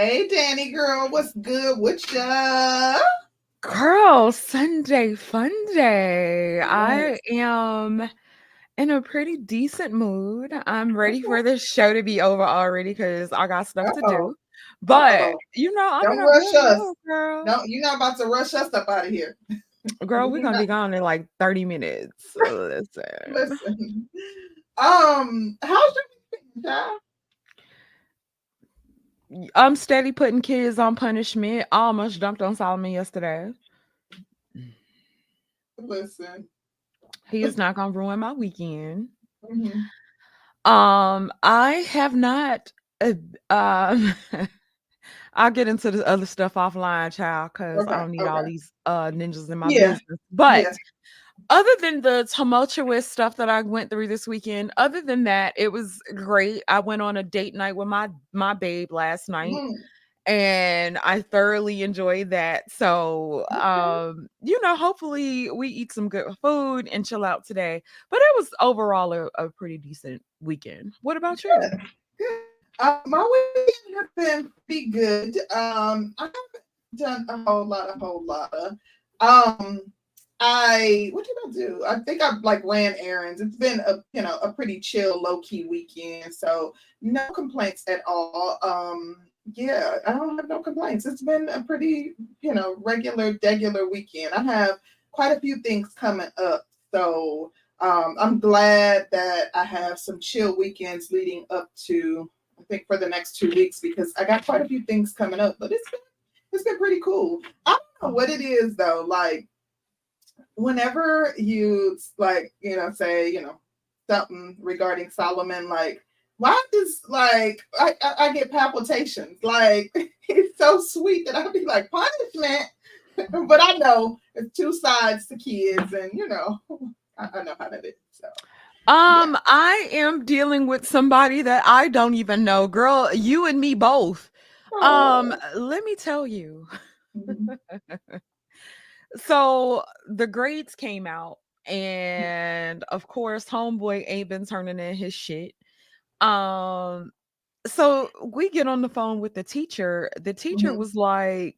Hey, Danny girl, what's good with ya? Girl, Sunday fun day. I am in a pretty decent mood. I'm ready for this show to be over already because I got stuff to Uh-oh. do. But Uh-oh. you know, I'm Don't rush us. girl. No, you're not about to rush us up out of here. Girl, we're gonna be gone in like 30 minutes. Listen. Listen. Um, how's your child? I'm steady putting kids on punishment. I almost dumped on Solomon yesterday. Listen. He is not gonna ruin my weekend. Mhm. Um, I have not. Uh, um, I'll get into the other stuff offline, child, because Okay, I don't need all these uh ninjas in my Yeah, business. But yes. Other than the tumultuous stuff that I went through this weekend, other than that, it was great. I went on a date night with my my babe last night. Mhm. and I thoroughly enjoyed that. So, Okay. um, you know, hopefully we eat some good food and chill out today. But it was overall a, a pretty decent weekend. What about you? Good. Good. Uh, my weekend has been pretty good. Um, I haven't done a whole lot, a whole lot. Of, um, I what did I do? I think I like ran errands. It's been a you know a pretty chill, low key weekend, so no complaints at all. Um, yeah, I don't have no complaints. It's been a pretty you know regular, regular weekend. I have quite a few things coming up, so um, I'm glad that I have some chill weekends leading up to I think for the next two weeks because I got quite a few things coming up. But it's been it's been pretty cool. I don't know what it is though. Like whenever you like you know say you know something regarding Solomon, like why does like I, I, I get palpitations? Like it's so sweet that I'd be like punishment. but I know it's two sides to kids, and you know I, I know how that is. So Um, I am dealing with somebody that I don't even know. Girl, you and me both. Um, let me tell you. Mhm. So the grades came out, and of course, homeboy ain't been turning in his shit. Um, so we get on the phone with the teacher. The teacher Mhm. was like,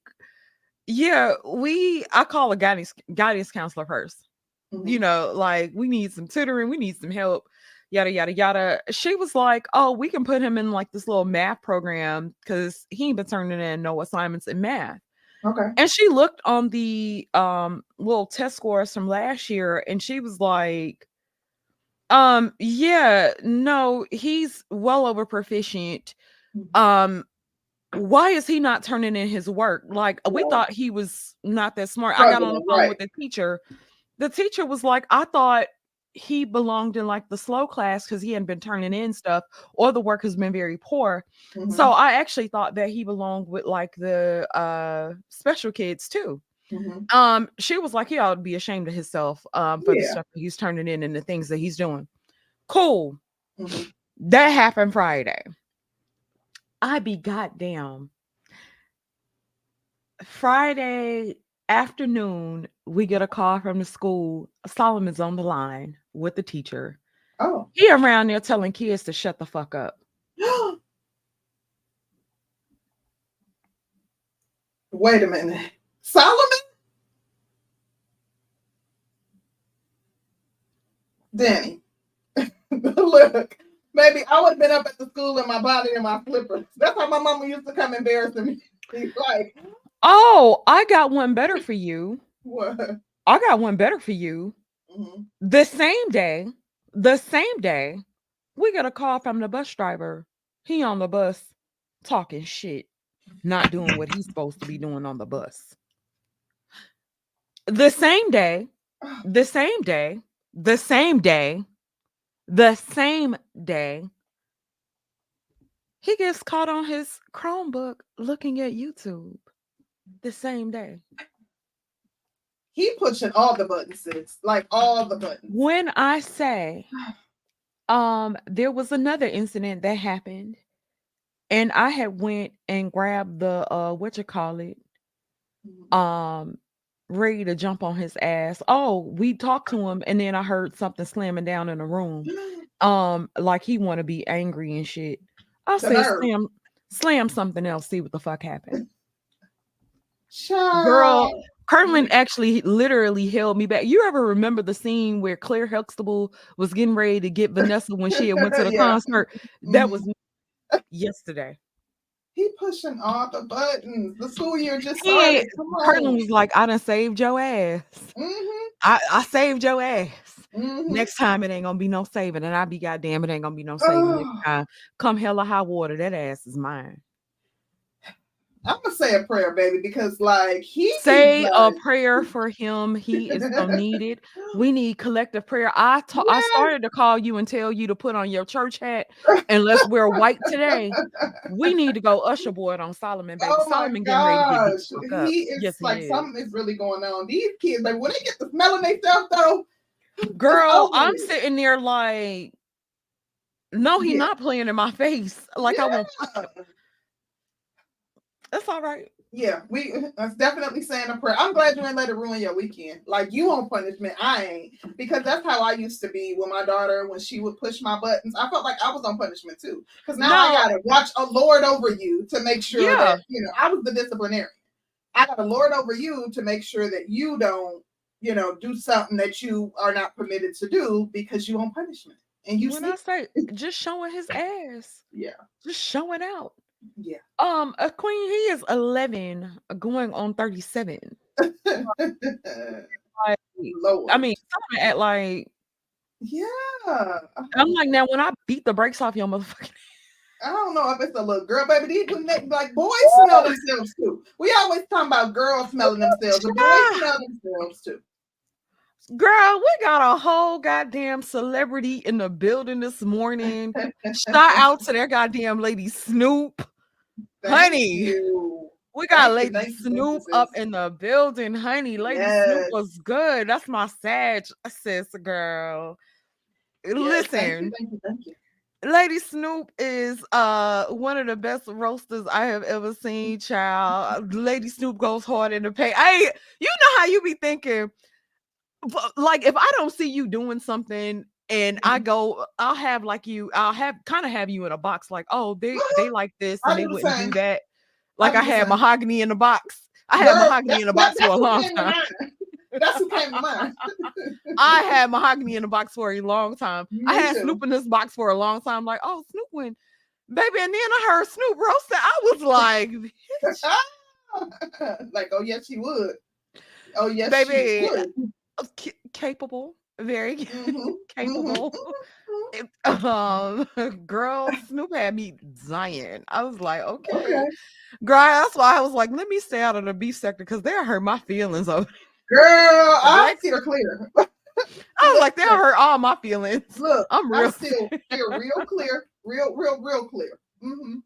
"Yeah, we." I call a guidance guidance counselor first. You Mhm. know, like we need some tutoring, we need some help, yada yada yada. She was like, "Oh, we can put him in like this little math program because he ain't been turning in no assignments in math." Okay. And she looked on the um little test scores from last year and she was like, um, yeah, no, he's well over proficient. Mhm. Um, why is he not turning in his work? Like we thought he was not that smart. I got on the phone right. with the teacher. The teacher was like, I thought he belonged in like the slow class because he hadn't been turning in stuff or the work has been very poor. Mhm. So I actually thought that he belonged with like the uh special kids too. Mhm. Um, she was like, he ought to be ashamed of himself um for the stuff he's turning in and the things that he's doing. Cool. Mhm. That happened Friday. I be goddamn. Friday afternoon, we get a call from the school. Solomon's on the line with the teacher. Oh. He around there telling kids to shut the fuck up. Wait a minute. Solomon? Danny. Look, baby, I would have been up at the school in my body in my slippers. That's how my mama used to come embarrassing me. Like, Oh, I got one better for you. what? I got one better for you. Mhm. The same day, the same day, we get a call from the bus driver. He on the bus talking shit, not doing what he's supposed to be doing on the bus. The same day, the same day, the same day, the same day, he gets caught on his Chromebook looking at YouTube. The same day. He pushing all the buttons, sis. Like all the buttons. When I say um there was another incident that happened and I had went and grabbed the uh what you call it Mhm. um ready to jump on his ass. Oh, we talked to him, and then I heard something slamming down in the room. Um, like he want to be angry and shit. I said, slam, slam something else. See what the fuck happened. Child. Girl, Kirtland actually literally held me back. You ever remember the scene where Claire Huxtable was getting ready to get Vanessa when she had went to the Yeah. concert? That Mhm. was yesterday. he pushing all the buttons. The school year just started. ain't- Come on. Kirtland was like, I done saved your ass. Mhm, I, I saved your ass. mhm. Next time it ain't gonna be no saving, and I be goddamn, it ain't gonna be no saving next time. Come hell or high water, that ass is mine. I'm gonna say a prayer, baby, because like he Say a prayer for him. He is needed. We need collective prayer. I ta- I started to call you and tell you to put on your church hat and let's wear white today. We need to go usher boy on Solomon, baby. Oh Solomon getting ready to get gosh, beat up. he is Yes, he like is. something is really going on. These kids, like when they get to smelling themselves though, Girl, I'm sitting there like, no, he Yeah. not playing in my face. Like I won't. That's all right. Yeah, we that's definitely saying a prayer. I'm glad you ain't let it ruin your weekend. Like you on punishment, I ain't because that's how I used to be with my daughter when she would push my buttons. I felt like I was on punishment too because now I gotta watch a lord over you to make sure Yeah. that you know I was the disciplinarian. I got a lord over you to make sure that you don't you know do something that you are not permitted to do because you on punishment and you when see I say just showing his ass, yeah just showing out. Yeah. Um, a queen, he is 11, uh, going on 37. Like, Lord, I mean, at like, yeah. I'm like, now when I beat the brakes off your motherfucking I don't know if it's a little girl, baby. These they, like boys smell themselves too. We always talking about girls smelling themselves, but boys smell themselves too. girl, we got a whole goddamn celebrity in the building this morning. Shout out to their goddamn lady Snoop. Thank Honey. you. We got Thank Lady you, thank you, Snoop up in the building, honey. Lady Yes. Snoop was good. That's my sag, sis, girl. Yes, Listen, thank you, thank you, thank you. Lady Snoop is uh one of the best roasters I have ever seen, child. Lady Snoop goes hard in the paint. Hey, you know how you be thinking, but, like if I don't see you doing something and I Mhm. go, I'll have like you, I'll have kind of have you in a box, like, oh, they they like this and they wouldn't same. do that. Like I, had mahogany in a box. I had mahogany in a box that- for a long time. That's who came to mind. I had mahogany in a box for a long time. I had too. Snoop in this box for a long time. Like, oh, Snoop went, baby. And then I heard Snoop roasted. I was like, like, oh yes, she would. Oh yes, Baby, would. uh, capable, very Mhm, capable. mhm. Um, girl, Snoop had me dying. I was like, okay, Okay. girl. That's why I was like, let me stay out of the beef sector because they hurt my feelings. Over. Girl, I see her clear. I was like, they hurt all my feelings. Look, I'm I real. still hear real clear, real, real, real clear. hmm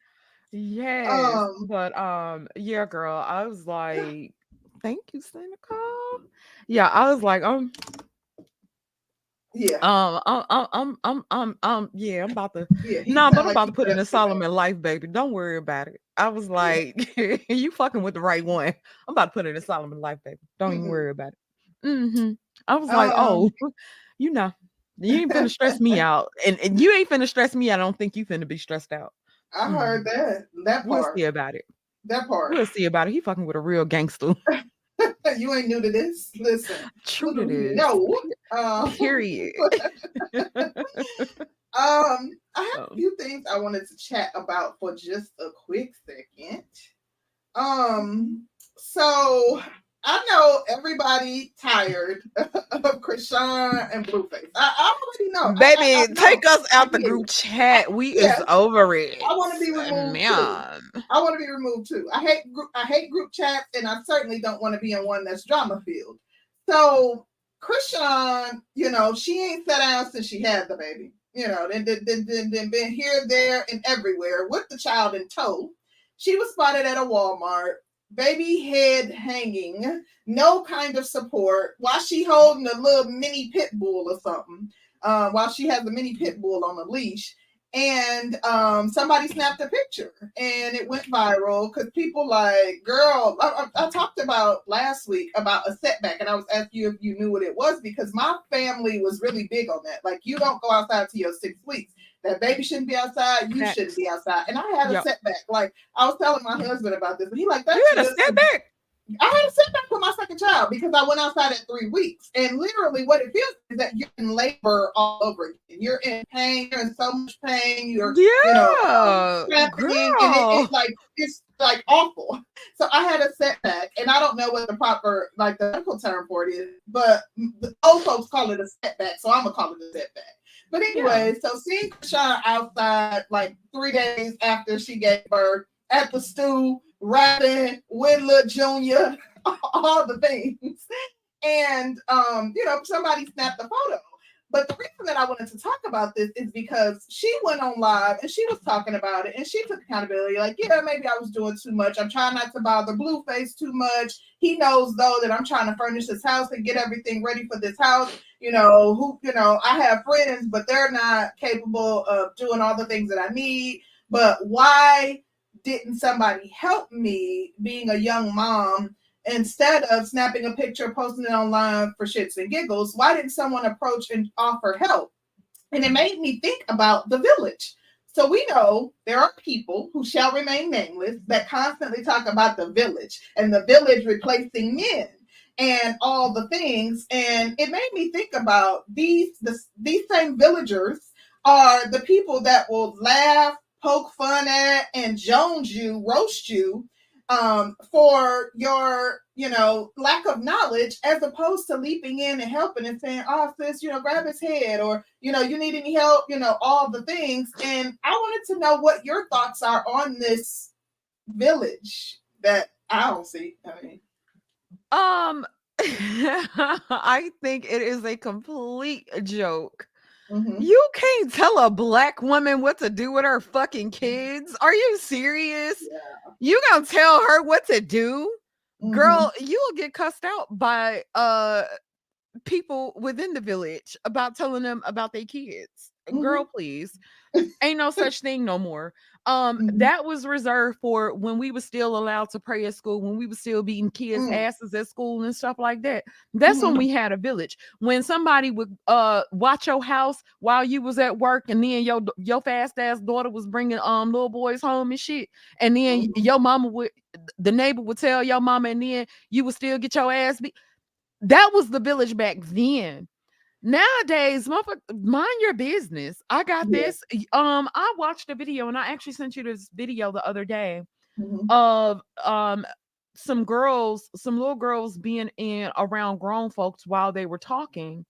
Yes, Um, but um, yeah, girl, I was like, thank you, Seneca. Yeah, I was like, um, Yeah, um, I'm, I'm, I'm, I'm, I'm, um, yeah, I'm about to, yeah. no, but I'm like about to put in a just, you know, Solomon life, baby. Don't worry about it. I was like, you fucking with the right one. I'm about to put in a Solomon life, baby. Don't even Mhm. worry about it. Mm-hmm. I was like, Um, oh, you know, you ain't finna stress me out, and and you ain't finna stress me. I don't think you finna be stressed out. I heard that. That part. We'll see about it. That part. We'll see about it. He fucking with a real gangster. you ain't new to this. Listen. True little it do you is. know, um, Period. Um, I have Oh. a few things I wanted to chat about for just a quick second. Um, so I know everybody tired of Chrisean and Blueface. I, I already know. I- I- Baby, I know. take us out the I group chat. We is over it. I wanna be removed, too. Man. I want to be removed too. I hate group. I hate group chats, and I certainly don't want to be in one that's drama filled. So, Chrisean, you know, she ain't sat down since she had the baby. You know, then then then then, then been here, there, and everywhere with the child in tow. She was spotted at a Walmart, baby head hanging, no kind of support, while she holding a little mini pit bull or something. Uh, while she has a mini pit bull on a leash, and um, somebody snapped a picture and it went viral because people like, girl, I, I, I, talked about last week about a setback, and I was asking you if you knew what it was because my family was really big on that. Like, you don't go outside to your six weeks. That baby shouldn't be outside. You shouldn't be outside. And I had a yep. setback. Like I was telling my husband about this, but he like that. You had a setback. I had a setback with my second child because I went outside at three weeks. And literally, what it feels is that you're in labor all over again. You're in pain. You're in so much pain. You're, yeah, you know, um, and it, it's like it's like awful. So I had a setback, and I don't know what the proper like the medical term for it is, but the old folks call it a setback. So I'm gonna call it a setback. But anyway, yeah. so seeing Chrisean outside like three days after she gave birth at the stool rapping Lil Junior, all the things. And um, you know, somebody snapped the photo. But the reason that I wanted to talk about this is because she went on live and she was talking about it and she took accountability. Like, yeah, maybe I was doing too much. I'm trying not to bother Blueface too much. He knows though that I'm trying to furnish his house and get everything ready for this house. You know, who, you know, I have friends, but they're not capable of doing all the things that I need. But why didn't somebody help me being a young mom instead of snapping a picture, posting it online for shits and giggles? Why didn't someone approach and offer help? And it made me think about the village. So we know there are people who shall remain nameless that constantly talk about the village and the village replacing men and all the things. And it made me think about these the, these same villagers are the people that will laugh, poke fun at and jones you, roast you um, for your, you know, lack of knowledge, as opposed to leaping in and helping and saying, "Oh, sis, you know, grab his head," or you know, "You need any help?" You know, all the things. And I wanted to know what your thoughts are on this village that I don't see. I mean, um, I think it is a complete joke. Mm-hmm. You can't tell a black woman what to do with her fucking kids. Are you serious? Yeah. You gonna tell her what to do? Mm-hmm. Girl, you'll get cussed out by uh people within the village about telling them about their kids. Mm-hmm. Girl, please. Ain't no such thing no more. Um, mm-hmm. that was reserved for when we were still allowed to pray at school, when we were still beating kids' mm-hmm. asses at school and stuff like that. That's mm-hmm. when we had a village. When somebody would uh watch your house while you was at work, and then your your fast ass daughter was bringing um little boys home and shit, and then mm-hmm. your mama would the neighbor would tell your mama, and then you would still get your ass beat. That was the village back then. Nowadays, mind your business. I got yeah. this. Um, I watched a video and I actually sent you this video the other day mm-hmm. of um some girls, some little girls being in around grown folks while they were talking.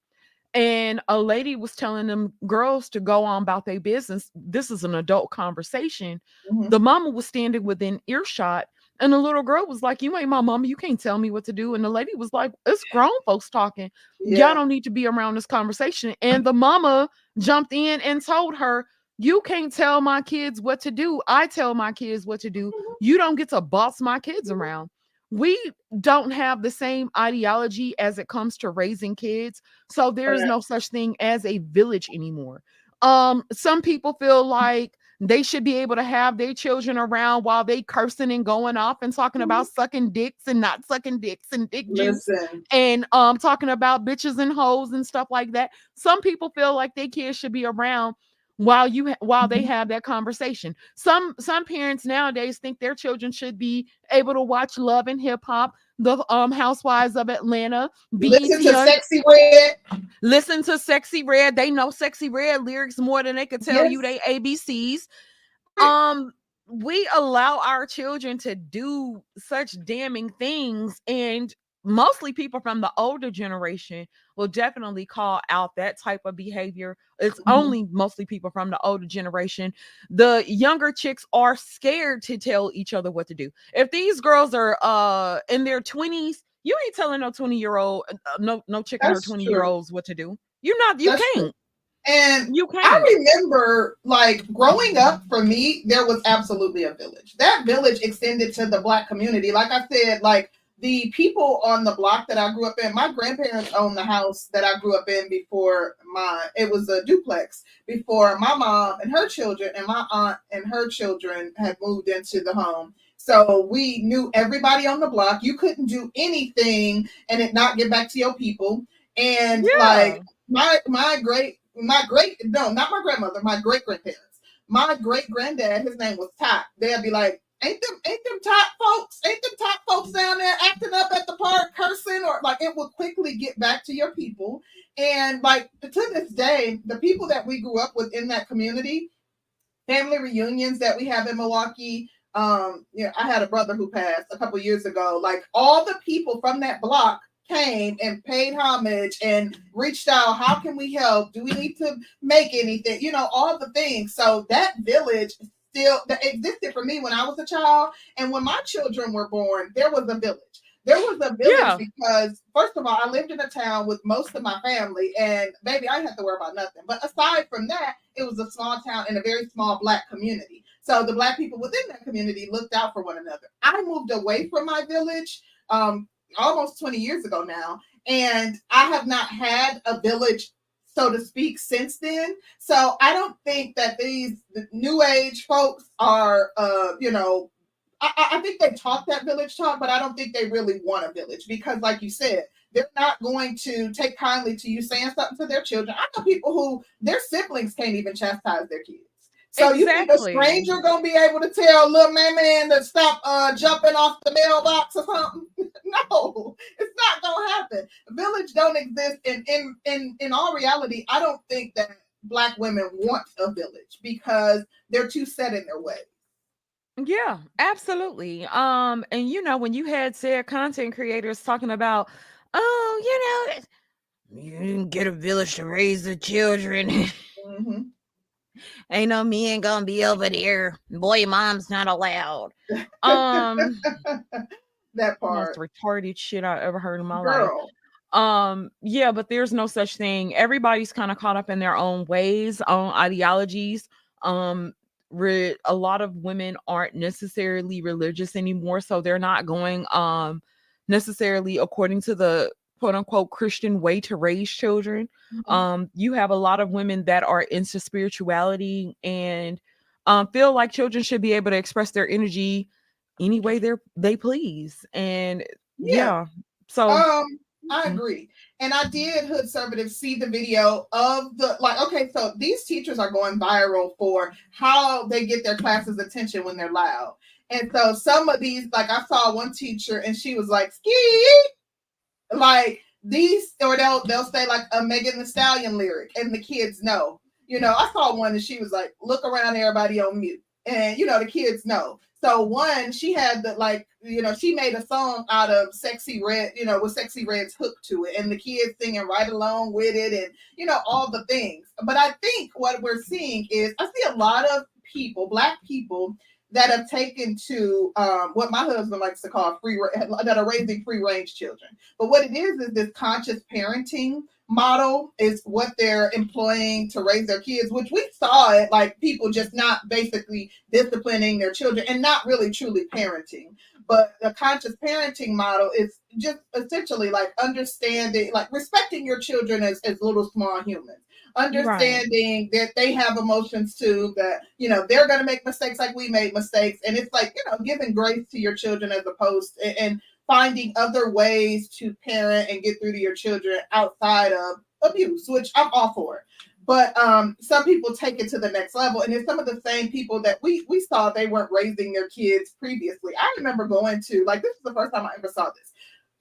And a lady was telling them girls to go on about their business. This is an adult conversation. Mm-hmm. The mama was standing within earshot and the little girl was like, You ain't my mama. You can't tell me what to do. And the lady was like, It's grown folks talking. Yeah. Y'all don't need to be around this conversation. And the mama jumped in and told her, You can't tell my kids what to do. I tell my kids what to do. Mm-hmm. You don't get to boss my kids mm-hmm. around. We don't have the same ideology as it comes to raising kids. So there's no such thing as a village anymore. Um, some people feel like they should be able to have their children around while they cursing and going off and talking mm-hmm. about sucking dicks and not sucking dicks and dick juice and um talking about bitches and hoes and stuff like that. Some people feel like their kids should be around while you while they mm-hmm. have that conversation. Some some parents nowadays think their children should be able to watch Love and Hip Hop, the um Housewives of Atlanta, listen to Sexyy Red, listen to Sexyy Red. They know Sexyy Red lyrics more than they could tell yes. you they ABCs. Um, we allow our children to do such damning things and mostly people from the older generation will definitely call out that type of behavior. It's mm-hmm. only mostly people from the older generation. The younger chicks are scared to tell each other what to do. If these girls are uh in their 20s, you ain't telling no 20 year old uh, no no chick or 20 year olds what to do. You're not you That's can't. True. And you can. I remember like growing up for me, there was absolutely a village. That village extended to the black community. Like I said, like the people on the block that I grew up in, my grandparents owned the house that I grew up in before my it was a duplex before my mom and her children and my aunt and her children had moved into the home. So we knew everybody on the block. You couldn't do anything and it not get back to your people. And yeah. like my my great my great no, not my grandmother, my great grandparents. My great granddad, his name was Tot. They'd be like, ain't them ain't them top folks, ain't them top folks down there acting up at the park cursing or like it will quickly get back to your people. And like to this day, the people that we grew up with in that community, family reunions that we have in Milwaukee. Um, you know, I had a brother who passed a couple years ago. Like all the people from that block came and paid homage and reached out. How can we help? Do we need to make anything? You know, all the things. So that village still that existed for me when I was a child. And when my children were born, there was a village. There was a village yeah. because, first of all, I lived in a town with most of my family, and baby, I didn't have to worry about nothing. But aside from that, it was a small town in a very small black community. So the black people within that community looked out for one another. I moved away from my village um, almost 20 years ago now, and I have not had a village so to speak, since then. So I don't think that these new age folks are, uh, you know, I, I think they talk that village talk, but I don't think they really want a village because, like you said, they're not going to take kindly to you saying something to their children. I know people who their siblings can't even chastise their kids. So exactly. you think a stranger gonna be able to tell little man man to stop uh, jumping off the mailbox or something? no, it's not gonna happen. Village don't exist, and in in in all reality, I don't think that black women want a village because they're too set in their way. Yeah, absolutely. Um, and you know, when you had said content creators talking about, oh, you know, you didn't get a village to raise the children. Mm-hmm. Ain't no me ain't gonna be over there. Boy, mom's not allowed. Um that part. Most retarded shit I ever heard in my Girl. life. Um, yeah, but there's no such thing. Everybody's kind of caught up in their own ways, own ideologies. Um, re- a lot of women aren't necessarily religious anymore, so they're not going um necessarily according to the quote unquote Christian way to raise children. Mm-hmm. Um, you have a lot of women that are into spirituality and um, feel like children should be able to express their energy any way they they please. And yeah, yeah. so um, I mm-hmm. agree. And I did Hood Conservative see the video of the like, okay, so these teachers are going viral for how they get their classes' attention when they're loud. And so some of these, like I saw one teacher and she was like, ski, like these, or they'll they'll say like a Megan Thee Stallion lyric, and the kids know. You know, I saw one and she was like, "Look around, everybody on mute," and you know the kids know. So one, she had the like, you know, she made a song out of Sexyy Red, you know, with Sexyy Red's hook to it, and the kids singing right along with it, and you know all the things. But I think what we're seeing is I see a lot of people, black people, that have taken to um, what my husband likes to call free that are raising free range children. But what it is is this conscious parenting model is what they're employing to raise their kids, which we saw it like people just not basically disciplining their children and not really truly parenting. But the conscious parenting model is just essentially like understanding, like respecting your children as, as little small humans understanding right. that they have emotions too, that, you know, they're going to make mistakes like we made mistakes. And it's like, you know, giving grace to your children as opposed to, and finding other ways to parent and get through to your children outside of abuse, which I'm all for. But um, some people take it to the next level, and it's some of the same people that we we saw they weren't raising their kids previously. I remember going to like this is the first time I ever saw this.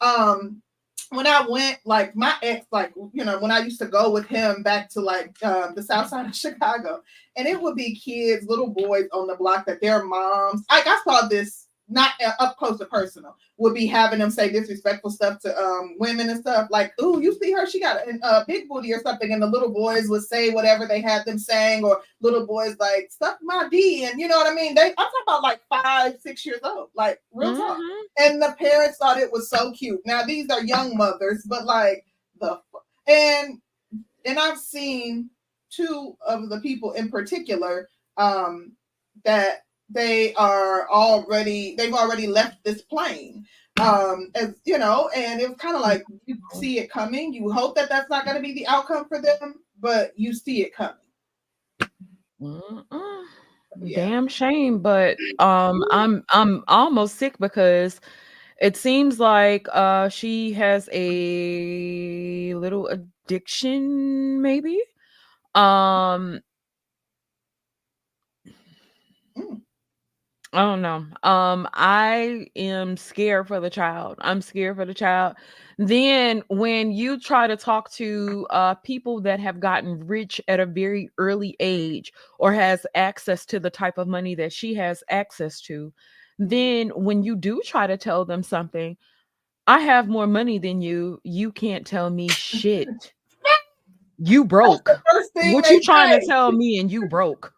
Um, when I went, like my ex, like you know, when I used to go with him back to like um, the south side of Chicago, and it would be kids, little boys on the block that their moms. Like I saw this not uh, up close and personal, would be having them say disrespectful stuff to um, women and stuff like, "Ooh, you see her? She got a, a, big booty or something," and the little boys would say whatever they had them saying, or little boys like "suck my D," and you know what I mean. They, I'm talking about like five, six years old, like real mm-hmm. talk. And the parents thought it was so cute. Now these are young mothers, but like the and and I've seen two of the people in particular um, that they are already they've already left this plane um as you know and it was kind of like you see it coming you hope that that's not going to be the outcome for them but you see it coming Mm-mm. yeah. damn shame but um i'm i'm almost sick because it seems like uh she has a little addiction maybe um mm. I don't know. Um, I am scared for the child. I'm scared for the child. Then when you try to talk to uh people that have gotten rich at a very early age or has access to the type of money that she has access to, then when you do try to tell them something, I have more money than you. You can't tell me shit. You broke. What you trying say. to tell me and you broke?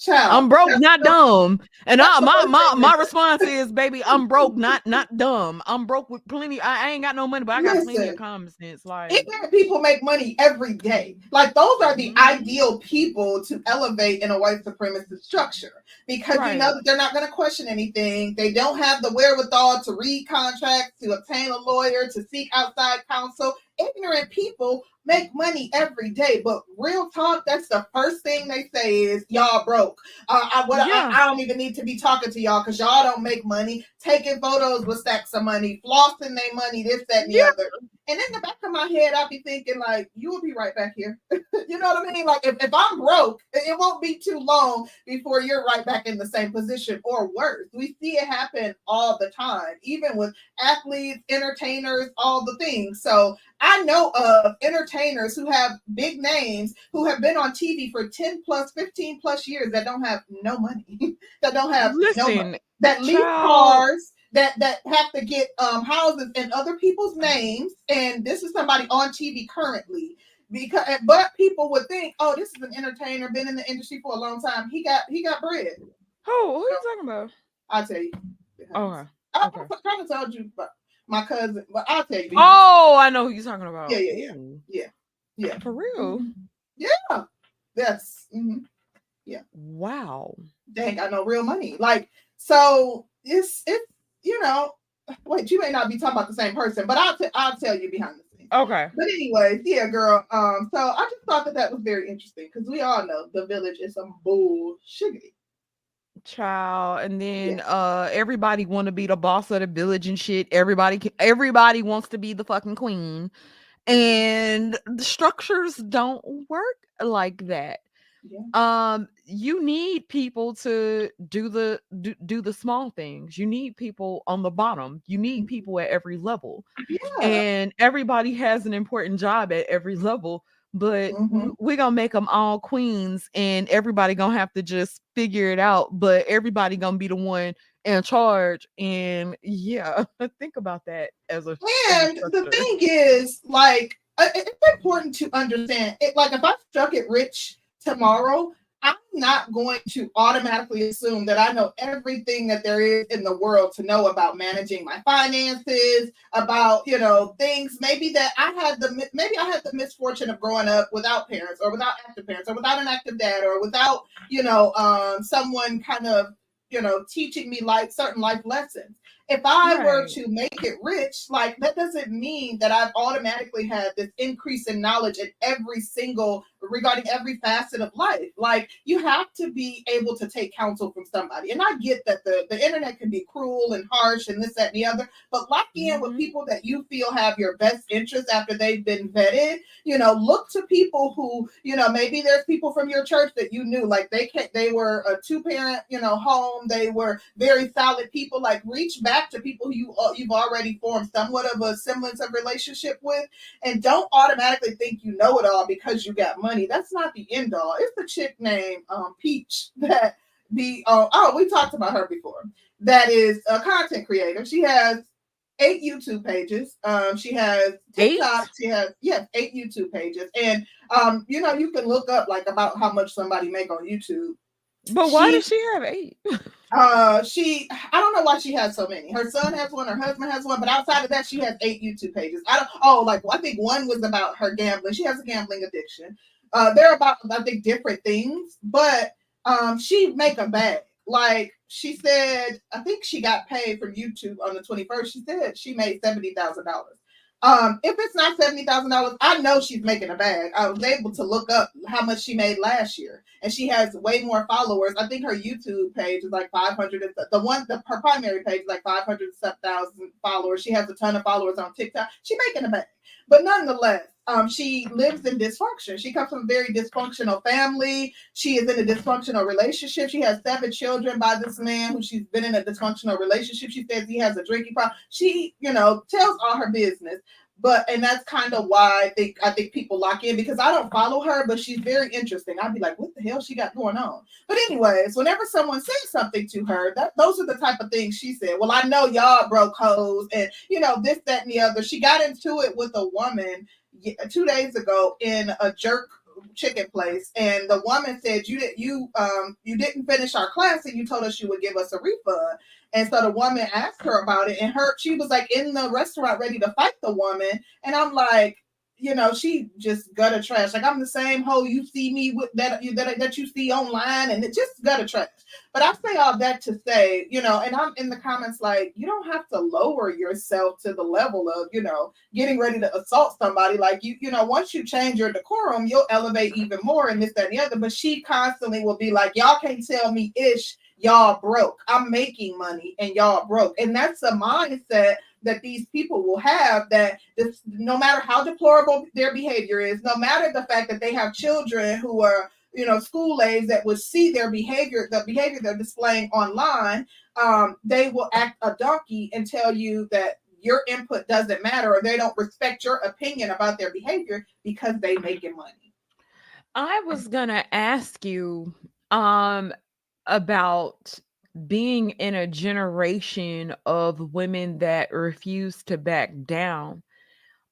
Child, I'm broke, not dumb. And I, my my my response is, baby, I'm broke, not not dumb. I'm broke with plenty. I, I ain't got no money, but I got Listen, plenty of common sense. Like ignorant people make money every day. Like those are the mm-hmm. ideal people to elevate in a white supremacist structure because right. you know that they're not going to question anything. They don't have the wherewithal to read contracts, to obtain a lawyer, to seek outside counsel. Ignorant people make money every day. But real talk, that's the first thing they say is y'all broke. Uh, I, what, yeah. I, I, don't even need to be talking to y'all because y'all don't make money. Taking photos with stacks of money, flossing their money, this, that, and the yeah. other. And in the back of my head, I'd be thinking, like, you will be right back here. you know what I mean? Like, if, if I'm broke, it won't be too long before you're right back in the same position or worse. We see it happen all the time, even with athletes, entertainers, all the things. So I know of entertainers who have big names who have been on TV for 10 plus, 15 plus years that don't have no money, that don't have Listen, no money, that leave cars that that have to get um, houses in other people's names, and this is somebody on TV currently. Because, but people would think, oh, this is an entertainer, been in the industry for a long time. He got he got bread. Who who are you talking about? I'll tell you. Okay. I, okay. I kind of told you, but my cousin, but I'll tell you. Oh, I know who you're talking about. Yeah, yeah, yeah, yeah, yeah. For real? Mm-hmm. Yeah. Yes. Mm-hmm. Yeah. Wow. Dang, I know real money. Like so, it's it's you know, wait, you may not be talking about the same person, but I'll, t- I'll tell you behind the scenes. Okay. But anyways, yeah, girl. Um, so I just thought that that was very interesting because we all know the village is some bullshit. Child, and then uh everybody want to be the boss of the village and shit. Everybody, everybody wants to be the fucking queen, and the structures don't work like that. Yeah. Um, you need people to do the do, do the small things. You need people on the bottom. You need mm-hmm. people at every level. Yeah. And everybody has an important job at every level, but mm-hmm. we're gonna make them all queens and everybody gonna have to just figure it out. But everybody gonna be the one in charge. And yeah, think about that as a and the thing is like uh, it's important to understand it like if I struck it rich tomorrow, I'm not going to automatically assume that I know everything that there is in the world to know about managing my finances, about you know things maybe that I had the maybe I had the misfortune of growing up without parents or without active parents or without an active dad or without you know um, someone kind of you know teaching me like certain life lessons if I right. were to make it rich, like that doesn't mean that I've automatically had this increase in knowledge in every single regarding every facet of life. Like you have to be able to take counsel from somebody. And I get that the, the internet can be cruel and harsh and this, that, and the other, but lock in mm-hmm. with people that you feel have your best interests after they've been vetted. You know, look to people who, you know, maybe there's people from your church that you knew, like they can they were a two-parent, you know, home, they were very solid people. Like reach back to people you uh, you've already formed somewhat of a semblance of relationship with, and don't automatically think you know it all because you got money. That's not the end all. It's the chick named um, Peach that the uh, oh we talked about her before. That is a content creator. She has eight YouTube pages. Um, she has TikTok. Eight? She has yes, eight YouTube pages, and um, you know you can look up like about how much somebody make on YouTube. But why she, does she have eight? uh, she I don't know why she has so many. Her son has one, her husband has one, but outside of that, she has eight YouTube pages. I don't. Oh, like I think one was about her gambling. She has a gambling addiction. Uh, they're about I think different things, but um, she make a bag. Like she said, I think she got paid from YouTube on the 21st. She said she made $70,000. Um, if it's not seventy thousand dollars, I know she's making a bag. I was able to look up how much she made last year, and she has way more followers. I think her YouTube page is like five hundred. The one, the her primary page is like five hundred thousand followers. She has a ton of followers on TikTok. She's making a bag, but nonetheless, um, she lives in dysfunction. She comes from a very dysfunctional family. She is in a dysfunctional relationship. She has seven children by this man who she's been in a dysfunctional relationship. She says he has a drinking problem. She, you know, tells all her business. But and that's kind of why I think I think people lock in because I don't follow her, but she's very interesting. I'd be like, what the hell she got going on? But anyways, whenever someone says something to her, that those are the type of things she said. Well, I know y'all broke hoes and you know this, that, and the other. She got into it with a woman two days ago in a jerk chicken place and the woman said you didn't you um you didn't finish our class and you told us you would give us a refund. And so the woman asked her about it and her she was like in the restaurant ready to fight the woman and i'm like you know, she just gutter trash. Like I'm the same hoe you see me with that you that, that you see online, and it just gutter trash. But I say all that to say, you know, and I'm in the comments like, you don't have to lower yourself to the level of, you know, getting ready to assault somebody. Like you, you know, once you change your decorum, you'll elevate even more and this, that, and the other. But she constantly will be like, y'all can't tell me ish, y'all broke. I'm making money and y'all broke. And that's a mindset that these people will have that this, no matter how deplorable their behavior is, no matter the fact that they have children who are you know school aides that would see their behavior the behavior they're displaying online um, they will act a donkey and tell you that your input doesn't matter or they don't respect your opinion about their behavior because they making money. I was gonna ask you um about being in a generation of women that refuse to back down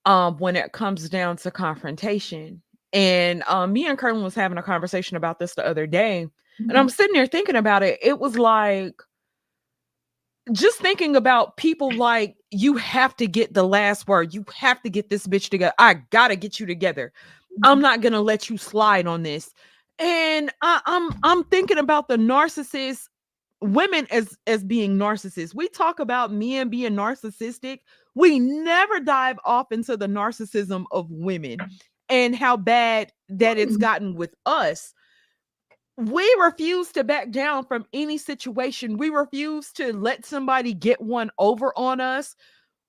um, when it comes down to confrontation. And um, me and Colonel was having a conversation about this the other day, mm-hmm. and I'm sitting there thinking about it. It was like just thinking about people like you have to get the last word. You have to get this bitch together. I gotta get you together. Mm-hmm. I'm not gonna let you slide on this. And I, I'm I'm thinking about the narcissist women as as being narcissists. We talk about men being narcissistic. We never dive off into the narcissism of women and how bad that it's mm. gotten with us. We refuse to back down from any situation. We refuse to let somebody get one over on us.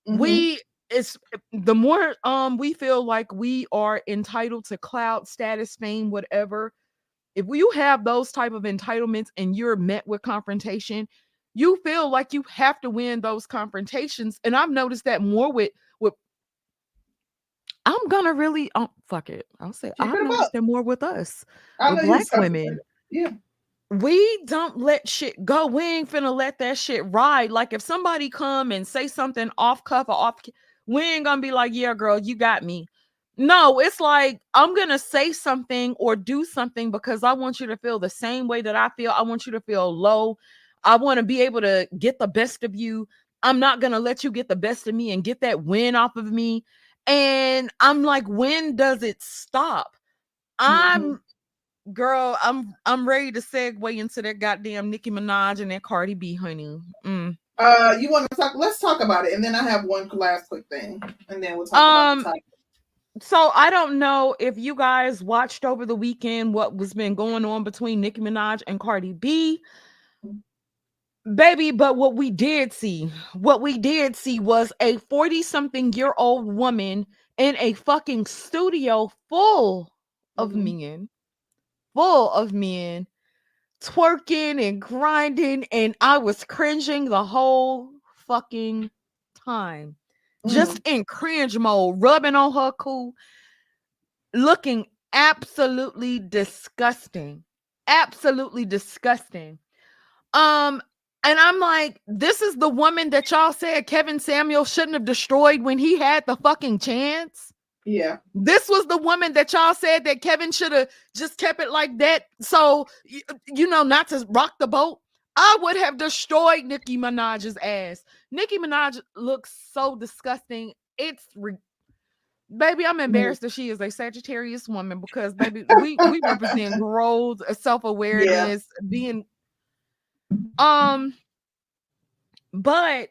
Mm-hmm. We it's the more um we feel like we are entitled to cloud status, fame, whatever if you have those type of entitlements and you're met with confrontation you feel like you have to win those confrontations and i've noticed that more with with i'm gonna really um fuck it i'll say i've noticed that more with us with black women. yeah. We don't let shit go we ain't finna let that shit ride like if somebody come and say something off cuff or off we ain't gonna be like yeah girl you got me no, it's like I'm going to say something or do something because I want you to feel the same way that I feel. I want you to feel low. I want to be able to get the best of you. I'm not going to let you get the best of me and get that win off of me. And I'm like, when does it stop? I'm mm-hmm. girl, I'm I'm ready to segue into that goddamn Nicki Minaj and that Cardi B, honey. Mm. Uh, you want to talk? Let's talk about it, and then I have one last quick thing, and then we'll talk um, about so I don't know if you guys watched over the weekend what was been going on between Nicki Minaj and Cardi B. Baby, but what we did see, what we did see was a 40 something year old woman in a fucking studio full of mm-hmm. men, full of men twerking and grinding. And I was cringing the whole fucking time just mm-hmm. in cringe mode, rubbing on her cool, looking absolutely disgusting. Absolutely disgusting. Um, and I'm like, this is the woman that y'all said Kevin Samuel shouldn't have destroyed when he had the fucking chance. Yeah. This was the woman that y'all said that Kevin should have just kept it like that. So, you know, not to rock the boat. I would have destroyed Nicki Minaj's ass. Nicki Minaj looks so disgusting. It's re- baby, I'm embarrassed that she is a Sagittarius woman because baby, we we represent growth, self-awareness, yeah. being Um, but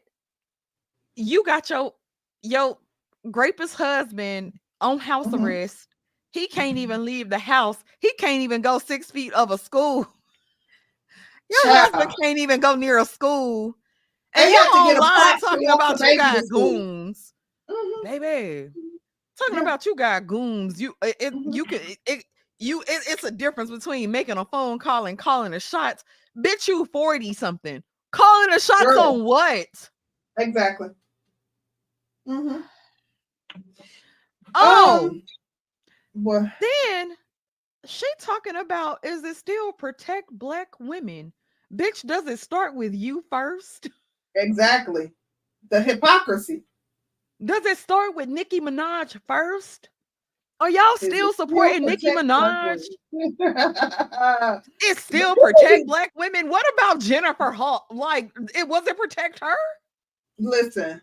you got your your rapist husband on house Mhm. arrest. He can't even leave the house. He can't even go six feet of a school. Your husband Child. can't even go near a school. And you have to get a talking about you got goons, Mhm. baby. Talking Yeah. about you got goons. You it, it- Mhm. you can it, you it, it's a difference between making a phone call and calling the shots. Bitch, you 40 something. Calling the shots Girl. on what? Exactly. Mhm. Oh, Um, well, then she talking about is it still protect black women? Bitch, does it start with you first? exactly. The hypocrisy. Does it start with Nicki Minaj first? Are y'all still still supporting Nicki Minaj? women? It still protect black women. What about Jennifer Hall? Like, it wasn't protect her? Listen,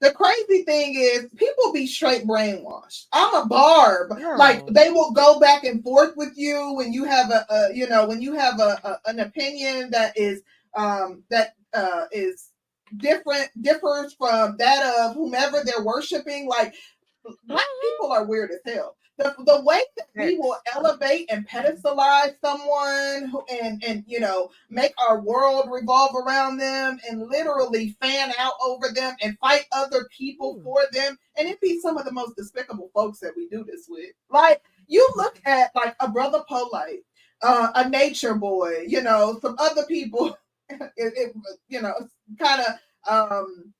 the crazy thing is people be straight brainwashed. I'm a barb. Like they will go back and forth with you when you have a, a you know, when you have a, a an opinion that is um that uh is different differs from that of whomever they're worshiping. Like black Mhm. people are weird as hell. The, the way that we will elevate and pedestalize someone who, and and you know make our world revolve around them and literally fan out over them and fight other people Ooh. for them and it be some of the most despicable folks that we do this with like you look at like a brother Polight uh, a nature boy you know some other people it, it you know kind of um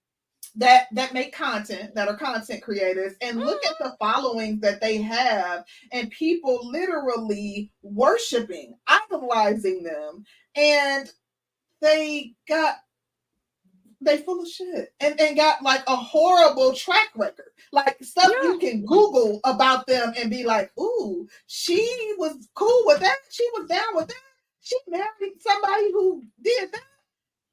that that make content that are content creators and look at the followings that they have and people literally worshiping idolizing them and they got they full of shit and, and got like a horrible track record like stuff you can google about them and be like ooh she was cool with that she was down with that she married somebody who did that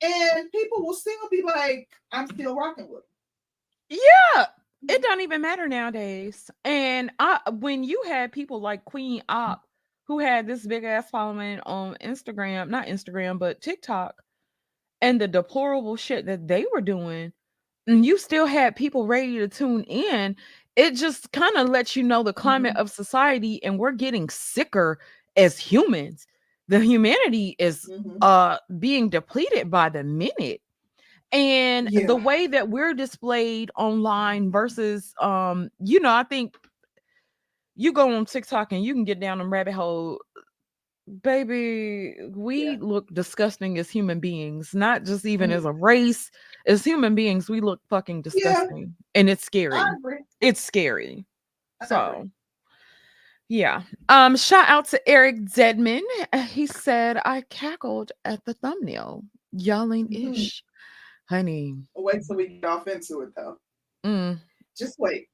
and people will still be like i'm still rocking with them Yeah. It don't even matter nowadays. And I when you had people like Queen Opp who had this big ass following on Instagram, not Instagram, but TikTok, and the deplorable shit that they were doing, and you still had people ready to tune in, it just kind of lets you know the climate mm-hmm. of society, and we're getting sicker as humans. The humanity is Mhm. uh being depleted by the minute and Yeah. the way that we're displayed online versus um you know i think you go on tiktok and you can get down a rabbit hole baby we Yeah. look disgusting as human beings not just even Mhm. as a race as human beings we look fucking disgusting and it's scary it's scary so yeah. Um, shout out to Eric Zedman. Uh, He said, I cackled at the thumbnail. Yelling Mhm. ish. Honey. wait till we get off into it though Mm. just wait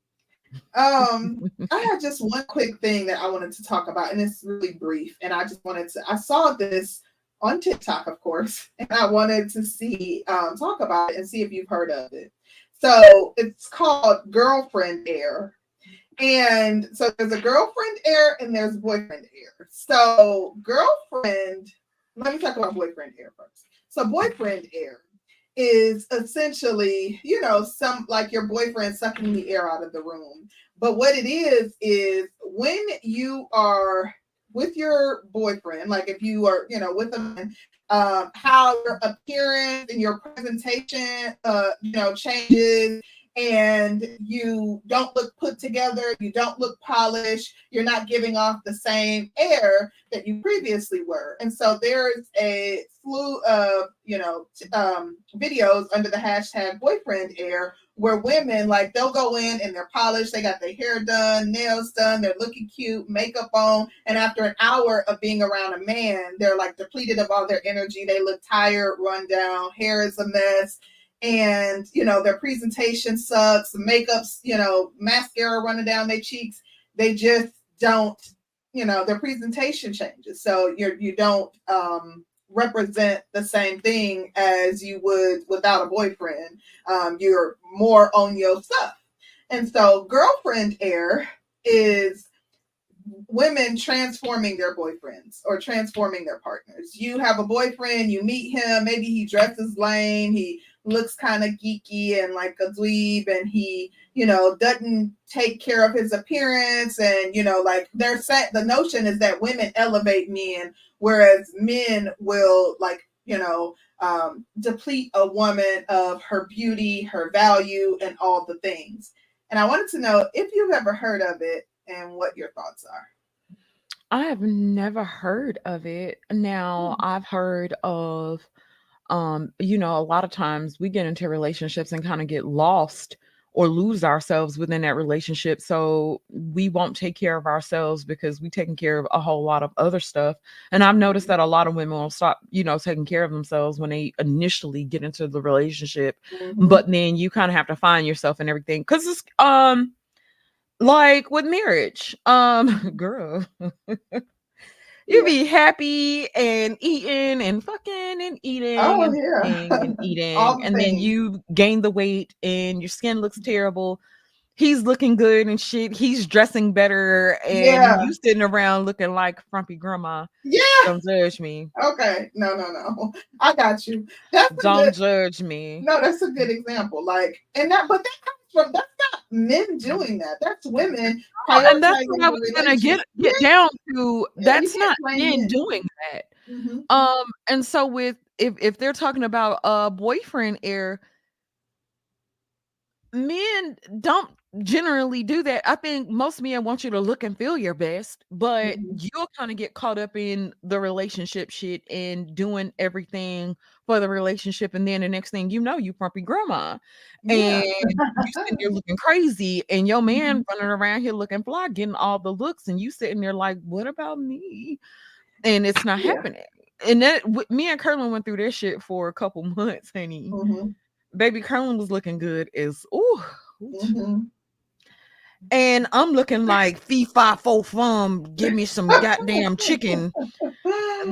um i had just one quick thing that i wanted to talk about and it's really brief and i just wanted to i saw this on tiktok of course and i wanted to see um talk about it and see if you've heard of it so it's called girlfriend air and so there's a girlfriend air and there's boyfriend air so girlfriend let me talk about boyfriend air first so boyfriend air is essentially, you know, some like your boyfriend sucking the air out of the room. But what it is is when you are with your boyfriend, like if you are, you know, with them, um, how your appearance and your presentation, uh, you know, changes, and you don't look put together, you don't look polished, you're not giving off the same air that you previously were. And so there's a slew of, you know, um, videos under the hashtag boyfriend air where women like they'll go in and they're polished, they got their hair done, nails done, they're looking cute, makeup on, and after an hour of being around a man, they're like depleted of all their energy. They look tired, run down, hair is a mess, and you know their presentation sucks, makeup's you know mascara running down their cheeks. They just don't, you know, their presentation changes. So you're you don't um represent the same thing as you would without a boyfriend. Um, you're more on your stuff. And so girlfriend air is women transforming their boyfriends or transforming their partners. You have a boyfriend, you meet him, maybe he dresses lame, he looks kind of geeky and like a dweeb, and he, you know, doesn't take care of his appearance. And, you know, like they're set, the notion is that women elevate men, whereas men will, like, you know, um, deplete a woman of her beauty, her value, and all the things. And I wanted to know if you've ever heard of it and what your thoughts are. I have never heard of it. Now, Mm. I've heard of um, you know, a lot of times we get into relationships and kind of get lost or lose ourselves within that relationship. So we won't take care of ourselves because we taking care of a whole lot of other stuff. And I've noticed that a lot of women will stop, you know, taking care of themselves when they initially get into the relationship Mhm. but then you kind of have to find yourself and everything because it's um like with marriage um girl you be happy and eating and fucking and eating Oh, and yeah. and eating and then you gain the weight and your skin looks terrible he's looking good and shit he's dressing better and Yeah. you sitting around looking like frumpy grandma Yeah. don't judge me Okay. No, no, no. I got you. That's don't good, judge me no, that's a good example. Like, and that, but that comes from that's not men doing that. That's women. Oh, and that's what I was gonna get get down to. Yeah, That's can't men doing that. Mhm. Um, and so with if if they're talking about a boyfriend air, men don't generally do that. I think most men want you to look and feel your best, but Mhm. you'll kind of get caught up in the relationship shit and doing everything for the relationship, and then the next thing you know, you frumpy grandma Yeah. and you sitting there looking crazy, and your man Mhm. running around here looking fly, getting all the looks, and you sitting there like, "What about me?" And it's not Yeah. happening. And that me and Curlin went through this shit for a couple months, honey. Mhm. Baby Curlin was looking good as ooh. Mhm. And I'm looking like fee fi fo fum. Give me some goddamn chicken,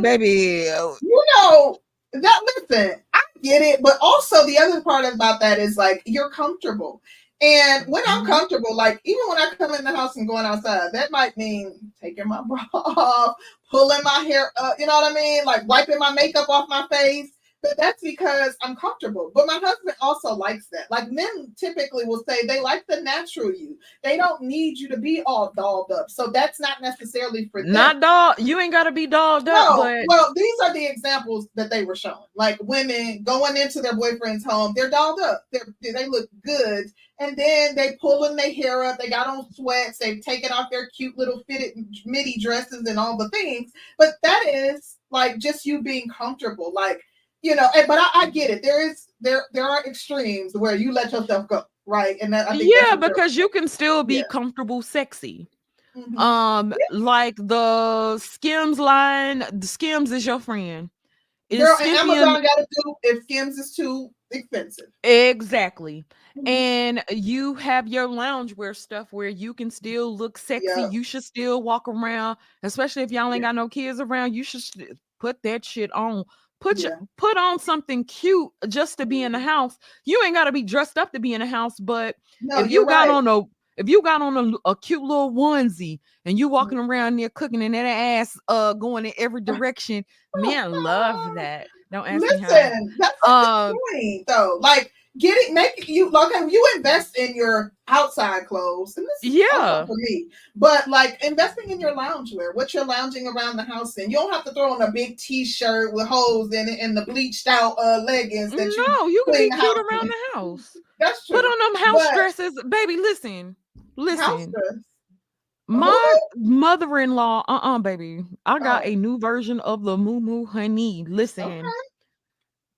baby. uh, you know that listen i get it but also the other part about that is like you're comfortable. And when i'm Mhm. comfortable like even when i come in the house and going outside that might mean taking my bra off pulling my hair up you know what i mean? Like wiping my makeup off my face but that's because i'm comfortable but my husband also likes that like men typically will say they like the natural you they don't need you to be all dolled up so that's not necessarily for them Not dog. You ain't gotta be dolled up, no, but well, these are the examples that they were showing. Like women going into their boyfriend's home, they're dolled up. They're, they look good, and then they pulling their hair up. They got on sweats. They've taken off their cute little fitted midi dresses and all the things. But that is like just you being comfortable. Like you know, and, but I, I get it. There is there there are extremes where you let yourself go, right? And that, I think yeah, because you can still be Yeah. comfortable, sexy. Mhm. Um, like the Skims line, the Skims is your friend. Is Girl, and Amazon got to do if Skims is too expensive. Exactly. Mhm. And you have your loungewear stuff where you can still look sexy. Yeah. You should still walk around, especially if y'all ain't got no kids around. You should put that shit on. Put your, Yeah. put on something cute just to be in the Mhm. house. You ain't got to be dressed up to be in the house, but No, if you got right. on a if you got on a, a cute little onesie and you walking Mm-hmm. around there cooking and that ass uh going in every direction, men love that. Don't ask me how. Listen, that's the Um, point though. Like getting make you like you invest in your outside clothes, and this is Yeah. for me. But like investing in your loungewear, what you're lounging around the house in. You don't have to throw on a big t-shirt with holes in it and the bleached out uh leggings that you no, you can be cute around in. the house. that's true. Put on them house But- dresses, baby. Listen, house listen. My mother-in-law, uh-uh, baby. I got Oh. a new version of the Moo Moo Honey. Listen, Okay.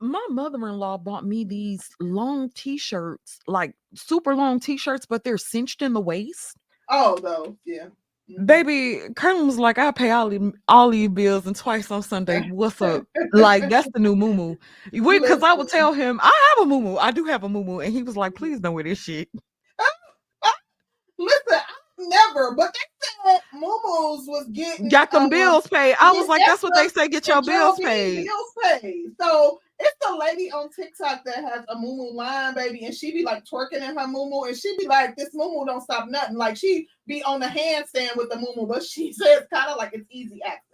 My mother-in-law bought me these long t-shirts, like super long t-shirts, but they're cinched in the waist. Oh, though, yeah. Mhm. Baby, Colonel was like, I pay all all these bills and twice on Sunday. What's up? Like that's the new moo We Because I would tell him I have a moo I do have a moo and he was like, please don't wear this shit. Listen, never, but they said Momo's was getting Got them um, bills paid. I was like, that's what they say. Get your bills paid. Bills paid. So It's a lady on TikTok that has a moo line, baby, and she be like twerking in her moo and she be like, "This moo don't stop nothing." Like she be on the handstand with the moo but she says kind of like it's easy access.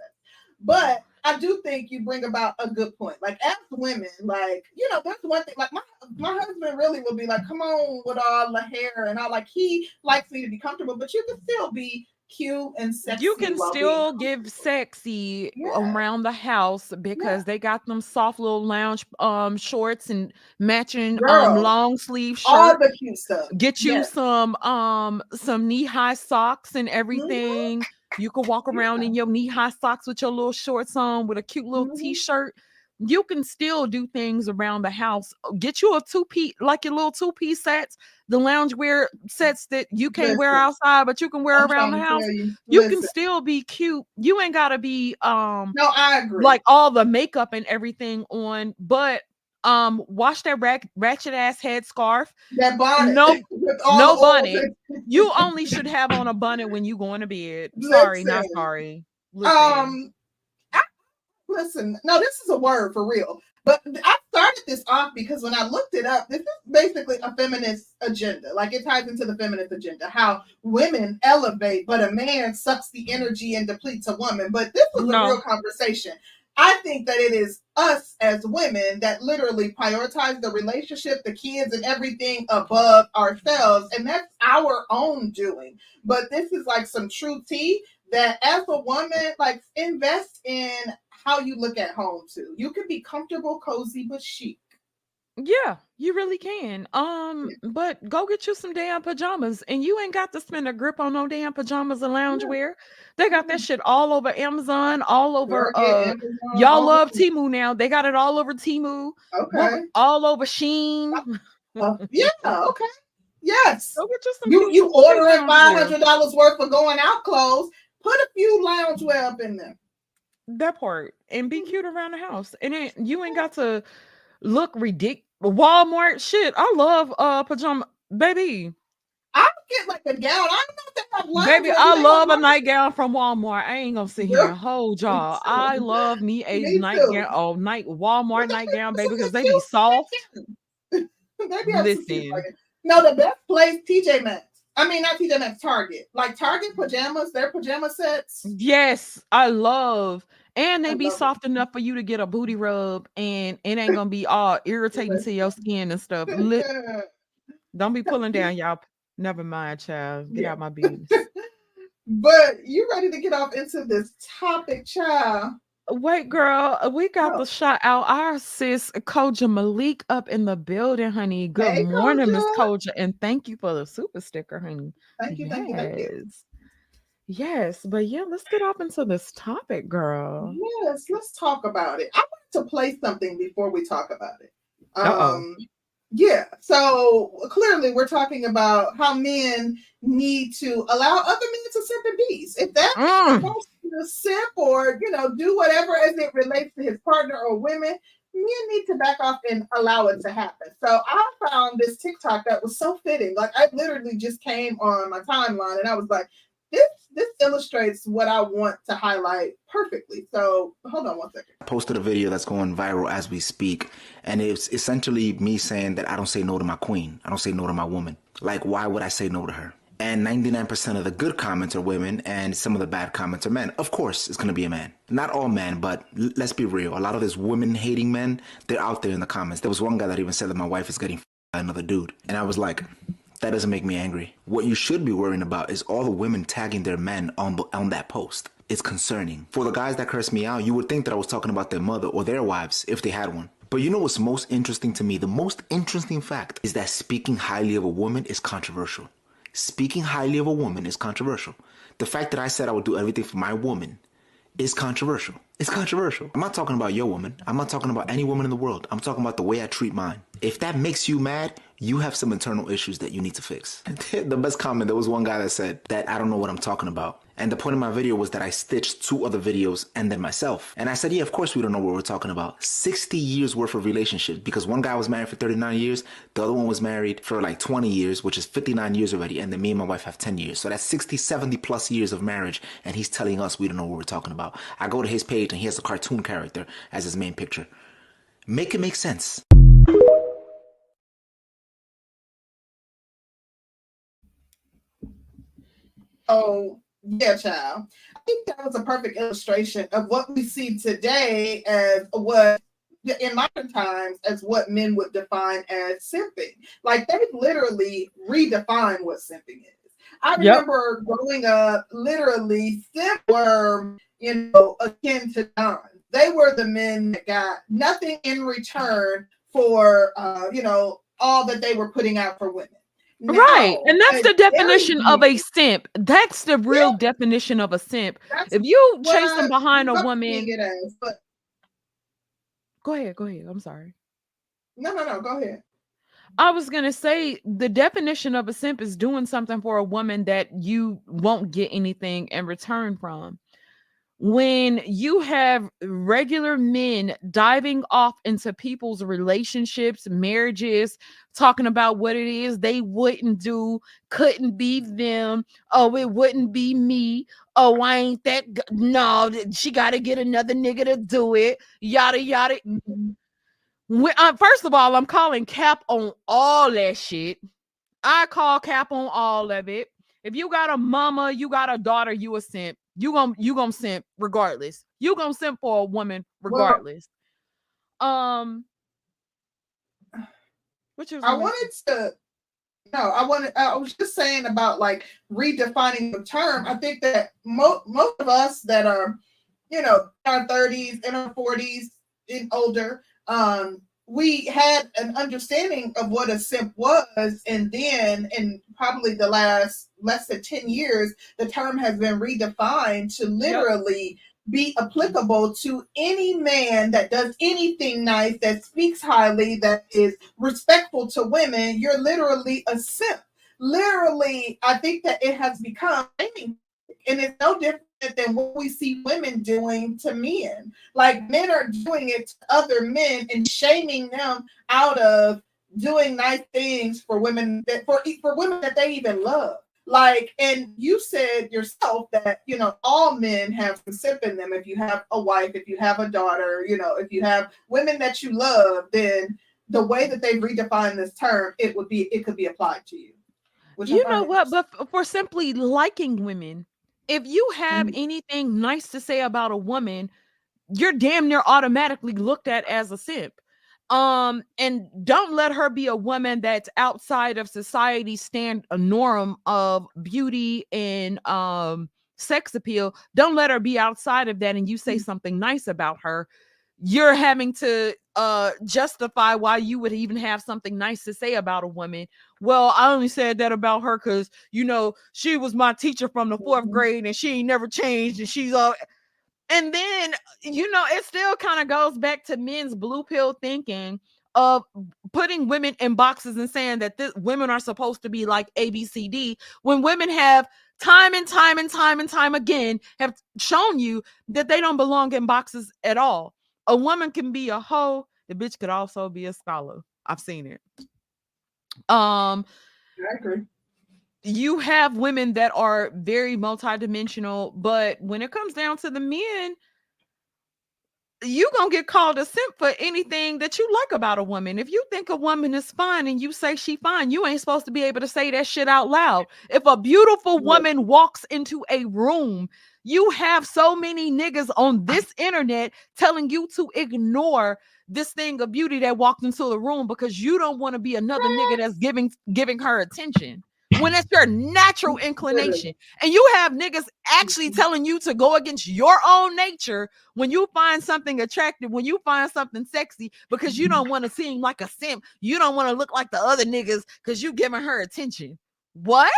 But I do think you bring about a good point. Like as women, like you know, that's one thing. Like my my husband really will be like, "Come on with all the hair," and all." like he likes me to be comfortable, but you can still be cute and sexy. You can still give sexy yeah. around the house because yeah. they got them soft little lounge um shorts and matching um, Girl, um long sleeve shirts. All the cute stuff. Get you some um some knee high socks and mm-hmm. everything. Mm-hmm. You can walk around in your knee high socks with your little shorts on with a cute little mm-hmm. t-shirt you can still do things around the house. Get you a two piece, like your little two piece sets, the loungewear sets that you can't Listen, wear outside, but you can wear I'm around the house. You, you can still be cute. You ain't gotta be um no, I agree. Like all the makeup and everything on, but um wash that rack, ratchet ass head scarf. That bonnet. No, no bonnet. you only should have on a bonnet when you go into bed. Sorry, Listen, not sorry. Listen. Um listen, no, this is a word for real. But I started this off because when I looked it up, this is basically a feminist agenda. Like it ties into the feminist agenda, how women elevate, but a man sucks the energy and depletes a woman. But this was no. a real conversation. I think that it is us as women that literally prioritize the relationship, the kids, and everything above ourselves. And that's our own doing. But this is like some true tea that as a woman, like invest in how you look at home too. You can be comfortable, cozy, but chic. Yeah, you really can. Um, but go get you some damn pajamas, and you ain't got to spend a grip on no damn pajamas and loungewear. They got that shit all over Amazon, all over. uh, y'all love Temu now. They got it all over Temu. Okay. All over Shein. Uh, uh, yeah. Okay. Yes. Go get you some. You you ordering five hundred dollars worth of going out clothes. Put a few loungewear up in there. That part and be mm-hmm. cute around the house. And then you ain't got to look ridiculous. Walmart shit. I love uh pajama baby. I get like a gown. I don't know if Baby, I love a nightgown from Walmart. I ain't gonna sit here and hold y'all. I love me a me nightgown, oh night Walmart nightgown, baby, because they be soft. Listen. No, the best place, TJ Maxx. I mean, not TJ Maxx, Target. Like Target pajamas, their pajama sets. Yes, I love and they be soft it. enough for you to get a booty rub and it ain't gonna be all irritating to your skin and stuff. Don't be pulling down y'all. Never mind, child. Get yeah. out my business. but you ready to get off into this topic, child? Wait, girl, uh, we got oh. the shot out. Our sis Koja Malik up in the building, honey. Good hey, morning, Miss Koja, and thank you for the super sticker, honey. Thank you, yes. thank you, thank you. Yes, but yeah, let's get off into this topic, girl. Yes, let's talk about it. I want to play something before we talk about it. Uh-oh. Um, yeah, so clearly we're talking about how men need to allow other men to simp in peace. If that mm. to simp or you know do whatever as it relates to his partner or women, men need to back off and allow it to happen. So I found this TikTok that was so fitting. Like I literally just came on my timeline and I was like, this this illustrates what I want to highlight perfectly. So hold on one second. Posted a video that's going viral as we speak, and it's essentially me saying that I don't say no to my queen. I don't say no to my woman. Like, why would I say no to her? And 99% of the good comments are women, and some of the bad comments are men. Of course, it's gonna be a man. Not all men, but l- let's be real. A lot of these women hating men, they're out there in the comments. There was one guy that even said that my wife is getting another dude. And I was like, that doesn't make me angry. What you should be worrying about is all the women tagging their men on on that post. It's concerning. For the guys that curse me out, you would think that I was talking about their mother or their wives if they had one. But you know what's most interesting to me? The most interesting fact is that speaking highly of a woman is controversial. Speaking highly of a woman is controversial. The fact that I said I would do everything for my woman is controversial. It's controversial. I'm not talking about your woman. I'm not talking about any woman in the world. I'm talking about the way I treat mine. If that makes you mad, you have some internal issues that you need to fix. the best comment, there was one guy that said that I don't know what I'm talking about. And the point of my video was that I stitched two other videos and then myself. And I said, yeah, of course we don't know what we're talking about. 60 years worth of relationship because one guy was married for 39 years, the other one was married for like 20 years, which is 59 years already. And then me and my wife have 10 years. So that's 60, 70 plus years of marriage. And he's telling us we don't know what we're talking about. I go to his page and he has a cartoon character as his main picture. Make it make sense. Oh, yeah, child. I think that was a perfect illustration of what we see today as what in modern times as what men would define as simping. Like they literally redefine what simping is. I Yep. remember growing up, literally, simp were, you know, akin to Don. They were the men that got nothing in return for, uh, you know, all that they were putting out for women. Right. And that's the definition of a simp. That's the real definition of a simp. That's If you chasing I behind a woman, but go ahead, go ahead. I'm sorry. no, no, no, go ahead. I was gonna say the definition of a simp is doing something for a woman that you won't get anything in return from. When you have regular men diving off into people's relationships, marriages, talking about what it is they wouldn't do, couldn't be them. Oh, it wouldn't be me. Oh, I ain't that. G- no, she got to get another nigga to do it. Yada yada. When, uh, first of all, I'm calling cap on all that shit. I call cap on all of it. If you got a mama, you got a daughter, you a simp. You gon' you gonna simp regardless. You gonna simp for a woman Well- regardless. um, what you I wanted to. No, I wanted. I was just saying about like redefining the term. I think that most most of us that are, you know, in our thirties, in our forties, and older, um, we had an understanding of what a simp was, and then in probably the last less than ten years, the term has been redefined to literally be applicable to any man that does anything nice, that speaks highly, that is respectful to women, you're literally a simp. Literally, I think that it has become, and it's no different than what we see women doing to men. Like men are doing it to other men and shaming them out of doing nice things for women that for for women that they even love. Like, and you said yourself that you know all men have some simp in them. If you have a wife, if you have a daughter, you know, if you have women that you love, then the way that they've redefined this term, it would be it could be applied to you. which you know what but for simply liking women if you have Mhm. anything nice to say about a woman you're damn near automatically looked at as a simp um and don't let her be a woman that's outside of society's stand a norm of beauty and um sex appeal don't let her be outside of that and you say Mhm. something nice about her you're having to uh justify why you would even have something nice to say about a woman well i only said that about her because you know she was my teacher from the 4th Mhm. grade and she ain't never changed and she's all and then you know it still kind of goes back to men's blue pill thinking of putting women in boxes and saying that this, women are supposed to be like abcd when women have time and time and time and time again have shown you that they don't belong in boxes at all a woman can be a hoe the bitch could also be a scholar i've seen it um I agree. you have women that are very multidimensional, but when it comes down to the men, you gonna get called a simp for anything that you like about a woman. If you think a woman is fine and you say she fine, you ain't supposed to be able to say that shit out loud. If a beautiful woman walks into a room, you have so many niggas on this internet telling you to ignore this thing of beauty that walked into the room because you don't want to be another nigga that's giving giving her attention when it's your natural inclination. And you have niggas actually mm-hmm. telling you to go against your own nature when you find something attractive, when you find something sexy, because you don't mm-hmm. want to seem like a simp. You don't want to look like the other niggas because you giving her attention. What?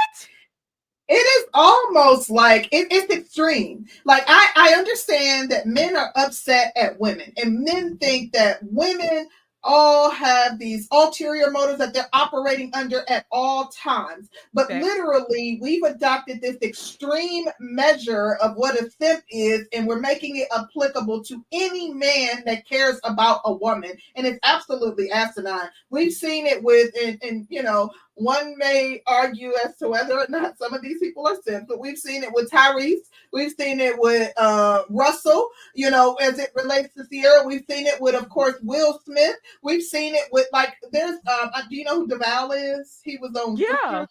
It is almost like it, it's extreme. Like I, I understand that men are upset at women, and men think that women all have these ulterior motives that they're operating under at all times. But Okay. literally, we've adopted this extreme measure of what a simp is, and we're making it applicable to any man that cares about a woman. And it's absolutely asinine. We've seen it with, and, and you know, one may argue as to whether or not some of these people are simps, but we've seen it with Tyrese, we've seen it with uh, Russell, you know, as it relates to Ciara, we've seen it with, of course, Will Smith. We've seen it with like there's um uh, do you know who Deval is? He was on Yeah.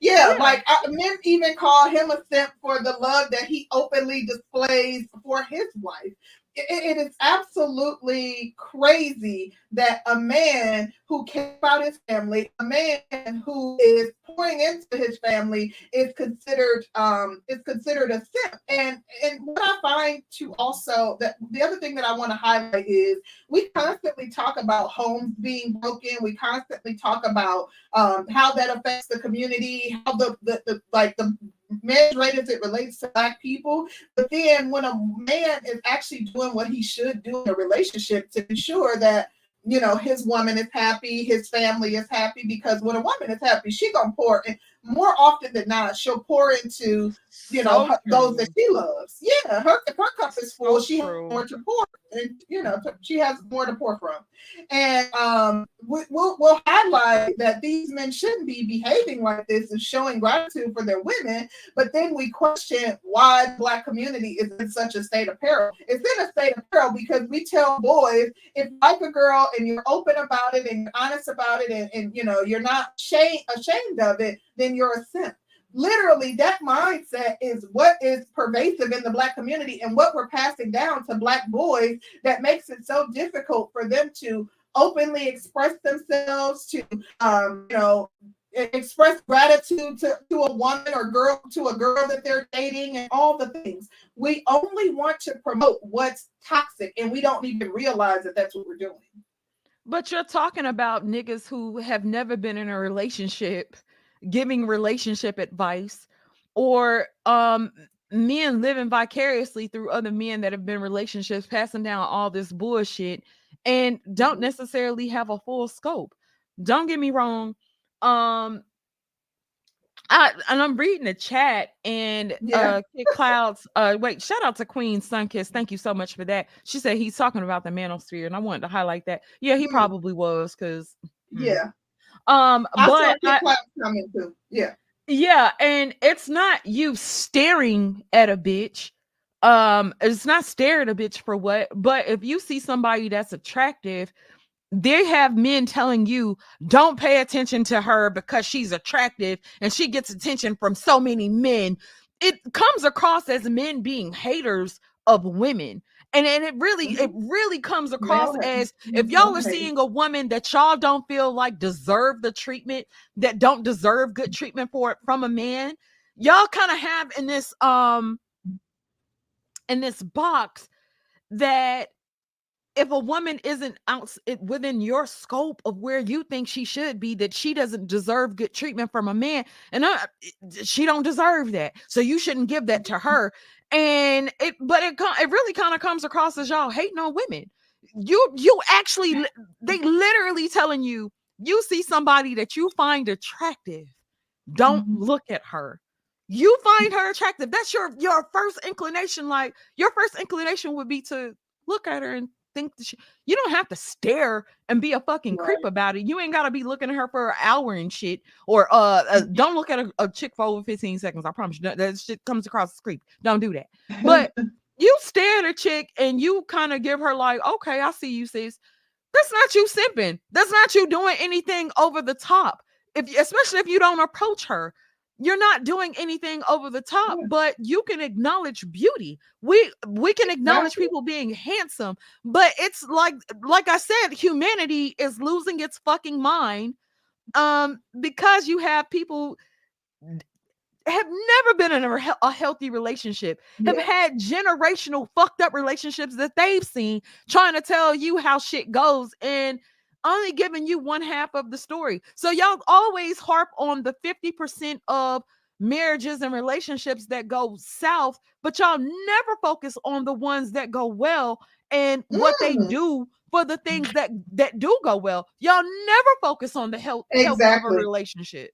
yeah, Yeah. like uh, men even call him a simp for the love that he openly displays for his wife. It- it is absolutely crazy that a man who cares about his family, a man who is pouring into his family, is considered um is considered a simp. And and what I find to also that the other thing that I want to highlight is we constantly talk about homes being broken. We constantly talk about um, how that affects the community, how the, the, the like the marriage rate as it relates to black people. But then when a man is actually doing what he should do in a relationship to ensure that you know his woman is happy, his family is happy, because when a woman is happy, she gonna pour more often than not, she'll pour into you know So her, those that she loves. Yeah, her her cup is full, So she has more to pour, and you know she has more to pour from. And um, we, we'll we'll highlight that these men shouldn't be behaving like this and showing gratitude for their women, but then we question why the black community is in such a state of peril. It's in a state of peril because we tell boys if you like a girl and you're open about it and you're honest about it and, and you know you're not shame, ashamed of it, then you're a simp. Literally, that mindset is what is pervasive in the black community and what we're passing down to black boys that makes it so difficult for them to openly express themselves, to um, you know, express gratitude to, to a woman or girl to a girl that they're dating and all the things. We only want to promote what's toxic and we don't even realize that that's what we're doing. But you're talking about niggas who have never been in a relationship giving relationship advice or um men living vicariously through other men that have been relationships passing down all this bullshit and don't necessarily have a full scope. Don't get me wrong. Um I and I'm reading the chat and Yeah. uh Kid Clouds uh wait shout out to Queen Sunkiss thank you so much for that she said he's talking about the manosphere and I wanted to highlight that yeah he Mm. probably was because Yeah. Um I but I- coming too. Yeah. yeah, and it's not you staring at a bitch. Um, it's not staring at a bitch for what, but if you see somebody that's attractive, they have men telling you don't pay attention to her because she's attractive and she gets attention from so many men. It comes across as men being haters of women. And, and it really, it really comes across as if y'all are seeing a woman that y'all don't feel like deserve the treatment that don't deserve good treatment for it from a man y'all kind of have in this um in this box that if a woman isn't out within your scope of where you think she should be that she doesn't deserve good treatment from a man and uh, it- she don't deserve that. So you shouldn't give that to her and it but it it really kind of comes across as y'all hating on women. You you actually they literally telling you you see somebody that you find attractive don't Mhm. look at her. You find her attractive that's your your first inclination like your first inclination would be to look at her and think that she, you don't have to stare and be a fucking creep about it you ain't got to be looking at her for an hour and shit or uh, uh don't look at a, a chick for over 15 seconds i promise you that, that shit comes across as creep don't do that but you stare at a chick and you kind of give her like, okay, I see you, sis. That's not you simping. That's not you doing anything over the top. If especially if you don't approach her, you're not doing anything over the top. Yeah. But you can acknowledge beauty. We we can acknowledge Exactly. people being handsome, but it's like like I said, humanity is losing its fucking mind, um, because you have people have never been in a, a healthy relationship have had generational fucked up relationships that they've seen trying to tell you how shit goes and only giving you one half of the story. So y'all always harp on the 50% of marriages and relationships that go south, but y'all never focus on the ones that go well and what they Mm. do for the things that that do go well. Y'all never focus on the health, health of Exactly. a relationship.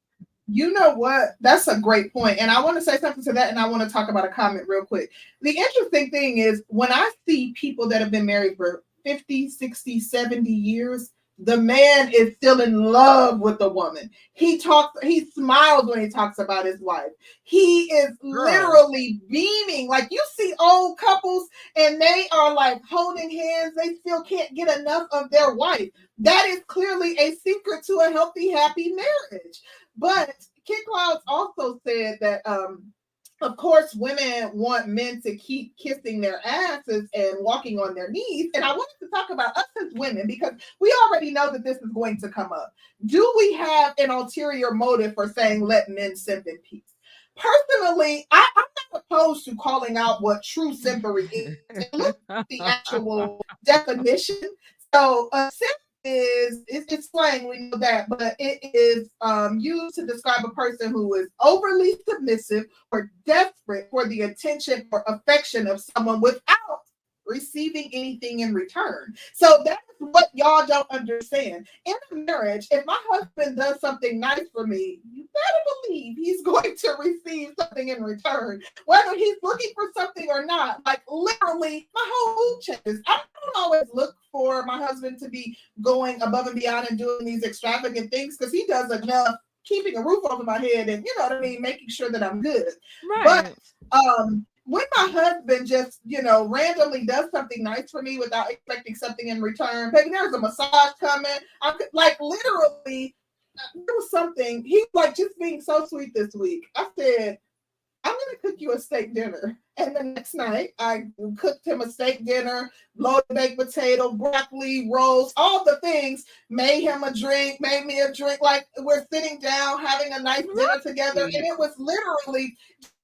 You know what? That's a great point. And I want to say something to that. And I want to talk about a comment real quick. The interesting thing is when I see people that have been married for 50, 60, 70 years, the man is still in love with the woman. He talks, he smiles when he talks about his wife. He is Girl. literally beaming. Like you see old couples and they are like holding hands. They still can't get enough of their wife. That is clearly a secret to a healthy, happy marriage. But Kid Clouds also said that um of course women want men to keep kissing their asses and walking on their knees. And I wanted to talk about us as women because we already know that this is going to come up. Do we have an ulterior motive for saying let men simp in peace? Personally, I, I'm not opposed to calling out what true simpery is. Look at the actual definition. So a simp is it's, slang, we know that, but it is um, used to describe a person who is overly submissive or desperate for the attention or affection of someone without receiving anything in return. So that's what y'all don't understand. In a marriage, if my husband does something nice for me, you better believe he's going to receive something in return, whether he's looking for something or not. Like literally, my whole mood changes. I don't always look for my husband to be going above and beyond and doing these extravagant things because he does enough keeping a roof over my head and you know what I mean, making sure that I'm good. Right. But Um, when my husband just, you know, randomly does something nice for me without expecting something in return, baby, there's a massage coming. I could like literally there was something he was like just being so sweet this week. I said, I'm gonna cook you a steak dinner. And the next night I cooked him a steak dinner, loaded baked potato, broccoli, rolls, all the things, made him a drink, made me a drink. Like we're sitting down having a nice dinner together. And it was literally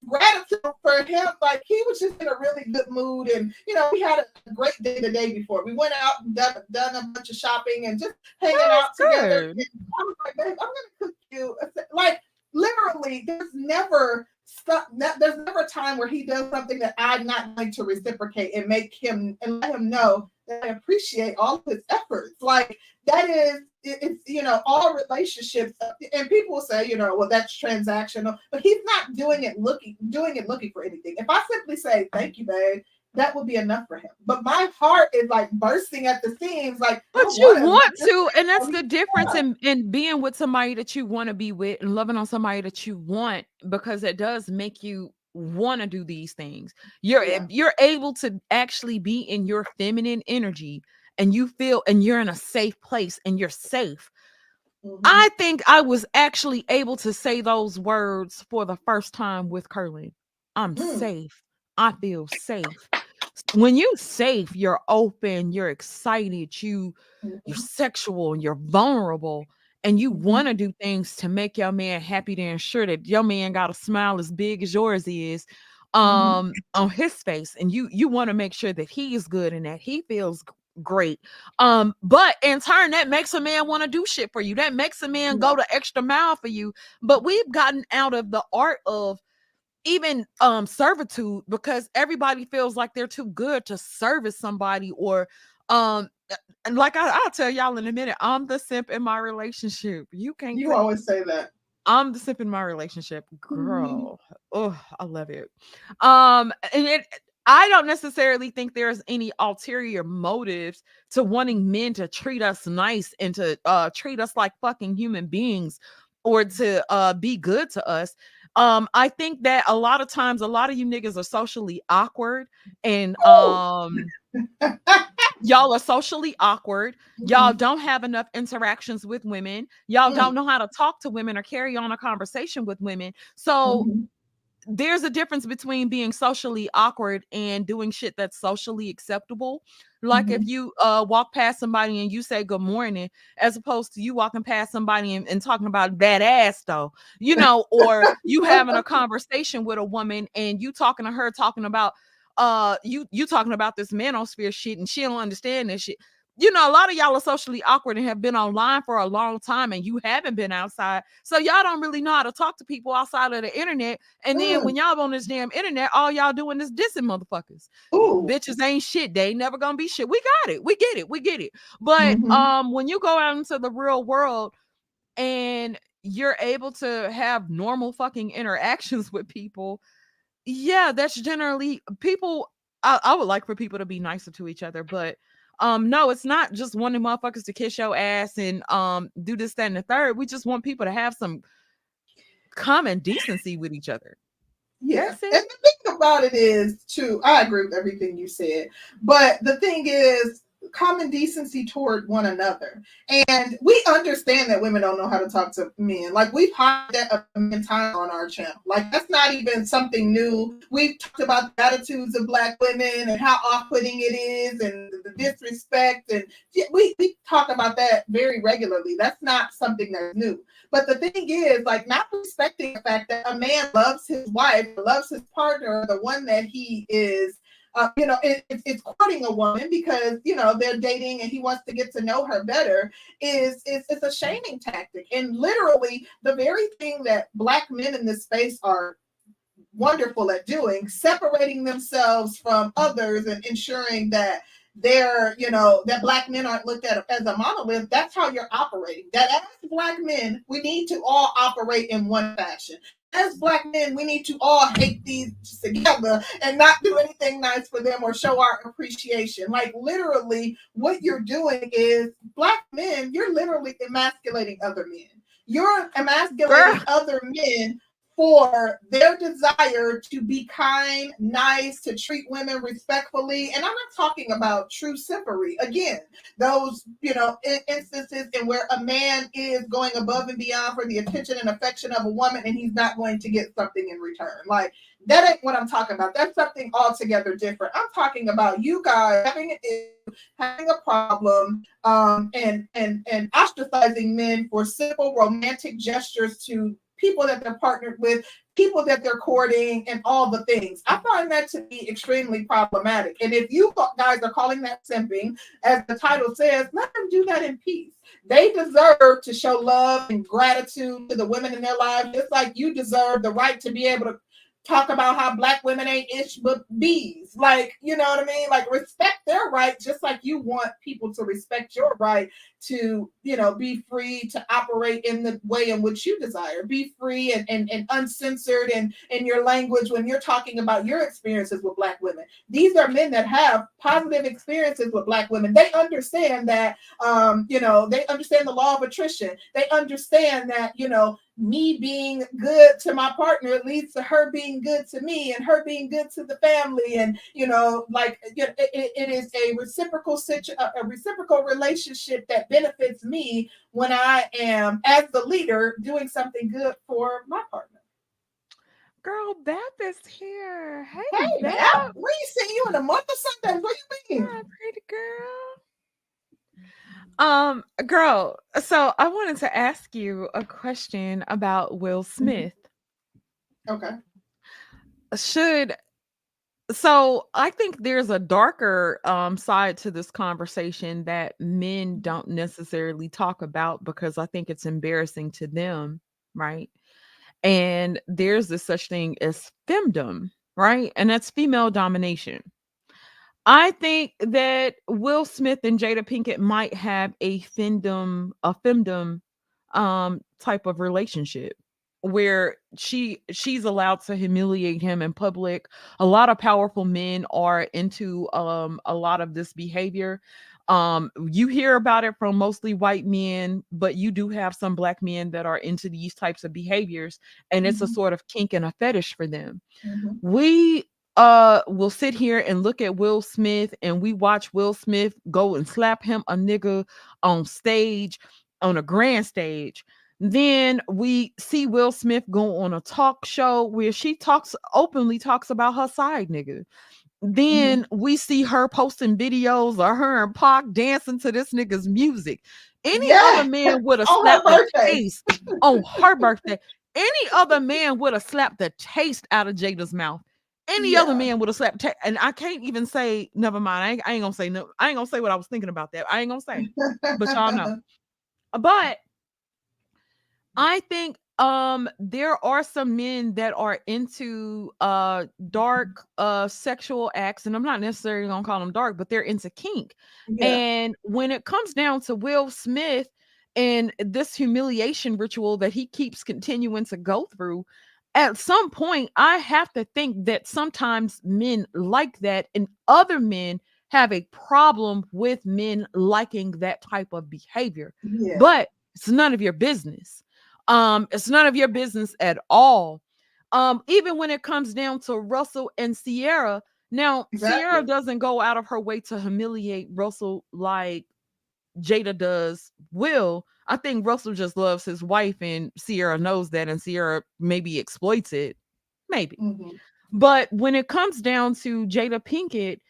gratitude for him. Like he was just in a really good mood. And you know, we had a great day the day before. We went out and done, done a bunch of shopping and just hanging out together. good. And I was like, babe, I'm gonna cook you a se-" like literally there's never stuff there's never a time where he does something that I'm not going to reciprocate and make him and let him know that I appreciate all of his efforts. Like that is it- it's you know all relationships and people will say you know well that's transactional but he's not doing it looking doing it looking for anything if i simply say thank you babe that would be enough for him but my heart is like bursting at the seams like But you want to, and that's the difference in, in being with somebody that you want to be with and loving on somebody that you want because it does make you want to do these things. You're Yeah. you're able to actually be in your feminine energy and you feel and you're in a safe place and you're safe. Mhm. I think I was actually able to say those words for the first time with Curly. I'm Mm. safe. I feel safe. When you're safe, you're open, you're excited, you you're Mhm. sexual and you're vulnerable and you Mhm. want to do things to make your man happy to ensure that your man got a smile as big as yours is Mhm. um on his face and you you want to make sure that he is good and that he feels great um but in turn that makes a man want to do shit for you that makes a man go the extra mile for you but we've gotten out of the art of even um servitude because everybody feels like they're too good to service somebody or um and like I, I'll tell y'all in a minute, I'm the simp in my relationship. You can't. you always say that I'm the simp in my relationship, Mhm. girl. Oh, I love it. Um, and it. I don't necessarily think there's any ulterior motives to wanting men to treat us nice and to uh treat us like fucking human beings or to uh be good to us. Um, I think that a lot of times a lot of you niggas are socially awkward and um y'all are socially awkward y'all Mhm. don't have enough interactions with women y'all Mm. don't know how to talk to women or carry on a conversation with women so Mhm. There's a difference between being socially awkward and doing shit that's socially acceptable. Like if you uh walk past somebody and you say good morning as opposed to you walking past somebody and, and talking about that ass though you know or you having a conversation with a woman and you talking to her talking about uh you you talking about this manosphere shit and she don't understand this shit you know, a lot of y'all are socially awkward and have been online for a long time and you haven't been outside. So y'all don't really know how to talk to people outside of the internet. And then Mm. when y'all on this damn internet, all y'all doing is dissing motherfuckers. Ooh. Bitches ain't shit. They ain't never gonna be shit. We got it. We get it. We get it. But Mhm. um, when you go out into the real world and you're able to have normal fucking interactions with people, yeah, that's generally people. I, I would like for people to be nicer to each other, but um, no, it's not just wanting motherfuckers to kiss your ass and um do this, that, and the third. We just want people to have some common decency with each other. Yeah. And the thing about it is, too, I agree with everything you said. But the thing is, common decency toward one another. And we understand that women don't know how to talk to men. Like we've had that a times on our channel. Like that's not even something new. We've talked about the attitudes of black women and how off-putting it is and the disrespect. And we, we talk about that very regularly. That's not something that's new. But the thing is, like, not respecting the fact that a man loves his wife, loves his partner, the one that he is, uh, you know, it, it- it's courting a woman because you know they're dating and he wants to get to know her better. Is is is a shaming tactic, and literally the very thing that black men in this space are wonderful at doing, separating themselves from others and ensuring that they're, you know, that black men aren't looked at as a monolith. That's how you're operating. That as black men, we need to all operate in one fashion. As black men, we need to all hate these together and not do anything nice for them or show our appreciation. Like literally, what you're doing is black men, you're literally emasculating other men. You're emasculating Girl. other men for their desire to be kind, nice, to treat women respectfully. And I'm not talking about true simpery. Again, those, you know, instances in where a man is going above and beyond for the attention and affection of a woman and he's not going to get something in return. Like, that ain't what I'm talking about. That's something altogether different. I'm talking about you guys having an issue, having a problem, um, and and and ostracizing men for simple romantic gestures to people that they're partnered with, people that they're courting, and all the things. I find that to be extremely problematic. And if you guys are calling that simping, as the title says, let them do that in peace. They deserve to show love and gratitude to the women in their lives, just like you deserve the right to be able to talk about how black women ain't ish but bees. Like, you know what I mean? Like respect their right, just like you want people to respect your right to, you know, be free to operate in the way in which you desire. Be free and, and, and uncensored and in your language when you're talking about your experiences with black women. These are men that have positive experiences with black women. They understand that um, you know, they understand the law of attrition. They understand that, you know, me being good to my partner leads to her being good to me and her being good to the family and you know like it, it- is a reciprocal situ- a reciprocal relationship that benefits me when i am as the leader doing something good for my partner Girl, Beth is here. Hey, hey Beth. man we seen you in a month or something what you mean Yeah, pretty girl. Um, girl, so I wanted to ask you a question about Will Smith. okay Should so I think there's a darker um side to this conversation that men don't necessarily talk about because I think it's embarrassing to them, right? And there's this such thing as femdom, right? And that's female domination. I think that Will Smith and Jada Pinkett might have a femdom, a femdom um type of relationship where she she's allowed to humiliate him in public. A lot of powerful men are into um a lot of this behavior. Um you hear about it from mostly white men, but you do have some black men that are into these types of behaviors and it's a Mhm. sort of kink and a fetish for them Mhm. we uh will sit here and look at Will Smith and we watch Will Smith go and slap him a nigga on stage on a grand stage. Then we see Will Smith go on a talk show where she talks openly talks about her side nigga. Then we see her posting videos of her and Pac dancing to this nigga's music. Any Yeah, other man would have slapped the taste on her birthday. Any other man would have slapped the taste out of Jada's mouth. Any other man would have slapped. ta- and I can't even say. Never mind. I ain't, I ain't gonna say no. I ain't gonna say what I was thinking about that. I ain't gonna say. but y'all know. But I think um there are some men that are into uh dark uh sexual acts and I'm not necessarily going to call them dark but they're into kink. Yeah. And when it comes down to Will Smith and this humiliation ritual that he keeps continuing to go through at some point I have to think that sometimes men like that and other men have a problem with men liking that type of behavior yeah. but it's none of your business um it's none of your business at all. Um even when it comes down to russell and Ciara now Ciara doesn't go out of her way to humiliate russell like jada does will. I think russell just loves his wife and Ciara knows that and Ciara maybe exploits it. Maybe. Mhm. but when it comes down to Jada Pinkett,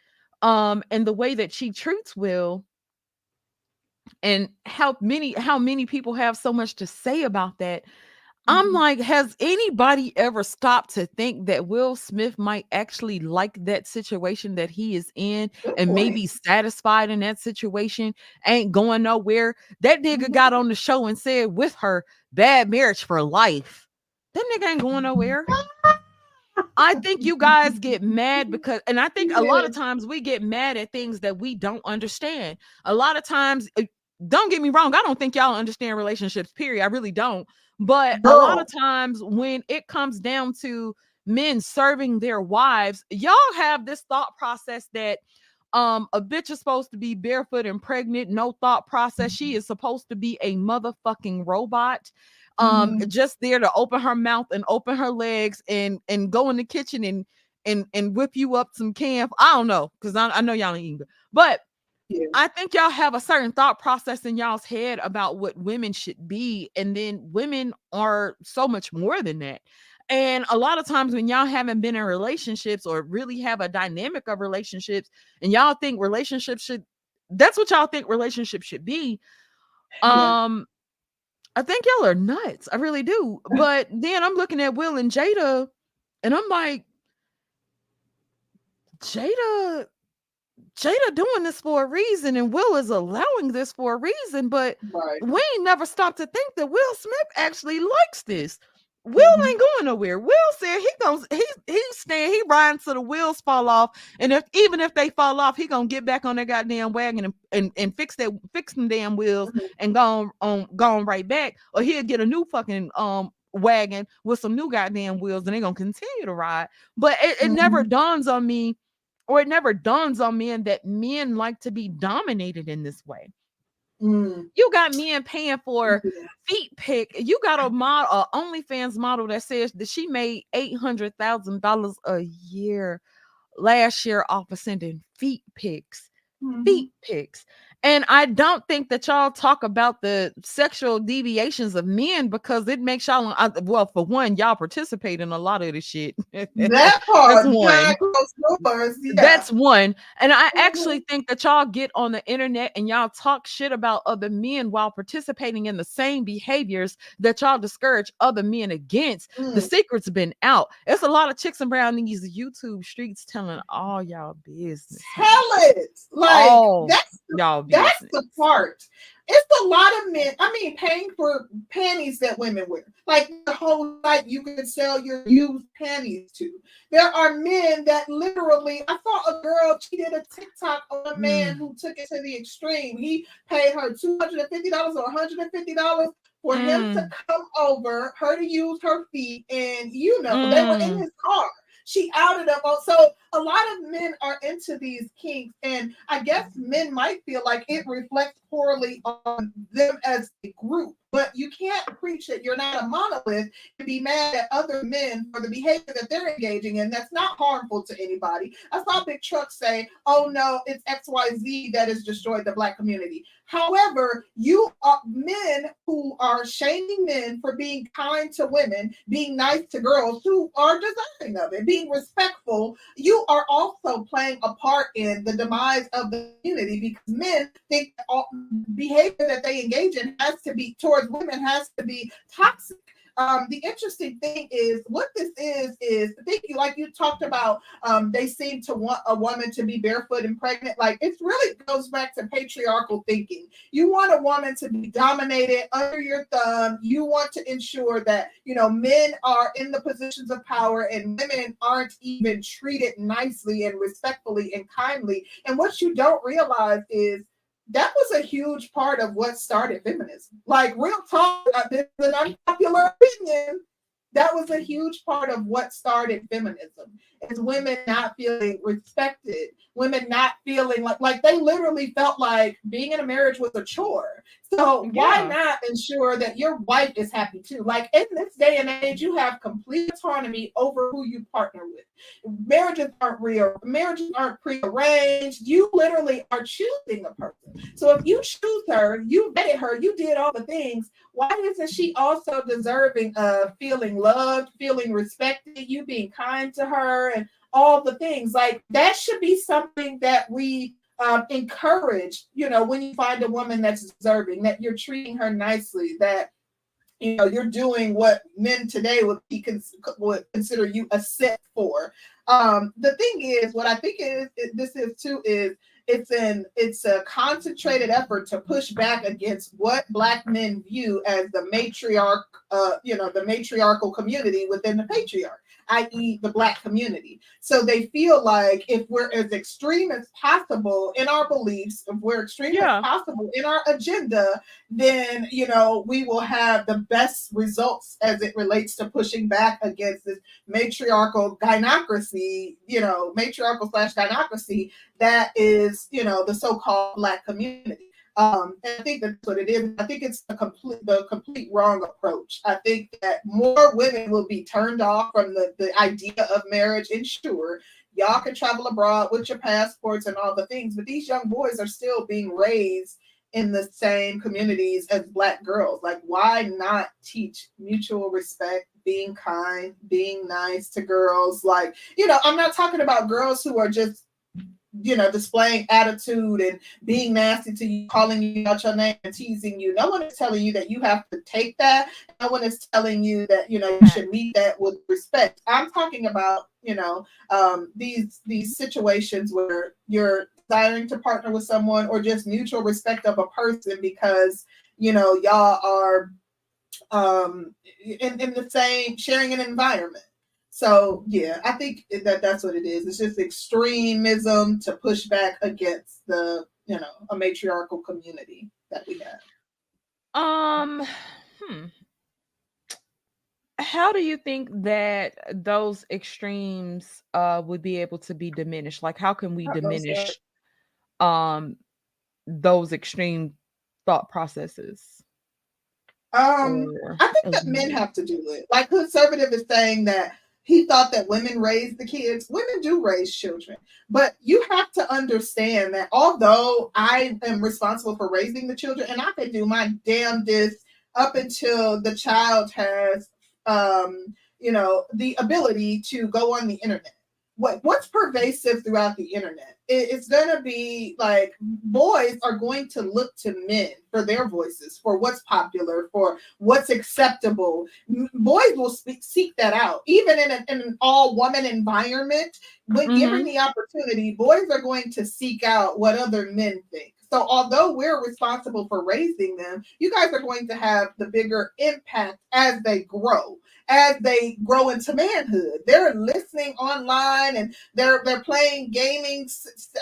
um, and the way that she treats Will, and how many how many people have so much to say about that, I'm Mhm. like, has anybody ever stopped to think that Will Smith might actually like that situation that he is in Good and maybe satisfied in that situation, ain't going nowhere? That nigga Mhm. got on the show and said with her, bad marriage for life. That nigga ain't going nowhere. I think you guys get mad because, and I think a lot of times we get mad at things that we don't understand. A lot of times, uh, don't get me wrong, I don't think y'all understand relationships, period. I really don't. But a lot of times when it comes down to men serving their wives, y'all have this thought process that um a bitch is supposed to be barefoot and pregnant, no thought process. She is supposed to be a motherfucking robot um Mhm. just there to open her mouth and open her legs and and go in the kitchen and and and whip you up some camp i don't know because I, I know y'all ain't eating but I think y'all have a certain thought process in y'all's head about what women should be and then women are so much more than that and a lot of times when y'all haven't been in relationships or really have a dynamic of relationships and y'all think relationships should that's what y'all think relationships should be um I think y'all are nuts. I really do. But then I'm looking at Will and Jada, and I'm like, Jada, Jada doing this for a reason, and Will is allowing this for a reason. But Right. we ain't never stopped to think that Will Smith actually likes this. Will Mhm. ain't going nowhere. Will said he goes, he he's staying, he riding till the wheels fall off. And if even if they fall off, he gonna get back on that goddamn wagon and, and, and fix that fix them damn wheels Mhm. and go on gone right back, or he'll get a new fucking um wagon with some new goddamn wheels, and they're gonna continue to ride. But it, it never dawns on me, or it never dawns on men that men like to be dominated in this way. Mm. You got men paying for Yeah. feet pick. You got a model, a OnlyFans model that says that she made eight hundred thousand dollars a year last year off of sending feet pics. Mhm. Feet pics. And I don't think that y'all talk about the sexual deviations of men because it makes y'all well, for one, y'all participate in a lot of this shit. That part. That's one. yeah. That's one. And I Mhm. actually think that y'all get on the internet and y'all talk shit about other men while participating in the same behaviors that y'all discourage other men against. The Mm. secret's been out. It's a lot of chicks around these YouTube streets telling all y'all business. Tell it. Like Oh, that's Y'all that's business. the part. It's a lot of men. I mean, paying for panties that women wear. Like the whole night you can sell your used panties to. There are men that literally. I saw a girl. She did a TikTok on a man Mm. who took it to the extreme. He paid her two hundred and fifty dollars or one hundred and fifty dollars for him to Mm. come over, her to use her feet, and you know they were in Mm. his car. She outed him. on- So a lot of men are into these kinks, and I guess men might feel like it reflects poorly on them as a group. But you can't preach that you're not a monolith and be mad at other men for the behavior that they're engaging in. That's not harmful to anybody. I saw Big Truck say, "Oh no, it's X Y Z that has destroyed the black community." However, you are men who are shaming men for being kind to women, being nice to girls who are deserving of it, being respectful. You are also playing a part in the demise of the community because men think all behavior that they engage in has to be towards women has to be toxic. um, the interesting thing is what this is is think you like you talked about. Um, they seem to want a woman to be barefoot and pregnant. Like it really goes back to patriarchal thinking. You want a woman to be dominated under your thumb. You want to ensure that you know men are in the positions of power and women aren't even treated nicely and respectfully and kindly. And what you don't realize is that was a huge part of what started feminism. Like real talk, this is an unpopular opinion. That was a huge part of what started feminism. Is women not feeling respected, women not feeling like like they literally felt like being in a marriage was a chore. So oh, yeah. why not ensure that your wife is happy too? Like in this day and age, you have complete autonomy over who you partner with. Marriages aren't real, marriages aren't prearranged. You literally are choosing a person. So if you choose her, you vetted her, you did all the things. Why isn't she also deserving of feeling loved, feeling respected, you being kind to her, and all the things? Like that should be something that we um, encourage, you know, when you find a woman that's deserving, that you're treating her nicely, that you know you're doing what men today would be would consider you a set for. Um, the thing is, what I think is this is too is it's an it's a concentrated effort to push back against what black men view as the matriarch, uh, you know, the matriarchal community within the patriarch i.e., the Black community. So they feel like if we're as extreme as possible in our beliefs, if we're extreme yeah. as possible in our agenda, then, you know, we will have the best results as it relates to pushing back against this matriarchal gynocracy, you know, matriarchal slash gynocracy that is, you know, the so called Black community. Um, and I think that's what it is. I think it's the complete the complete wrong approach. I think that more women will be turned off from the, the idea of marriage. And sure, y'all can travel abroad with your passports and all the things, but these young boys are still being raised in the same communities as black girls. Like, why not teach mutual respect, being kind, being nice to girls? Like, you know, I'm not talking about girls who are just you know, displaying attitude and being nasty to you, calling you out your name and teasing you. No one is telling you that you have to take that. No one is telling you that, you know, you should meet that with respect. I'm talking about, you know, um, these these situations where you're desiring to partner with someone or just mutual respect of a person because, you know, y'all are um in, in the same sharing an environment so yeah, I think that that's what it is. It's just extremism to push back against the you know a matriarchal community that we have. Um, hmm. How do you think that those extremes uh would be able to be diminished? Like, how can we diminish um those extreme thought processes? Um, I think that men have to do it. Like conservative is saying that he thought that women raise the kids. Women do raise children, but you have to understand that although I am responsible for raising the children, and I can do my damnedest up until the child has, um, you know, the ability to go on the internet what what's pervasive throughout the internet? It, it's going to be like boys are going to look to men for their voices for what's popular for what's acceptable. Boys will speak, seek that out. Even in, a, in an all woman environment when mm-hmm. given the opportunity boys are going to seek out what other men think so although we're responsible for raising them, you guys are going to have the bigger impact as they grow as they grow into manhood. They're listening online and they're they're playing gaming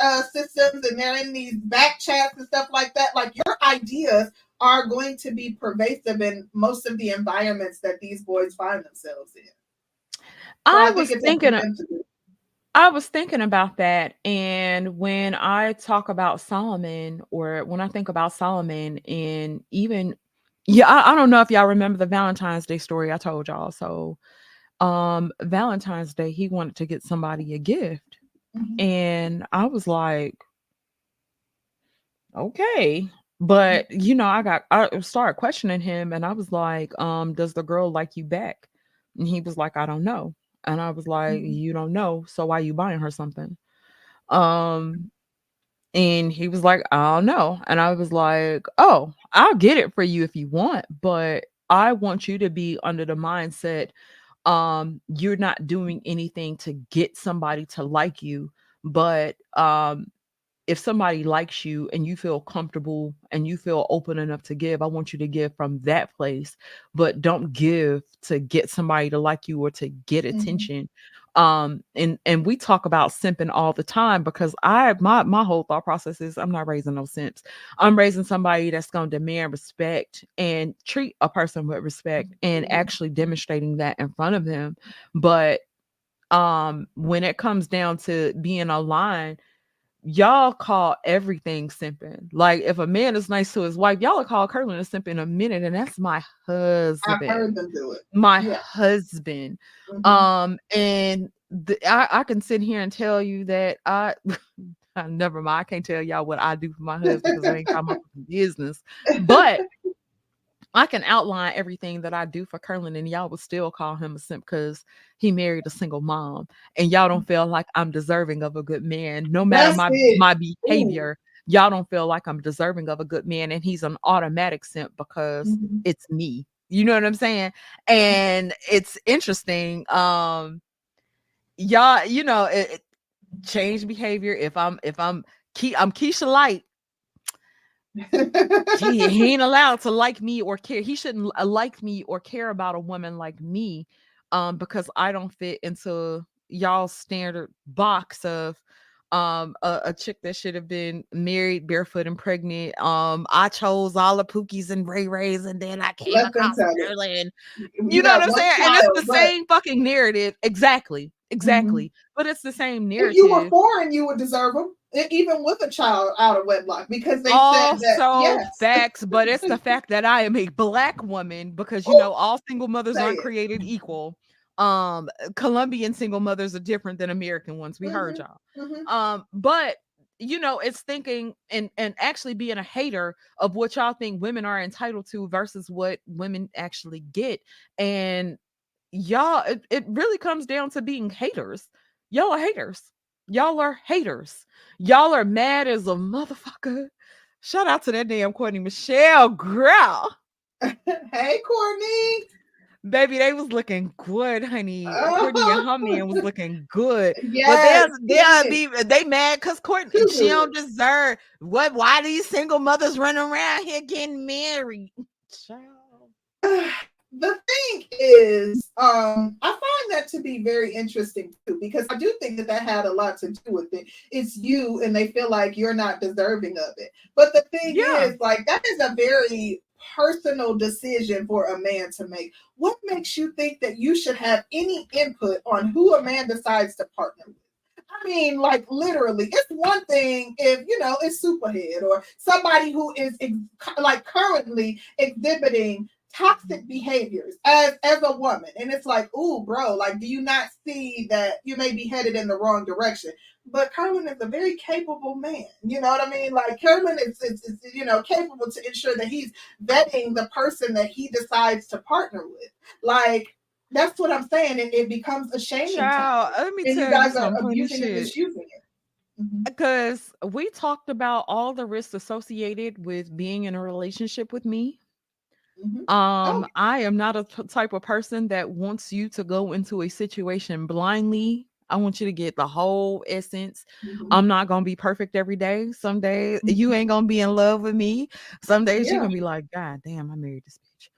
uh, systems and they're in these back chats and stuff like that. Like your ideas are going to be pervasive in most of the environments that these boys find themselves in. So I, I was thinking. I was thinking about that. And when I talk about Solomon, or when I think about Solomon, and even yeah, I, I don't know if y'all remember the Valentine's Day story I told y'all. So, um, Valentine's Day, he wanted to get somebody a gift, mm-hmm. and I was like, okay, but you know, I got I started questioning him, and I was like, um, does the girl like you back? And he was like, I don't know, and I was like, mm-hmm. you don't know, so why you buying her something? Um, and he was like, I don't know. And I was like, Oh, I'll get it for you if you want, but I want you to be under the mindset um you're not doing anything to get somebody to like you, but um if somebody likes you and you feel comfortable and you feel open enough to give, I want you to give from that place, but don't give to get somebody to like you or to get Mhm. attention. Um, and and we talk about simping all the time because I my my whole thought process is I'm not raising no simps. I'm raising somebody that's gonna demand respect and treat a person with respect and Mhm. actually demonstrating that in front of them. But um when it comes down to being aligned y'all call everything simping. Like if a man is nice to his wife, y'all will call Curlin a simp in a minute, and that's my husband. I've husband. heard them do it. My Yeah. husband. Mhm. Um, and the, I, I can sit here and tell you that I, I never mind. I can't tell y'all what I do for my husband because I ain't got my business. But I can outline everything that I do for Curlin, and y'all would still call him a simp because he married a single mom, and y'all don't feel like I'm deserving of a good man, no matter That's my it. my behavior. Y'all don't feel like I'm deserving of a good man, and he's an automatic simp because Mhm. it's me. You know what I'm saying? And it's interesting. Um, y'all, you know, it, it- change behavior. If I'm if I'm Ke- I'm Keisha Light, he, he ain't allowed to like me or care. He shouldn't uh, like me or care about a woman like me, um, because I don't fit into y'all standard box of um a, a chick that should have been married, barefoot, and pregnant. Um, I chose all the Pookies and Ray Rays, and then I came Let across tell it. You you know what I'm saying? And it's the but same fucking narrative. Exactly, exactly. But it's the same If you were foreign, you would deserve them, even with a child out of wedlock, because they said that. also Yes. facts, but it's the fact that I am a black woman because you Ooh, know all single mothers aren't it. created equal. Um, Colombian single mothers are different than American ones. We heard Mhm. y'all. Mhm. Um, but you know, it's thinking and and actually being a hater of what y'all think women are entitled to versus what women actually get. And y'all, it, it really comes down to being haters. Y'all are haters. Y'all are haters. Y'all are mad as a motherfucker. Shout out to that damn Courtney Michelle girl. hey, Courtney. Baby, they was looking good, honey. Courtney and her oh. man was looking good. Yes. But they'll, they'll yes. be they mad because Courtney she don't deserve what why these single mothers running around here getting married? Child. the thing is, um, I find that to be very interesting too, because I do think that that had a lot to do with it. It's you, and they feel like you're not deserving of it. But the thing Yeah. is, like, that is a very personal decision for a man to make. What makes you think that you should have any input on who a man decides to partner with? I mean, like literally, it's one thing if you know it's superhead or somebody who is ex- like currently exhibiting toxic behaviors as as a woman, and it's like, ooh, bro, like, do you not see that you may be headed in the wrong direction? But Kerwin is a very capable man. You know what I mean? Like Kerwin is, is, is you know capable to ensure that he's vetting the person that he decides to partner with. Like that's what I'm saying, and it becomes a shame Child, let me and tell you guys are abusing and misusing it. Mm-hmm. Because we talked about all the risks associated with being in a relationship with me. Mhm. Um, I am not a t- type of person that wants you to go into a situation blindly. I want you to get the whole essence. Mhm. I'm not gonna be perfect every day. Some days you ain't gonna be in love with me. Some days you're gonna be like, God damn, I married this bitch.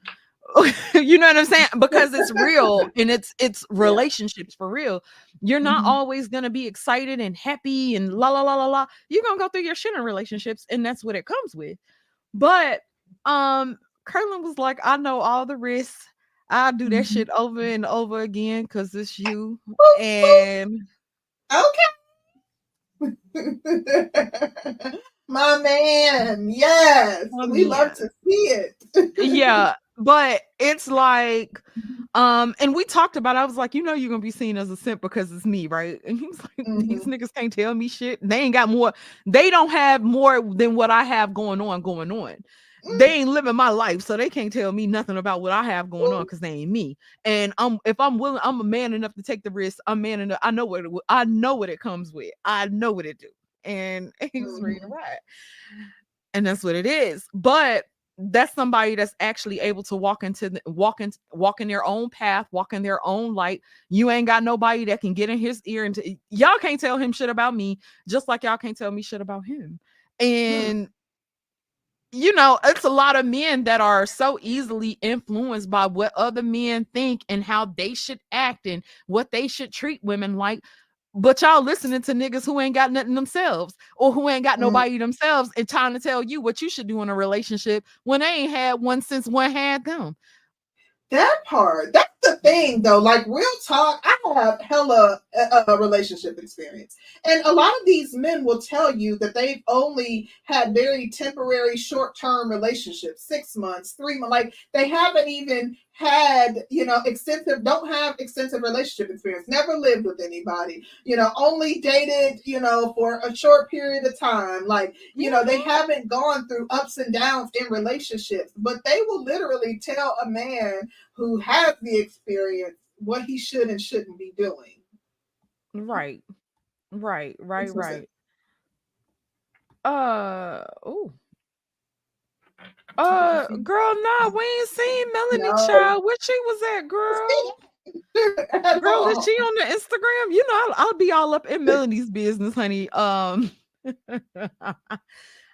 you know what I'm saying? Because it's real and it's it's relationships for real. You're not Mhm. always gonna be excited and happy and la la la la la. You're gonna go through your shit in relationships, and that's what it comes with. But um, Curlin was like, I know all the risks. I'll do that Mhm. shit over and over again because it's you. Boop. And My man, yes, My we love to see it. yeah, but it's like, um, and we talked about. I was like, you know, you're gonna be seen as a simp because it's me, right? And he was like, these niggas can't tell me shit. They ain't got more. They don't have more than what I have going on. Going on. Mm. They ain't living my life, so they can't tell me nothing about what I have going on because they ain't me. And I'm if I'm willing, I'm a man enough to take the risk. I'm man enough. I know what it, I know what it comes with. I know what it do, and he's ready to Mhm. ride. And that's what it is. But that's somebody that's actually able to walk into the, walk in walk in their own path, walk in their own light. You ain't got nobody that can get in his ear and t- y'all can't tell him shit about me, just like y'all can't tell me shit about him. And you know, it's a lot of men that are so easily influenced by what other men think and how they should act and what they should treat women like. But y'all listening to niggas who ain't got nothing themselves or who ain't got Mm. nobody themselves and trying to tell you what you should do in a relationship when they ain't had one since one had them. That part. That's the thing, though. Like real talk, I have hella uh, uh, relationship experience, and a lot of these men will tell you that they've only had very temporary, short-term relationships, six months, three months. Like they haven't even had, you know, extensive. Don't have extensive relationship experience. Never lived with anybody. You know, only dated. You know, for a short period of time. Like you know, they haven't gone through ups and downs in relationships, but they will literally tell a man who has the experience what he should and shouldn't be doing. Right. Right. Right. Right. Uh oh. Uh girl, nah, we ain't seen Melanie No. Child. Where she was at, girl? Girl, all. is she on the Instagram? You know, I'll, I'll be all up in Melanie's business, honey. Um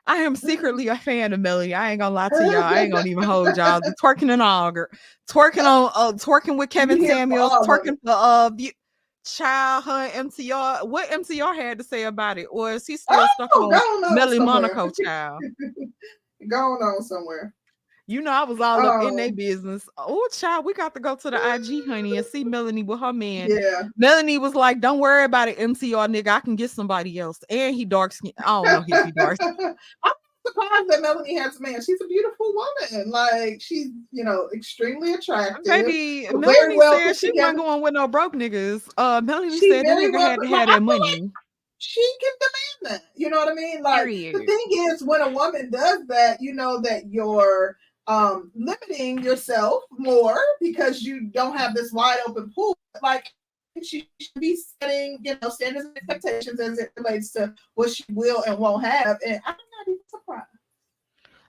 I am secretly a fan of Melanie. I ain't gonna lie to y'all. I ain't gonna even hold y'all. The twerking and all, girl. Twerking on uh twerking with Kevin Samuels, twerking for uh View- Child her MTR. What MTR had to say about it? Or is he still stuck Oh, on on Melly somewhere. Monaco child? Going on somewhere. You know, I was all up in Oh. their business. Oh, child, we got to go to the IG, honey, and see Melanie with her man. Yeah. Melanie was like, "Don't worry about it, MCR nigga. I can get somebody else." And he dark skin. I don't know if he dark. skin. I'm surprised that Melanie has a man. She's a beautiful woman. Like she's, you know, extremely attractive. Baby, Very Melanie well said she wasn't going with no broke niggas. Uh, Melanie She said that nigga well had to have that feel like money. she can demand that. You know what I mean? Like the thing is, when a woman does that, you know that you're um limiting yourself more because you don't have this wide open pool. Like she should be setting, you know, standards and expectations as it relates to what she will and won't have. And I'm not even surprised.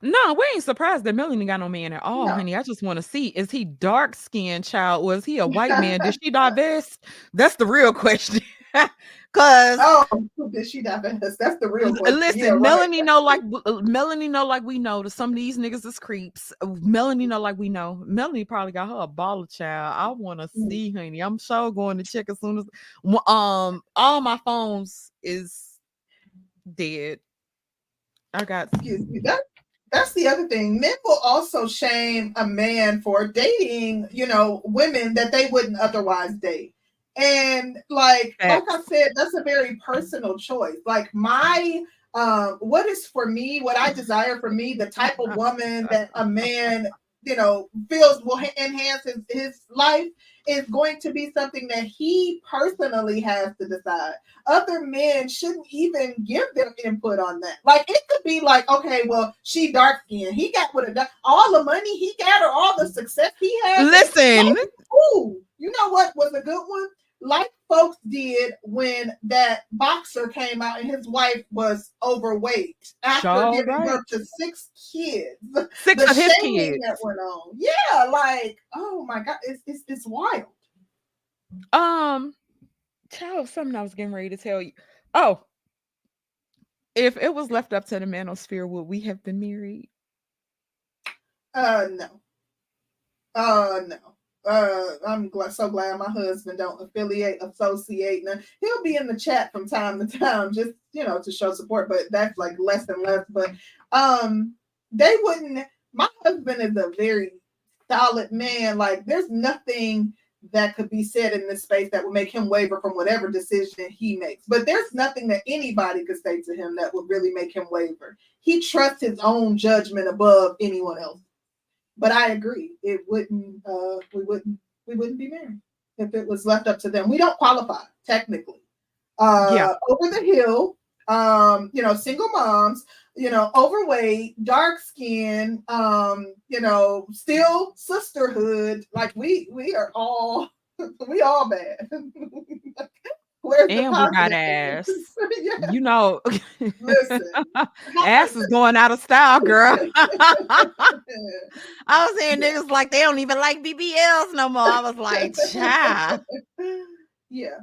No, we ain't surprised that Melanie got no man at all, No. honey. I just want to see is he dark skinned child or is he a white man? Did she divest? That's the real question. Cause Oh, did she divest? That's the real question. Listen, Yeah, right. Melanie know like uh, Melanie know like we know that some of these niggas is creeps. Uh, Melanie know like we know. Melanie probably got her a baller child. I want to Mm. see, honey. I'm sure going to check as soon as um all my phones is dead. I got excuse me. That that's the other thing. Men will also shame a man for dating, you know, women that they wouldn't otherwise date. And like like I said, that's a very personal choice. Like my um what is for me, what I desire for me, the type of woman that a man, you know, feels will ha- enhance his, his life is going to be something that he personally has to decide other men shouldn't even give their input on that. Like it could be like, okay, well, she dark skinned. He got what a all the money he got or all the success he has. listen. Ooh, you know what was a good one? Like folks did when that boxer came out and his wife was overweight after Sure giving right. birth to six kids. Six the of his kids. that went on. Yeah, like, oh my god, it's it's, it's wild. Um, child, something I was getting ready to tell you. Oh, if it was left up to the manosphere, would we have been married? Uh no. Uh no. Uh I'm so glad my husband don't affiliate, associate. Now, he'll be in the chat from time to time, just you know, to show support, but that's like less and less. But um they wouldn't my husband is a very solid man. Like there's nothing that could be said in this space that would make him waver from whatever decision he makes. But there's nothing that anybody could say to him that would really make him waver. He trusts his own judgment above anyone else. But I agree, it wouldn't. Uh, we wouldn't. We wouldn't be married if it was left up to them. We don't qualify technically. Uh, Yeah. Over the hill. Um, you know, single moms. You know, overweight, dark skin. Um, you know, still sisterhood. Like we, we are all, we all bad. Where's And we got ass. Yeah, You know, Listen. ass is going out of style, girl. I was hearing niggas like they don't even like BBLs no more. I was like, child. yeah.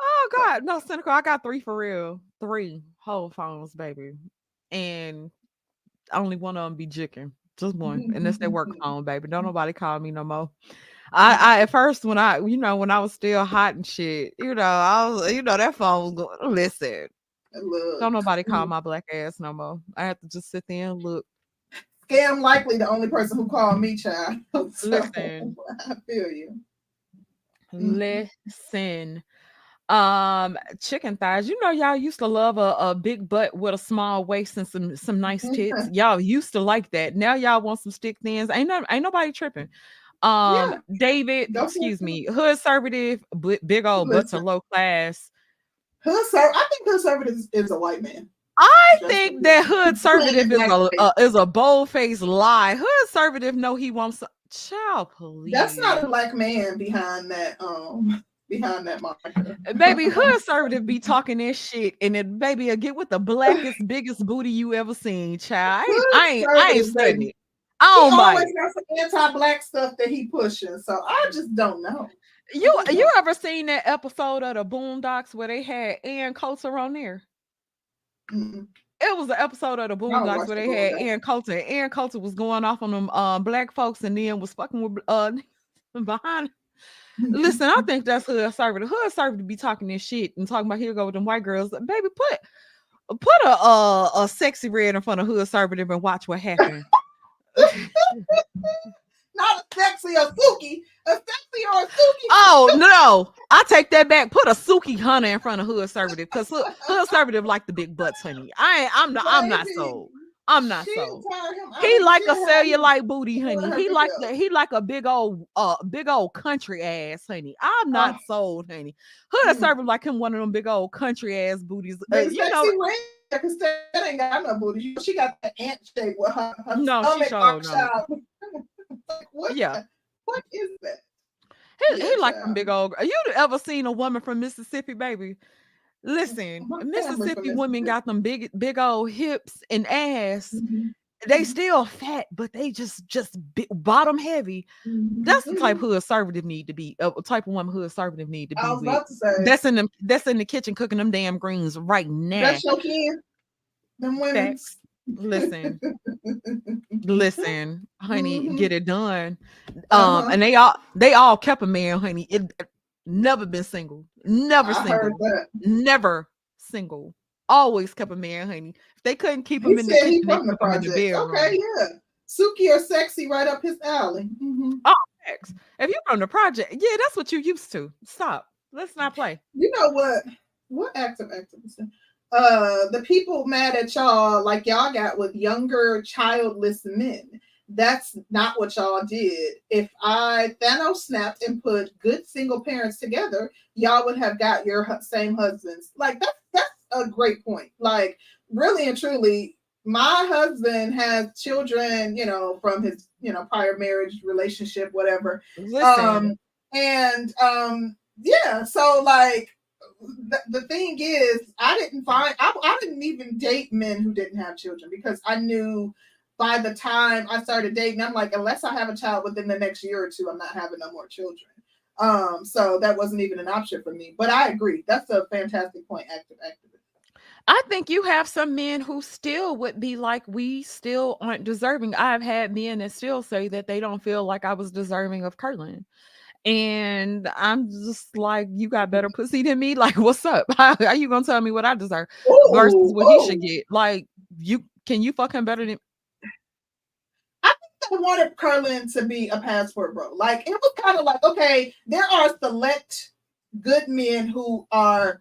Oh God, no, cynical. I got three for real. Three whole phones, baby. And only one of them be jicking. Just one. And that's their work phone, baby. Don't nobody call me no more. I, I at first when I you know when I was still hot and shit, you know, I was you know that phone was going listen. Look, Don't nobody call my black ass no more. I have to just sit there and look. scam likely the only person who called me, child. So, Listen. I feel you. Mhm. Listen. Um, chicken thighs. You know, y'all used to love a, a big butt with a small waist and some some nice tits. y'all used to like that. Now y'all want some stick thins. Ain't no, ain't nobody tripping. Um, David, Go for excuse me, hood conservative, big old butts are Listen. low class. Hood I think hood conservative is, is a white man. I Just think that hood conservative is a uh, is a bold faced lie. Hood conservative know he wants child police. That's not a black man behind that um behind that moniker. baby hood conservative be talking this shit and then baby uh, get with the blackest biggest booty you ever seen child i ain't i ain't, I ain't Hood saying it i He don't always got some anti-black stuff that he pushing. So I just don't know. you you ever seen that episode of the boondocks where they had Ann Coulter on there Mm-mm. it was an episode of the Boondocks where the they had Boondocks. Aaron Coulter. Aaron Coulter was going off on them uh, black folks and then was fucking with uh behind. Listen, I think that's hood server. The hood server to be talking this shit and talking about here go with them white girls. Baby, put put a uh, a Sexyy Red in front of hood server and watch what happened. Not a sexy or Suki. A sexy or a Suki. oh no, I take that back. Put a Sukihana in front of hood conservative because hood, hood conservative like the big butts, honey. I ain't, I'm not I'm not sold. I'm not she sold. He like a She had him- cellulite booty, honey. He like the, he like a big old uh big old country ass, honey. I'm not Oh. sold, honey. Hood Mm. like him one of them big old country ass booties. Uh, you know, because that ain't got no booty. She got the ant shape with her, her No, she stomach sure don't. out. like, what Yeah. the- what is that? he, yeah, he like them big old. You ever seen a woman from Mississippi, baby? Listen, My family from Mississippi women got them big big old hips and ass. Mm-hmm. They Mhm. still fat, but they just just bottom heavy. That's the type Mhm. hood conservative need to be. Uh, type of woman who a conservative need to be I was with. about to say That's in the that's in the kitchen cooking them damn greens right now. that's your kid. Them women. Listen, listen, honey, Mhm. get it done. Um, Uh-huh. and they all they all kept a man, honey. It never been single, never I single, never single. Always kept a man, honey. If they couldn't keep him He in the kitchen, they the in the bedroom. Okay, yeah. Suki or Sexyy Red up his alley. Mhm. Facts. If you're from the project, yeah, that's what you used to. Stop. Let's not play. You know what? What active activism? Uh, the people mad at y'all like y'all got with younger childless men. That's not what y'all did. If I Thanos snapped and put good single parents together, y'all would have got your same husbands. Like that's that's a great point. Like really and truly, my husband has children, you know, from his you know prior marriage relationship, whatever. Listen, um and um yeah so like the, the thing is i didn't find I, I didn't even date men who didn't have children because i knew by the time i started dating i'm like unless i have a child within the next year or two i'm not having no more children. Um so that wasn't even an option for me but i agree. That's a fantastic point active activist I think you have some men who still would be like, we still aren't deserving. I've had men that still say that they don't feel like I was deserving of Curlin. And I'm just like, you got better mm-hmm. pussy than me. Like, what's up? How are you gonna tell me what I deserve versus Ooh, what he should get? Like, you can you fuck him better than I wanted Curlin to be a passport bro. Like it was kind of like, okay, there are select good men who are,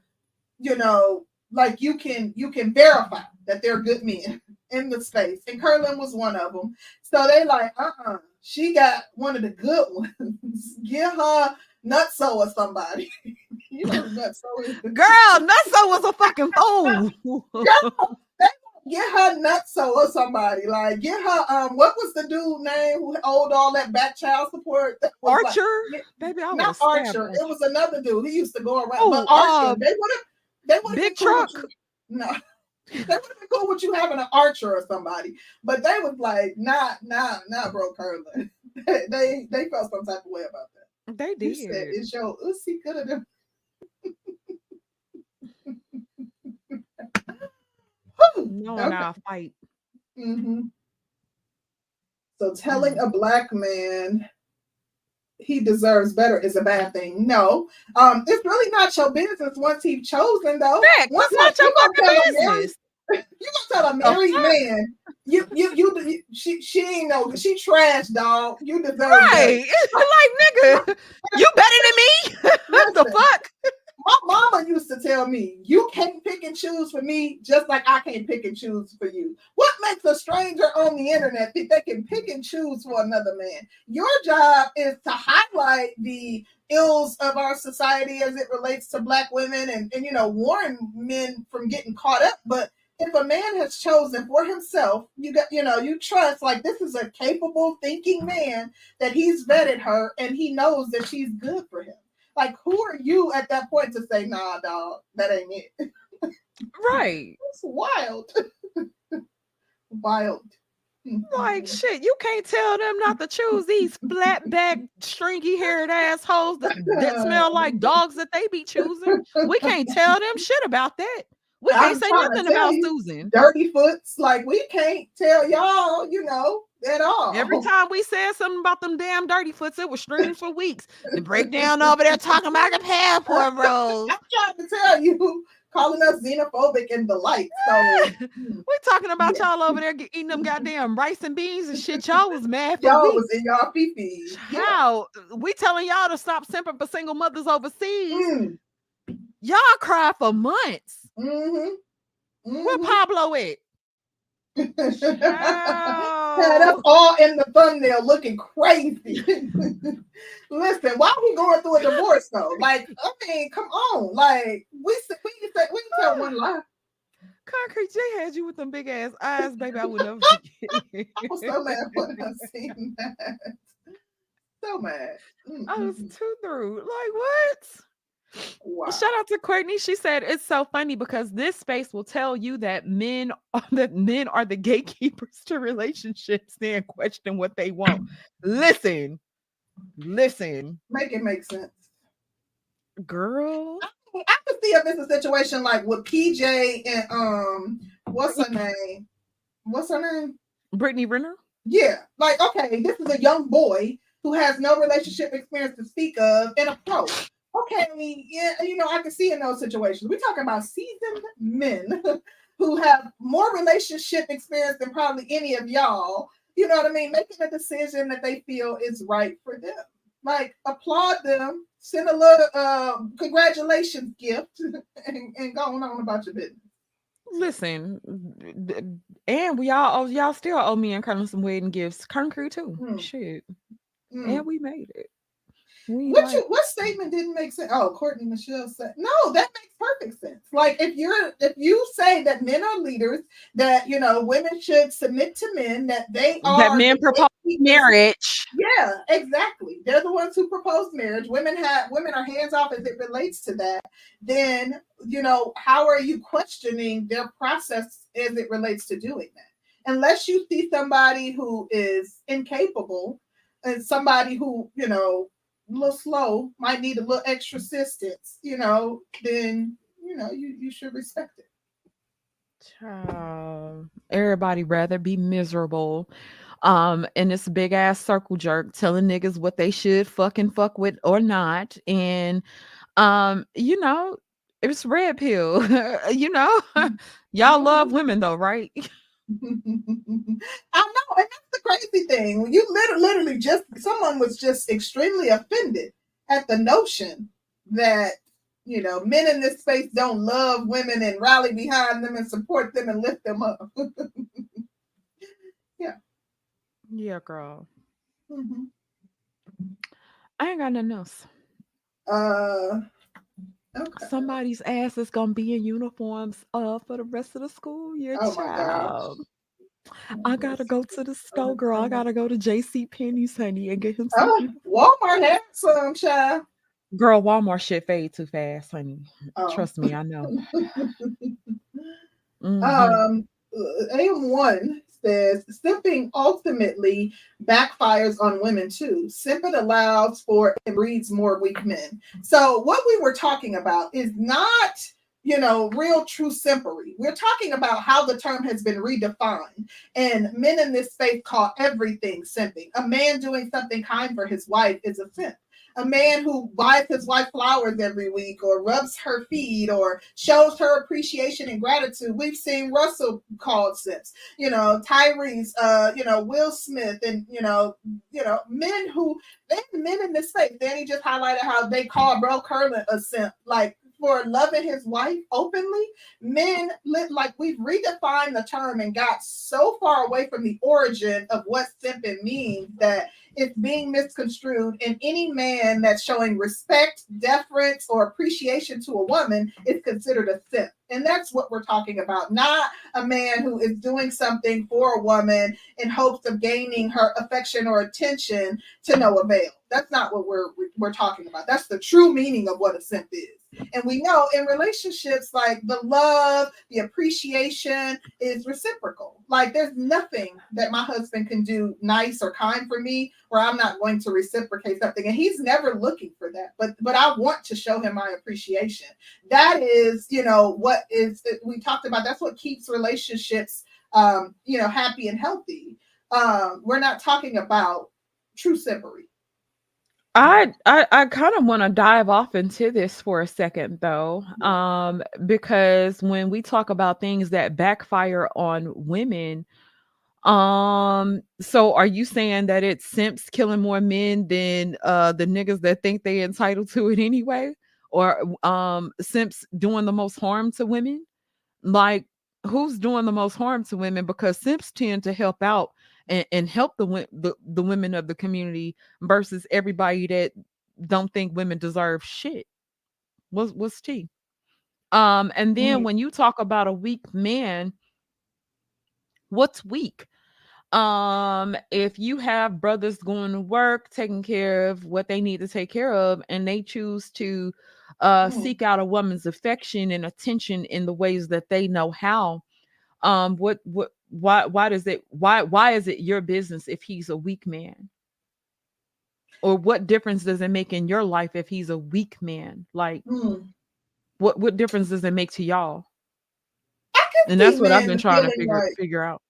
you know, like you can you can verify that they're good men in the space. And Curlin was one of them. So they like, uh-uh, she got one of the good ones. Get her Nutso or somebody. you know Nutso is. girl? Nutso was a fucking fool. get her nutso or somebody. Like get her um what was the dude name who owed all that back child support? Was like- Archer, baby, I not Archer. It was another dude. He used to go around. Oh, but Archer, uh, they would have they would Big been cool with Truck. No. They would have been cool with you having an archer or somebody, but they was like, nah, nah, nah, bro, Curlin. they they felt some type of way about that. They did. said it's your ussy good of them. no, Okay. our fight. hmm So telling a black man he deserves better is a bad thing. No, um, it's really not your business once he's chosen, though. Fact, Once not you your fucking tell a married- business. You gonna tell a married man? You, you, you, you, she, she ain't no, she trash, dog. You deserve. Right. like, nigga, you better than me. what the fuck? My mama used to tell me, you can't pick and choose for me, just like I can't pick and choose for you. What makes a stranger on the internet think they can pick and choose for another man? Your job is to highlight the ills of our society as it relates to black women and, and you know, warn men from getting caught up. But if a man has chosen for himself, you got, you know, you trust like this is a capable thinking man that he's vetted her and he knows that she's good for him. Like, who are you at that point to say, nah, dog, that ain't it? Right. It's wild. wild. Like mm-hmm. shit, you can't tell them not to choose these flat back, stringy haired assholes that, that smell like dogs that they be choosing. We can't tell them shit about that. We I'm can't say trying to nothing about you. Susan. dirty foots. Like, we can't tell y'all, you know, at all. Every time we said something about them damn dirty foots, it was streaming for weeks. The breakdown over there talking about the passport bros. I'm trying to tell you, calling us xenophobic and the like. So, we talking about y'all over there get- eating them goddamn rice and beans and shit. Y'all was mad y'all weeks. was in y'all pee How we telling y'all to stop simping for single mothers overseas? Mm, Y'all cry for months. mhm, Where mhm. Pablo at? Had us all in the thumbnail looking crazy. Listen, why are we going through a divorce though? Like, I mean, come on. Like, we we can say we can tell one lie. Concrete J had you with them big ass eyes, baby. I would never forget. I was so mad when I seen that. So mad. I was Mm, too through. Like what? Wow. Shout out to Courtney. She said it's so funny because this space will tell you that men are that men are the gatekeepers to relationships. Then question what they want. Listen, listen, Make it make sense. girl. I could see if it's a situation like with PJ and um, what's her name? What's her name? Brittany Renner. Yeah, like okay, this is a young boy who has no relationship experience to speak of and a pro. Okay, yeah, you know, I can see in those situations. We're talking about seasoned men who have more relationship experience than probably any of y'all. You know what I mean? Making a decision that they feel is right for them. Like applaud them, send a little uh, congratulations gift, and, and go on about your business. Listen, and we all y'all still owe me and Curlin some wedding gifts. Crew too. Mm. Shit, Mm. and we made it. What like- you, what statement didn't make sense? Oh, Courtney Michelle said no. That makes perfect sense. Like if you're if you say that men are leaders, that you know women should submit to men, that they are that men propose marriage. Yeah, exactly. They're the ones who propose marriage. Women have women are hands off as it relates to that. Then you know how are you questioning their process as it relates to doing that? Unless you see somebody who is incapable and somebody who you know a little slow might need a little extra assistance. You know, then you know you you should respect it. Child, everybody rather be miserable. Um, in this big ass circle jerk telling niggas what they should fucking fuck with or not. And um, you know, it's red pill. you know, y'all love women though, right? I know, and that's crazy thing. You literally, literally just someone was just extremely offended at the notion that you know men in this space don't love women and rally behind them and support them and lift them up. Yeah, Yeah, girl. Mhm. I ain't got nothing else. Uh, Okay. Somebody's ass is gonna be in uniforms uh for the rest of the school year, Oh child. I gotta go to the store, girl. I gotta go to JC Penney's, honey, and get him some. Oh, Walmart had some, child. Girl, Walmart shit fade too fast, honey. Oh. Trust me, I know. Mhm. um, AM1 says simping ultimately backfires on women too. Simping allows for and breeds more weak men. So what we were talking about is not you know real true simpery. We're talking about how the term has been redefined, and men in this space call everything simping. A man doing something kind for his wife is a simp a man who buys his wife flowers every week or rubs her feet or shows her appreciation and gratitude. We've seen Russell called simps, you know, Tyrese, uh, you know, Will Smith, and you know, you know, men who men in this space. Danny just highlighted how they call Bro Curlin a simp, like for loving his wife openly. Men lit like we've redefined the term and got so far away from the origin of what simping means that it's being misconstrued, and any man that's showing respect, deference, or appreciation to a woman is considered a simp. And that's what we're talking about, not a man who is doing something for a woman in hopes of gaining her affection or attention to no avail. That's not what we're we're talking about. That's the true meaning of what a simp is. And we know in relationships, like the love, the appreciation is reciprocal. Like there's nothing that my husband can do nice or kind for me where I'm not going to reciprocate something. And he's never looking for that. But but I want to show him my appreciation. That is, you know, what is we talked about. That's what keeps relationships um, you know, happy and healthy. Um, we're not talking about true simpery. I I, I kind of want to dive off into this for a second though, um, because when we talk about things that backfire on women, um, so are you saying that it's simps killing more men than uh the niggas that think they entitled to it anyway, or um simps doing the most harm to women? Like who's doing the most harm to women? Because simps tend to help out and, and help the, the the women of the community versus everybody that don't think women deserve shit. What's what's tea? Um, and then Mm. when you talk about a weak man, what's weak? Um, if you have brothers going to work, taking care of what they need to take care of, and they choose to uh Mm. seek out a woman's affection and attention in the ways that they know how, um, what what why why does it why why is it your business if he's a weak man? Or what difference does it make in your life if he's a weak man? Like Mm. what what difference does it make to y'all? And that's what I've been trying to figure like- figure out.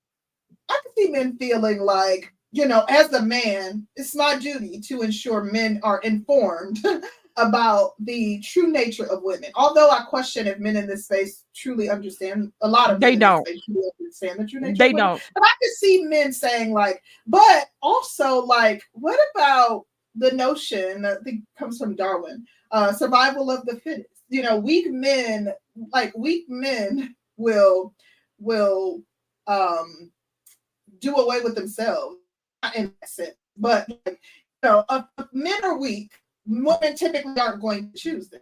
I can see men feeling like, you know, as a man, it's my duty to ensure men are informed about the true nature of women. Although I question if men in this space truly understand a lot of They don't. understand the true nature. They of women. don't. But I could see men saying like, but also like, what about the notion that comes from Darwin, uh, survival of the fittest? You know, weak men, like weak men, will will um do away with themselves not in that sense, but like, you know, if men are weak. Women typically aren't going to choose them.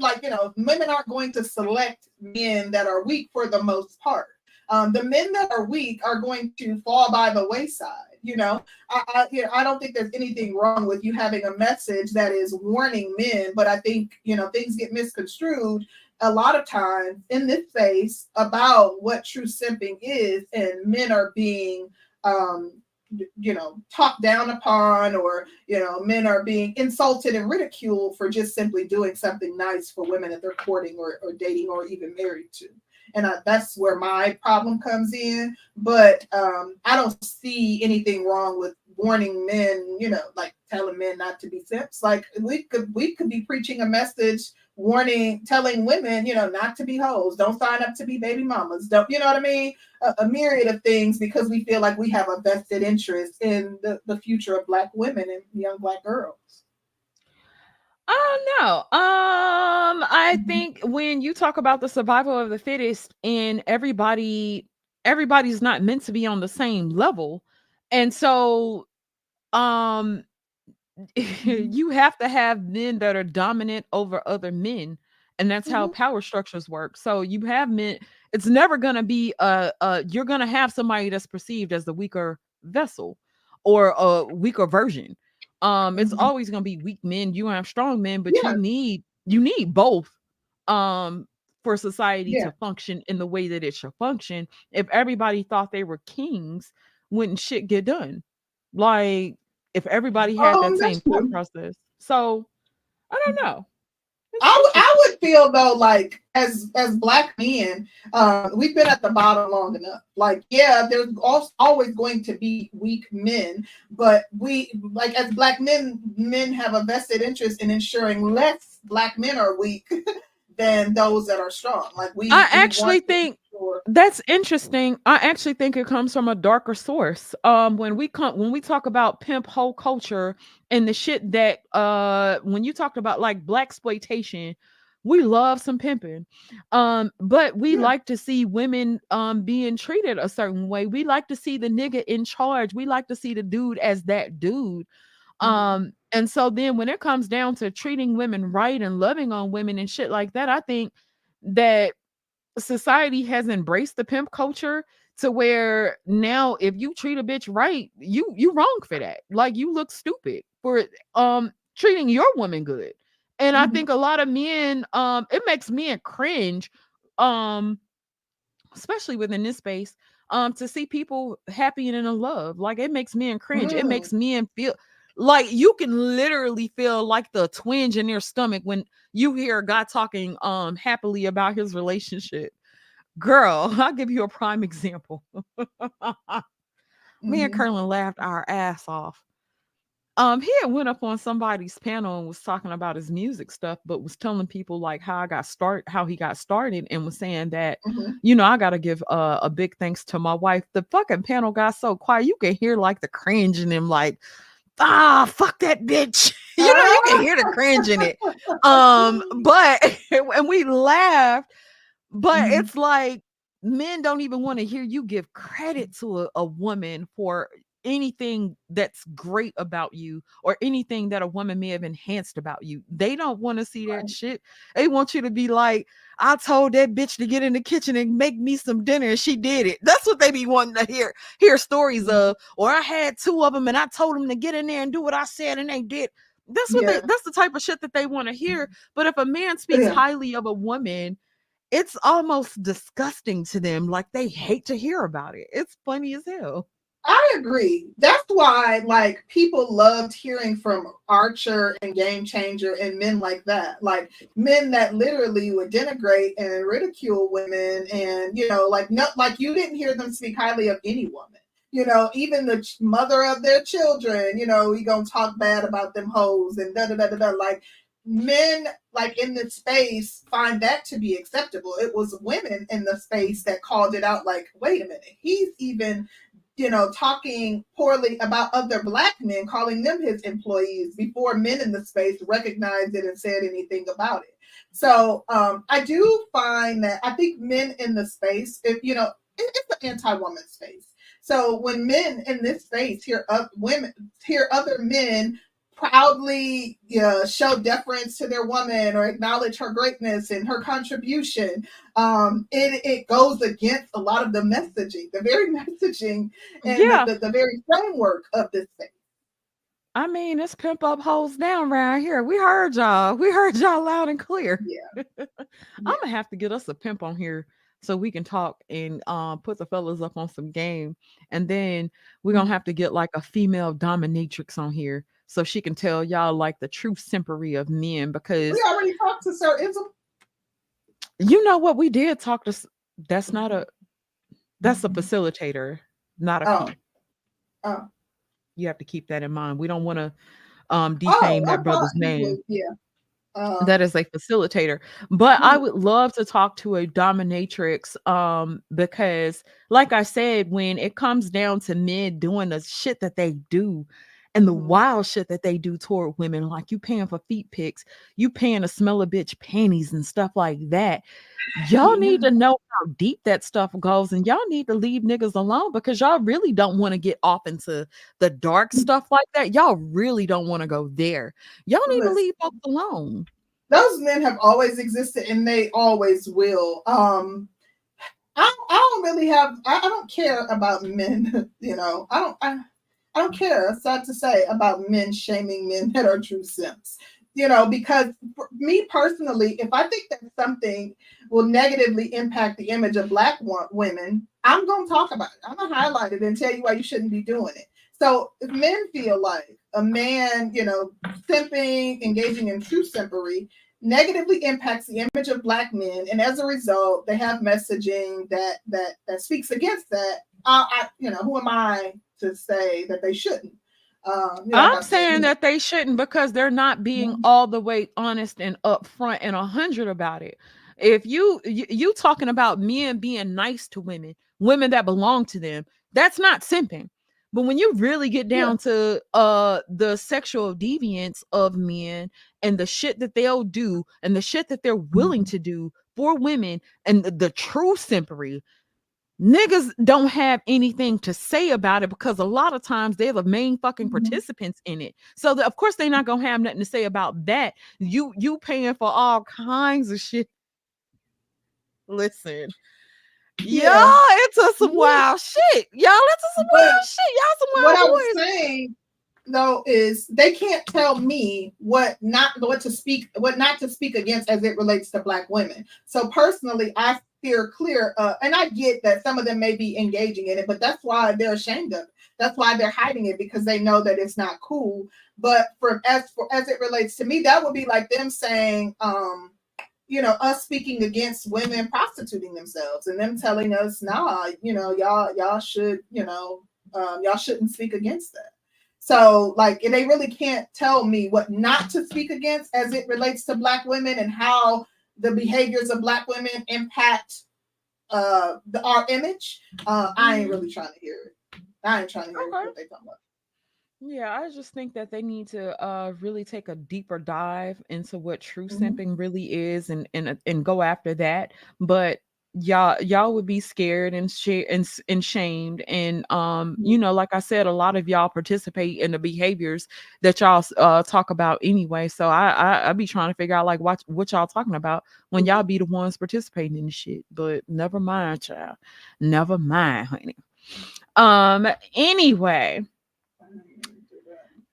Like you know, women aren't going to select men that are weak for the most part um, the men that are weak are going to fall by the wayside. You know, I, I, you know, I don't think there's anything wrong with you having a message that is warning men, but I think you know things get misconstrued a lot of times in this space about what true simping is, and men are being um, you know talked down upon or you know men are being insulted and ridiculed for just simply doing something nice for women that they're courting or, or dating or even married to and I, that's where my problem comes in. But um, I don't see anything wrong with warning men, you know, like telling men not to be simps. Like we could we could be preaching a message warning, telling women, you know, not to be hoes, don't sign up to be baby mamas, don't you know what I mean? A, a myriad of things because we feel like we have a vested interest in the, the future of black women and young black girls. Don't know. Um, I Mhm. think when you talk about the survival of the fittest and everybody everybody's not meant to be on the same level. And so um you have to have men that are dominant over other men and that's how Mhm. power structures work. So you have men. It's never gonna be uh uh you're gonna have somebody that's perceived as the weaker vessel or a weaker version. Um, it's Mhm. always gonna be weak men. You have strong men, but Yeah. you need you need both um for society Yeah. to function in the way that it should function. If everybody thought they were kings, wouldn't shit get done? Like if everybody had Um, that same thought true. process. So I don't know. I. I would feel though like as as black men, uh, we've been at the bottom long enough. Like, yeah, there's al- always going to be weak men, but we like as black men, men have a vested interest in ensuring less black men are weak than those that are strong. Like we, I we actually think ensure- That's interesting. I actually think it comes from a darker source. Um, when we come when we talk about pimp hoe culture and the shit that uh when you talked about like blaxploitation, we love some pimping. Um, but we Yeah. like to see women um being treated a certain way. We like to see the nigga in charge. We like to see the dude as that dude. Mhm. Um, and so then when it comes down to treating women right and loving on women and shit like that, I think that society has embraced the pimp culture to where now if you treat a bitch right, you you wrong for that. Like you look stupid for um treating your woman good. And I Mhm. think a lot of men um it makes men cringe um especially within this space um to see people happy and in love. Like it makes men cringe. It Mm. makes men feel like you can literally feel like the twinge in your stomach when you hear God talking um happily about his relationship. Girl, I'll give you a prime example. Me and. Curlin laughed our ass off. Um, he had went up on somebody's panel and was talking about his music stuff, but was telling people like how I got start, how he got started, and was saying that Mhm. you know I gotta give uh, a big thanks to my wife. The fucking panel got so quiet, you can hear like the cringe in him, like ah fuck that bitch. you know, you can hear the cringe in it. Um, but and we laughed, but Mhm. it's like men don't even want to hear you give credit to a, a woman for anything that's great about you or anything that a woman may have enhanced about you. They don't want to see that Right. shit. They want you to be like, I told that bitch to get in the kitchen and make me some dinner and she did it. That's what they be wanting to hear hear stories Mhm. of. Or I had two of them and I told them to get in there and do what I said and they did. That's what Yeah. they that's the type of shit that they want to hear. But if a man speaks Yeah. highly of a woman, it's almost disgusting to them. Like they hate to hear about it. It's funny as hell. I agree. That's why, like, people loved hearing from Archer and Game Changer and men like that, like men that literally would denigrate and ridicule women, and you know, like, no, like you didn't hear them speak highly of any woman. You know, even the mother of their children. You know, we gonna talk bad about them hoes and da da da da da. Like men, like in the space, find that to be acceptable. It was women in the space that called it out. Like, wait a minute, he's even you know, talking poorly about other black men, calling them his employees before men in the space recognized it and said anything about it. So um, I do find that I think men in the space, if you know, it, it's an anti-woman space. So when men in this space hear up women, hear other men proudly uh, show deference to their woman or acknowledge her greatness and her contribution, um, it, it goes against a lot of the messaging, the very messaging and Yeah. the, the, the very framework of this thing. I mean, it's pimp up hoes down around here. We heard y'all. We heard y'all loud and clear. Yeah. I'm gonna have to get us a pimp on here so we can talk and um put the fellas up on some game. And then we're Mm-hmm. gonna have to get like a female dominatrix on here so she can tell y'all like the true simpery of men because We already talked to Sir Ism. you know what we did talk to that's not a that's a Mhm. facilitator, not a Oh. Oh. You have to keep that in mind. We don't want to um Oh, defame I that brother's name. yeah. Um, that is a facilitator but i Mhm. would love to talk to a dominatrix um because like i said when it comes down to men doing the shit that they do and the Mhm. wild shit that they do toward women like you paying for feet pics you paying to smell a bitch panties and stuff like that y'all need to know how deep that stuff goes and y'all need to leave niggas alone because y'all really don't want to get off into the dark Mm. stuff like that y'all really don't want to go there y'all need to leave folks alone those men have always existed and they always will. Um, I, I don't really have I, I don't care about men, you know. I don't I, I don't care, sad to say, about men shaming men that are true simps. You know, because me personally, if I think that something will negatively impact the image of black women, I'm gonna talk about it. I'm gonna highlight it and tell you why you shouldn't be doing it. So if men feel like a man, you know, simping, engaging in true simpery, negatively impacts the image of black men and as a result they have messaging that that that speaks against that uh, I, you know who am i to say that they shouldn't um, you know, i'm saying that they shouldn't because they're not being mm-hmm. all the way honest and upfront and a hundred about it if you, you you talking about men being nice to women women that belong to them that's not simping but when you really get down yeah. to uh the sexual deviance of men and the shit that they'll do and the shit that they're willing mm-hmm. to do for women and the, the true simpery, niggas don't have anything to say about it because a lot of times they're the main fucking mm-hmm. participants in it. So the, of course they're not gonna have nothing to say about that. You you paying for all kinds of shit. Listen, yeah. Y'all into some wild shit. Y'all into some but wild shit. Y'all some wild What. I was saying though is they can't tell me what not what to speak what not to speak against as it relates to black women. So personally, I steer clear. Uh, and I get that some of them may be engaging in it, but that's why they're ashamed of it. That's why they're hiding it because they know that it's not cool. But for as for as it relates to me, that would be like them saying, um, you know, us speaking against women prostituting themselves and them telling us, nah, you know, y'all, y'all should, you know, um, y'all shouldn't speak against that. So, like, they really can't tell me what not to speak against as it relates to Black women and how the behaviors of Black women impact uh, the, our image. Uh, I ain't really trying to hear it. I ain't trying to hear okay. what they talking about. Yeah, I just think that they need to uh really take a deeper dive into what true mm-hmm. simping really is and and uh, and go after that. But y'all y'all would be scared and sh- and and shamed and um mm-hmm. you know like I said a lot of y'all participate in the behaviors that y'all uh talk about anyway. So I I I be trying to figure out like what what y'all talking about when y'all mm-hmm. be the ones participating in the shit. But never mind, child. Never mind, honey. Um anyway,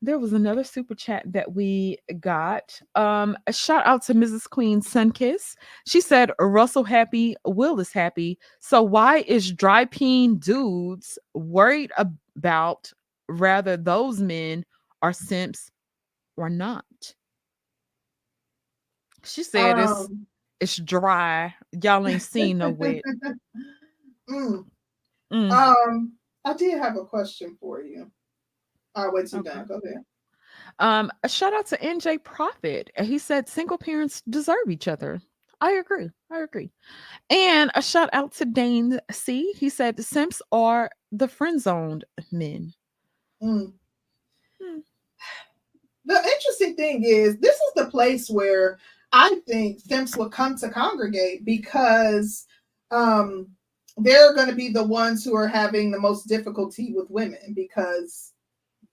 there was another super chat that we got. Um, a shout out to Mrs. Queen Sunkiss. She said, Russell happy, Will is happy. So why is dry peen dudes worried about rather those men are simps or not? She said um, it's it's dry. Y'all ain't seen no wet. mm. Mm. Um, I did have a question for you. I'll wait till okay. Go ahead. Um, a shout out to NJ Profit. He said single parents deserve each other. I agree. I agree. And a shout out to Dane C. He said the Simps are the friend zoned men. Mm. Hmm. The interesting thing is, this is the place where I think Simps will come to congregate because um, they're going to be the ones who are having the most difficulty with women because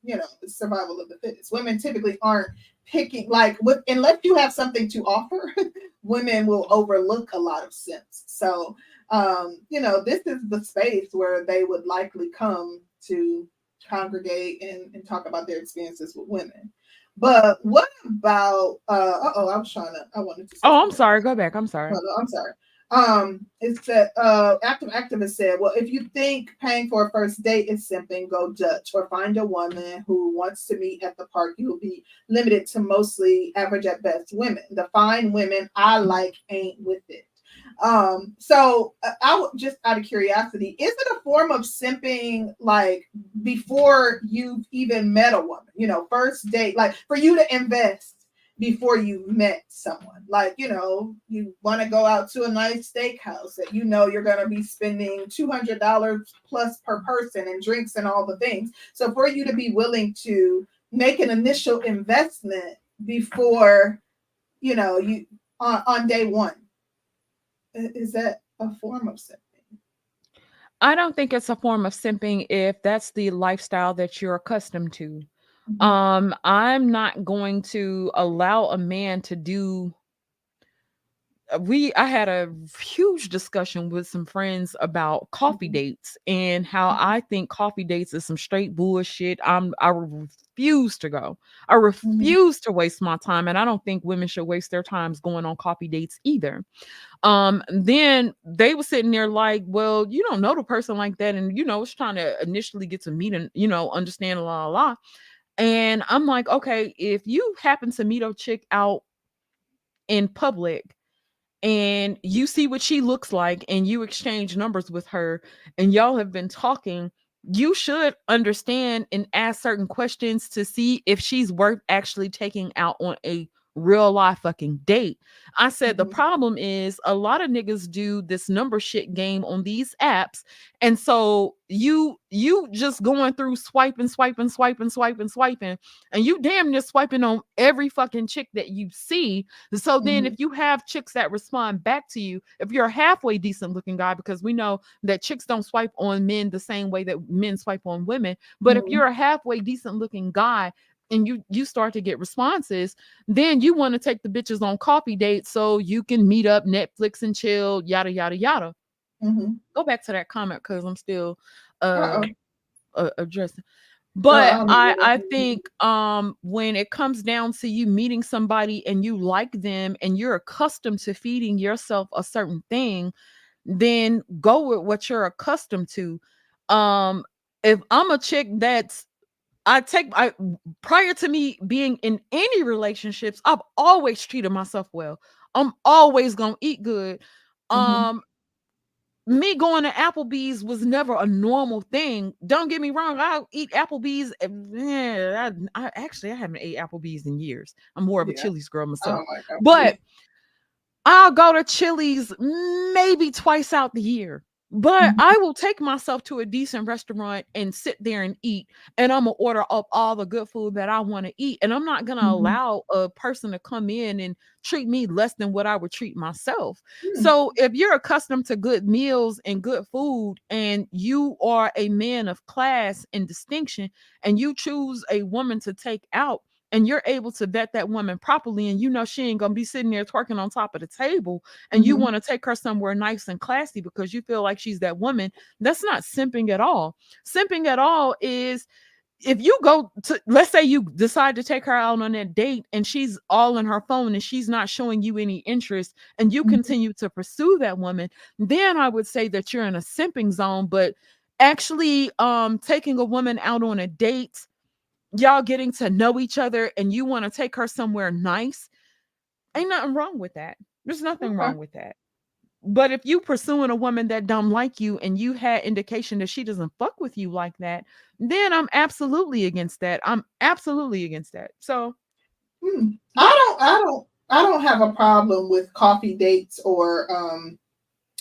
you know, the survival of the fittest. Women typically aren't picking like with unless you have something to offer, women will overlook a lot of simps. So um, you know, this is the space where they would likely come to congregate and, and talk about their experiences with women. But what about uh oh, I was trying to I wanted to Oh, I'm sorry. Go back. I'm sorry. No, no, I'm sorry um it's that uh active activist said well if you think paying for a first date is simping go dutch or find a woman who wants to meet at the park. You will be limited to mostly average at best women. The fine women i like ain't with it. Um so uh, i just out of curiosity is it a form of simping like before you've even met a woman? You know first date like for you to invest before you met someone. Like, you know, you want to go out to a nice steakhouse that you know you're going to be spending $200 plus per person and drinks and all the things. So, for you to be willing to make an initial investment before, you know, you on, on day one, is that a form of simping? I don't think it's a form of simping if that's the lifestyle that you're accustomed to. Mm-hmm. Um, I'm not going to allow a man to do uh, we I had a huge discussion with some friends about coffee Mhm. dates and how Mhm. I think coffee dates is some straight bullshit. I'm I refuse to go. I refuse to waste my time, and I don't think women should waste their times going on coffee dates either. Um, then they were sitting there like, well, you don't know the person like that, and you know, it's trying to initially get to meet and you know understand la la la. And I'm like, okay, if you happen to meet a chick out in public and you see what she looks like and you exchange numbers with her and y'all have been talking, you should understand and ask certain questions to see if she's worth actually taking out on a real life fucking date. I said the Mhm. problem is a lot of niggas do this number shit game on these apps and so you you just going through swiping swiping swiping swiping swiping and you damn near swiping on every fucking chick that you see so then, Mhm. if you have chicks that respond back to you, if you're a halfway decent looking guy, because we know that chicks don't swipe on men the same way that men swipe on women, but if Mhm. you're a halfway decent looking guy and you you start to get responses, then you want to take the bitches on coffee dates so you can meet up, Netflix and chill, yada yada yada. Mhm. Go back to that comment because I'm still uh, uh addressing. But um, I. I think um when it comes down to you meeting somebody and you like them and you're accustomed to feeding yourself a certain thing, then go with what you're accustomed to. Um if I'm a chick that's I take I prior to me being in any relationships, I've always treated myself well. I'm always gonna eat good. Mhm. Um me going to Applebee's was never a normal thing. Don't get me wrong. I'll eat Applebee's. eh, Yeah, I, I actually I haven't ate Applebee's in years. I'm more of a Yeah. Chili's girl myself. My God. But I'll go to Chili's maybe twice out the year. But Mhm. I will take myself to a decent restaurant and sit there and eat. And I'm gonna order up all the good food that I want to eat. And I'm not gonna Mhm. allow a person to come in and treat me less than what I would treat myself. Hmm. So if you're accustomed to good meals and good food, and you are a man of class and distinction, and you choose a woman to take out, and you're able to vet that woman properly, and you know she ain't gonna be sitting there twerking on top of the table, and you Mhm. want to take her somewhere nice and classy because you feel like she's that woman, that's not simping at all. Simping at all is if you go to let's say you decide to take her out on that date and she's all in her phone and she's not showing you any interest and you Mhm. continue to pursue that woman then i would say that you're in a simping zone but actually um taking a woman out on a date y'all getting to know each other and you want to take her somewhere nice ain't nothing wrong with that there's nothing wrong with that but if you pursuing a woman that don't like you and you had indication that she doesn't fuck with you like that, then I'm absolutely against that. I'm absolutely against that. So Hmm. I don't I don't I don't have a problem with coffee dates or um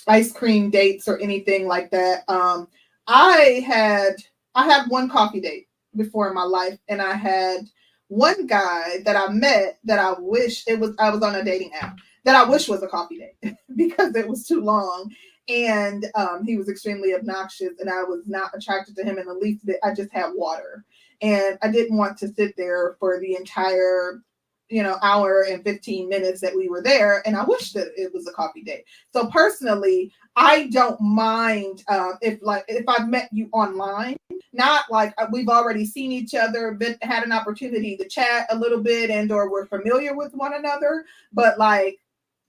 ice cream dates or anything like that. Um I had I had one coffee date before in my life and I had one guy that I met that I wish it was I was on a dating app that I wish was a coffee date because it was too long and um, he was extremely obnoxious and I was not attracted to him in the least bit. I just had water and I didn't want to sit there for the entire you know hour and 15 minutes that we were there and i wish that it was a coffee date so personally i don't mind uh, if like if i've met you online not like uh, we've already seen each other been had an opportunity to chat a little bit and or we're familiar with one another but like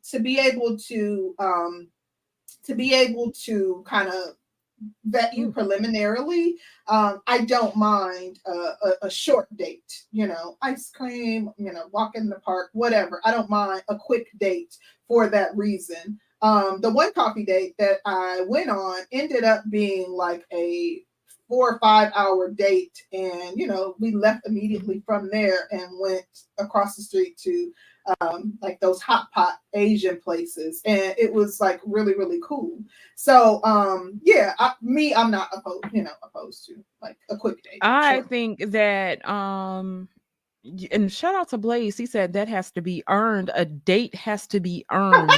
to be able to um to be able to kind of vet you Mm. preliminarily um i don't mind a, a, a short date you know ice cream you know walk in the park whatever i don't mind a quick date for that reason um the one coffee date that i went on ended up being like a four or five hour date and you know we left immediately from there and went across the street to um, like those hot pot Asian places, and it was like really really cool. So um, yeah, I, me I'm not opposed, you know, opposed to like a quick date. I Sure. think that um and shout out to Blaze. He said that has to be earned. A date has to be earned.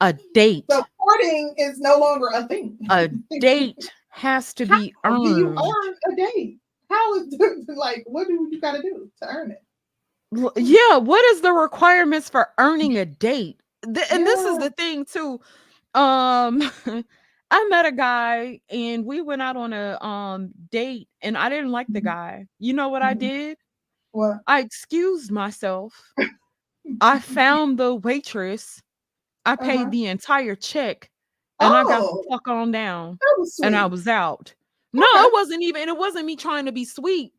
a date. So courting is no longer a thing. A date has to be How do you earned. earn a date? How is like what do you got to do to earn it? Yeah, what is the requirements for earning a date? and this is the thing too. Um, I met a guy and we went out on a um date, and I didn't like the Mhm. guy. You know what I Mhm. did? What? I excused myself. I found the waitress. I paid Uh-huh. the entire check, and I got the Oh. fuck on down, That was sweet. and I was out. No, Okay. it wasn't even. It wasn't me trying to be sweet.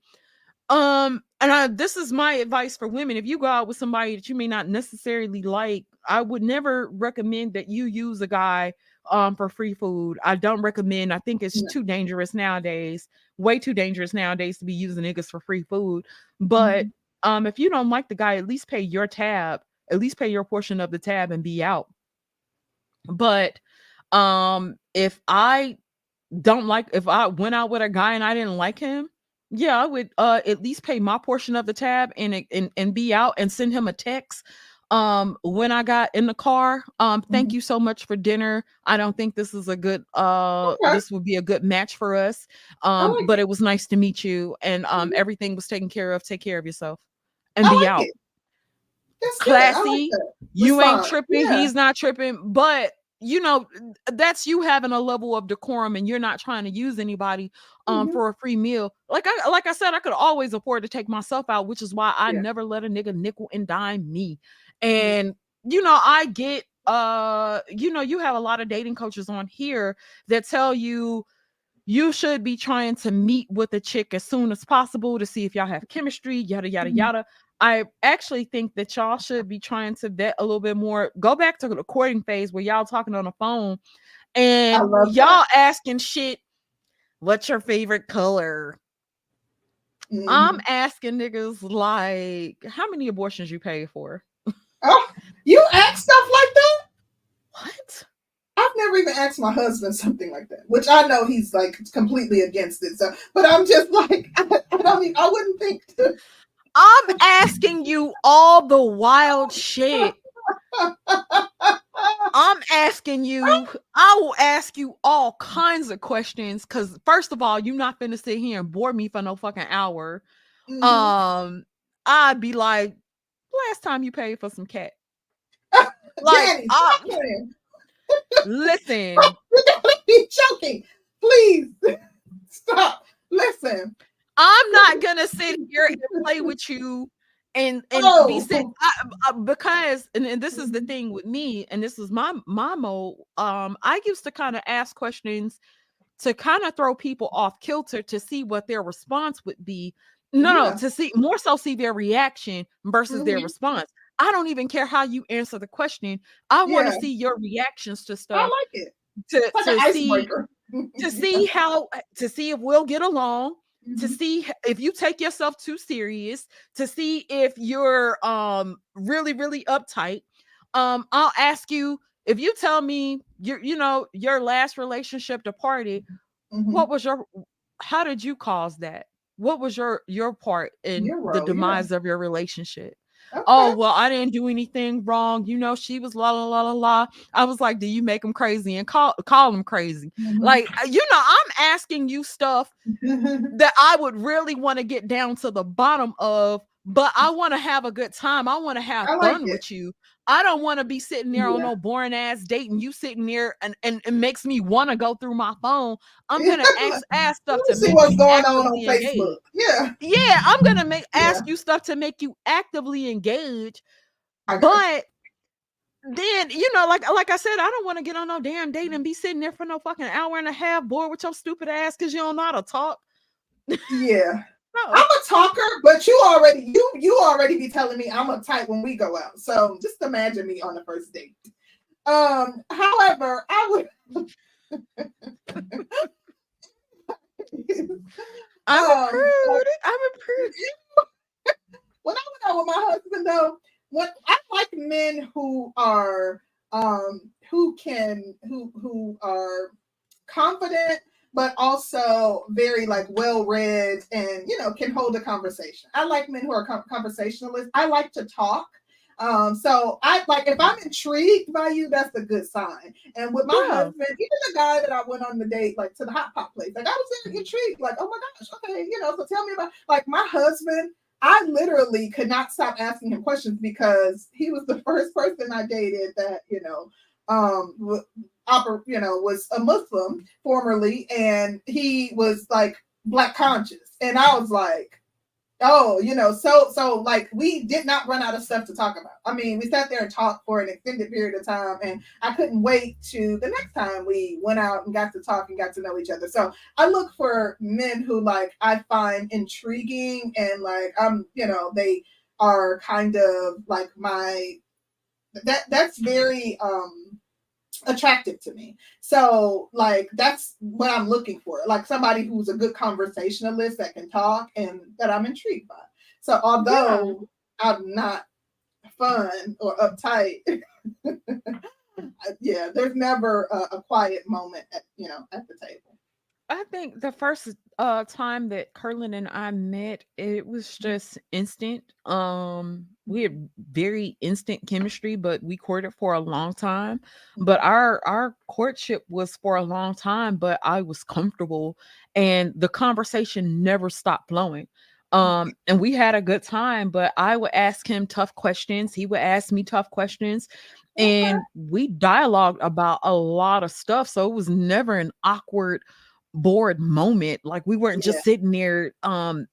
Um, and I this is my advice for women. If you go out with somebody that you may not necessarily like, I would never recommend that you use a guy um for free food. I don't recommend. I think it's No. too dangerous nowadays. Way too dangerous nowadays to be using niggas for free food. But Mm-hmm. um, if you don't like the guy, at least pay your tab. At least pay your portion of the tab and be out. But um, if I don't like, if I went out with a guy and I didn't like him, yeah, I would uh at least pay my portion of the tab and and and be out and send him a text. Um, when I got in the car, um, thank you so much for dinner. I don't think this is a good uh Okay. this would be a good match for us. Um, like but it was nice to meet you, and um, Mhm. everything was taken care of. Take care of yourself and I be like out. it. That's good. Like Classy. You ain't tripping, Yeah. he's not tripping, but you know, that's you having a level of decorum and you're not trying to use anybody um Mhm. for a free meal. Like I like I said, I could always afford to take myself out, which is why I Yeah. never let a nigga nickel and dime me. And you know, I get uh, you know, you have a lot of dating coaches on here that tell you you should be trying to meet with a chick as soon as possible to see if y'all have chemistry, yada yada Mhm. yada. I actually think that y'all should be trying to vet a little bit more. Go back to the courting phase where y'all talking on the phone and y'all asking shit. What's your favorite color? Mhm. I'm asking niggas like, how many abortions you paid for? Oh, you ask stuff like that? What? I've never even asked my husband something like that, which I know he's like completely against it. So, but I'm just like, I, I don't even, I wouldn't think to. I'm asking you all the wild shit. I'm asking you, I will ask you all kinds of questions because first of all, you're not finna sit here and bore me for no fucking hour. Mhm. Um, I'd be like, last time you paid for some cat. Like, stop playing. listen, You're joking. Please stop. Listen. I'm not gonna sit here and play with you and and be Oh. I, I- because and, and this is the thing with me and this is my my mode um i used to kind of ask questions to kind of throw people off kilter to see what their response would be no Yeah. no to see more so see their reaction versus their Mhm. response i don't even care how you answer the question i want to see your reactions to stuff. I like it. to, It's like an to see to see how to see if we'll get along to Mhm. see if you take yourself too serious to see if you're um really really uptight um i'll ask you if you tell me your you know your last relationship departed Mhm. what was your how did you cause that what was your your part in the demise of your relationship Okay. oh well i didn't do anything wrong you know she was la la la la la i was like do you make them crazy and call call them crazy Mhm. like uh, you know i'm asking you stuff that I would really want to get down to the bottom of, but I want to have a good time. I want to have I fun it. with you. I don't want to be sitting there on no boring ass date and you sitting there and, and it makes me want to go through my phone. I'm gonna ask, ask stuff to see what's going on on engage. Facebook. Yeah. Yeah, I'm gonna make ask Yeah. you stuff to make you actively engage. But then you know, like like I said, I don't want to get on no damn date and be sitting there for no fucking hour and a half bored with your stupid ass because you don't know how to talk. yeah. No. I'm a talker, but you already you you already be telling me I'm uptight when we go out. So just imagine me on the first date. Um, however, I would I'm Um, a prude. I'm a prude. when I went out with my husband though, what I like men who are um who can who who are confident but also very like well read and you know can hold a conversation. I like men who are con- conversationalists. I like to talk. Um, so I like if I'm intrigued by you, that's a good sign. And with my Yeah. husband, even the guy that I went on the date, like to the hot pot place, like I was intrigued, like, oh my gosh, okay, you know, so tell me about like my husband. I literally could not stop asking him questions because he was the first person I dated that you know, um, oper- you know, was a Muslim formerly, and he was like black conscious, and I was like, oh, you know, so so like we did not run out of stuff to talk about. I mean, we sat there and talked for an extended period of time, and I couldn't wait to the next time we went out and got to talk and got to know each other. So I look for men who like I find intriguing and like I'm, you know, they are kind of like my that that's very um attractive to me. So, like, that's what I'm looking for. Like somebody who's a good conversationalist that can talk and that I'm intrigued by. So, although yeah. I'm not fun or uptight, yeah, there's never a, a quiet moment at you know at the table. I think the first uh time that Curlin and I met, it was just instant. Um, we had very instant chemistry, but we courted for a long time. But mm-hmm. our our courtship was for a long time, but I was comfortable and the conversation never stopped flowing. Mm-hmm. Um, and we had a good time, but I would ask him tough questions, he would ask me tough questions, and we dialogued about a lot of stuff. So it was never an awkward bored moment. Like we weren't just sitting there um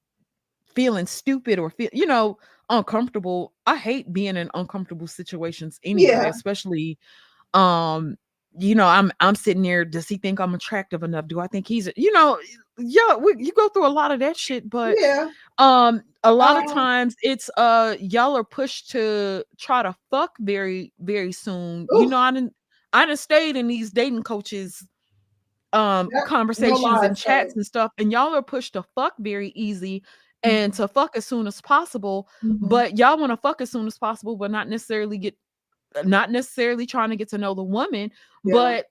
feeling stupid or feel you know uncomfortable. I hate being in uncomfortable situations anyway, yeah. especially um you know i'm i'm sitting there does he think i'm attractive enough do i think he's you know yeah we, you go through a lot of that shit but yeah um a lot um, of times it's uh y'all are pushed to try to fuck very very soon ooh. you know i didn't i didn't stayed in these dating coaches um conversations no and chats and stuff and y'all are pushed to fuck very easy. And to fuck as soon as possible mm-hmm. but y'all want to fuck as soon as possible but not necessarily get uh, not necessarily trying to get to know the woman yeah. but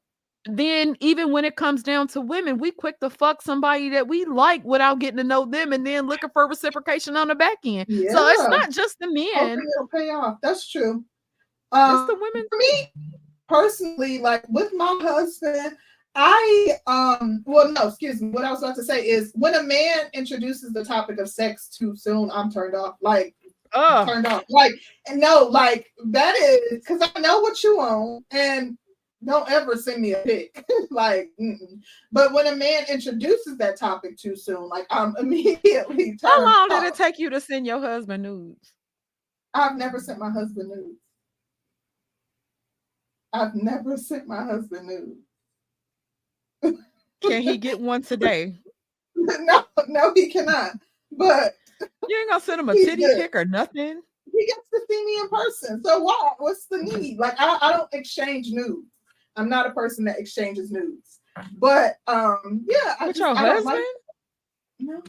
then even when it comes down to women we quick to fuck somebody that we like without getting to know them and then looking for reciprocation on the back end yeah. so it's not just the men it'll pay off that's true um, it's the women for me personally like with my husband I um well no excuse me. What I was about to say is when a man introduces the topic of sex too soon I'm turned off. Like oh. turned off. Like no like that is because I know what you want and don't ever send me a pic. Like mm-mm. but when a man introduces that topic too soon like I'm immediately how long off. did it take you to send your husband nudes? I've never sent my husband nudes. I've never sent my husband nudes can he get one today? no, no, he cannot. But you ain't gonna send him a titty good. pic or nothing. He gets to see me in person. So what? What's the need? Like I, I don't exchange nudes. I'm not a person that exchanges nudes. But um, yeah, I With just, your I husband? Like, no.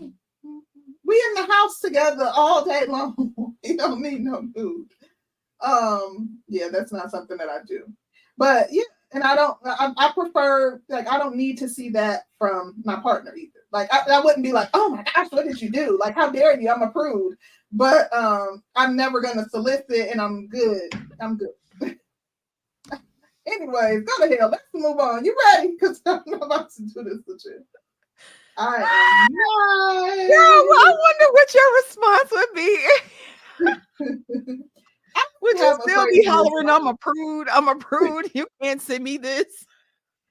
We in the house together all day long. he don't need no nude. Um, yeah, that's not something that I do. But yeah, and I don't. I, I, prefer like I don't need to see that from my partner either. Like I, I, wouldn't be like, oh my gosh, what did you do? Like how dare you? I'm approved, but um, I'm never gonna solicit, and I'm good. I'm good. Anyways, go to hell. Let's move on. You ready? Because I'm about to do this with you. I am nice. Girl, well, I wonder what your response would be. Would you still be hollering, I'm a prude, I'm a prude, you can't send me this?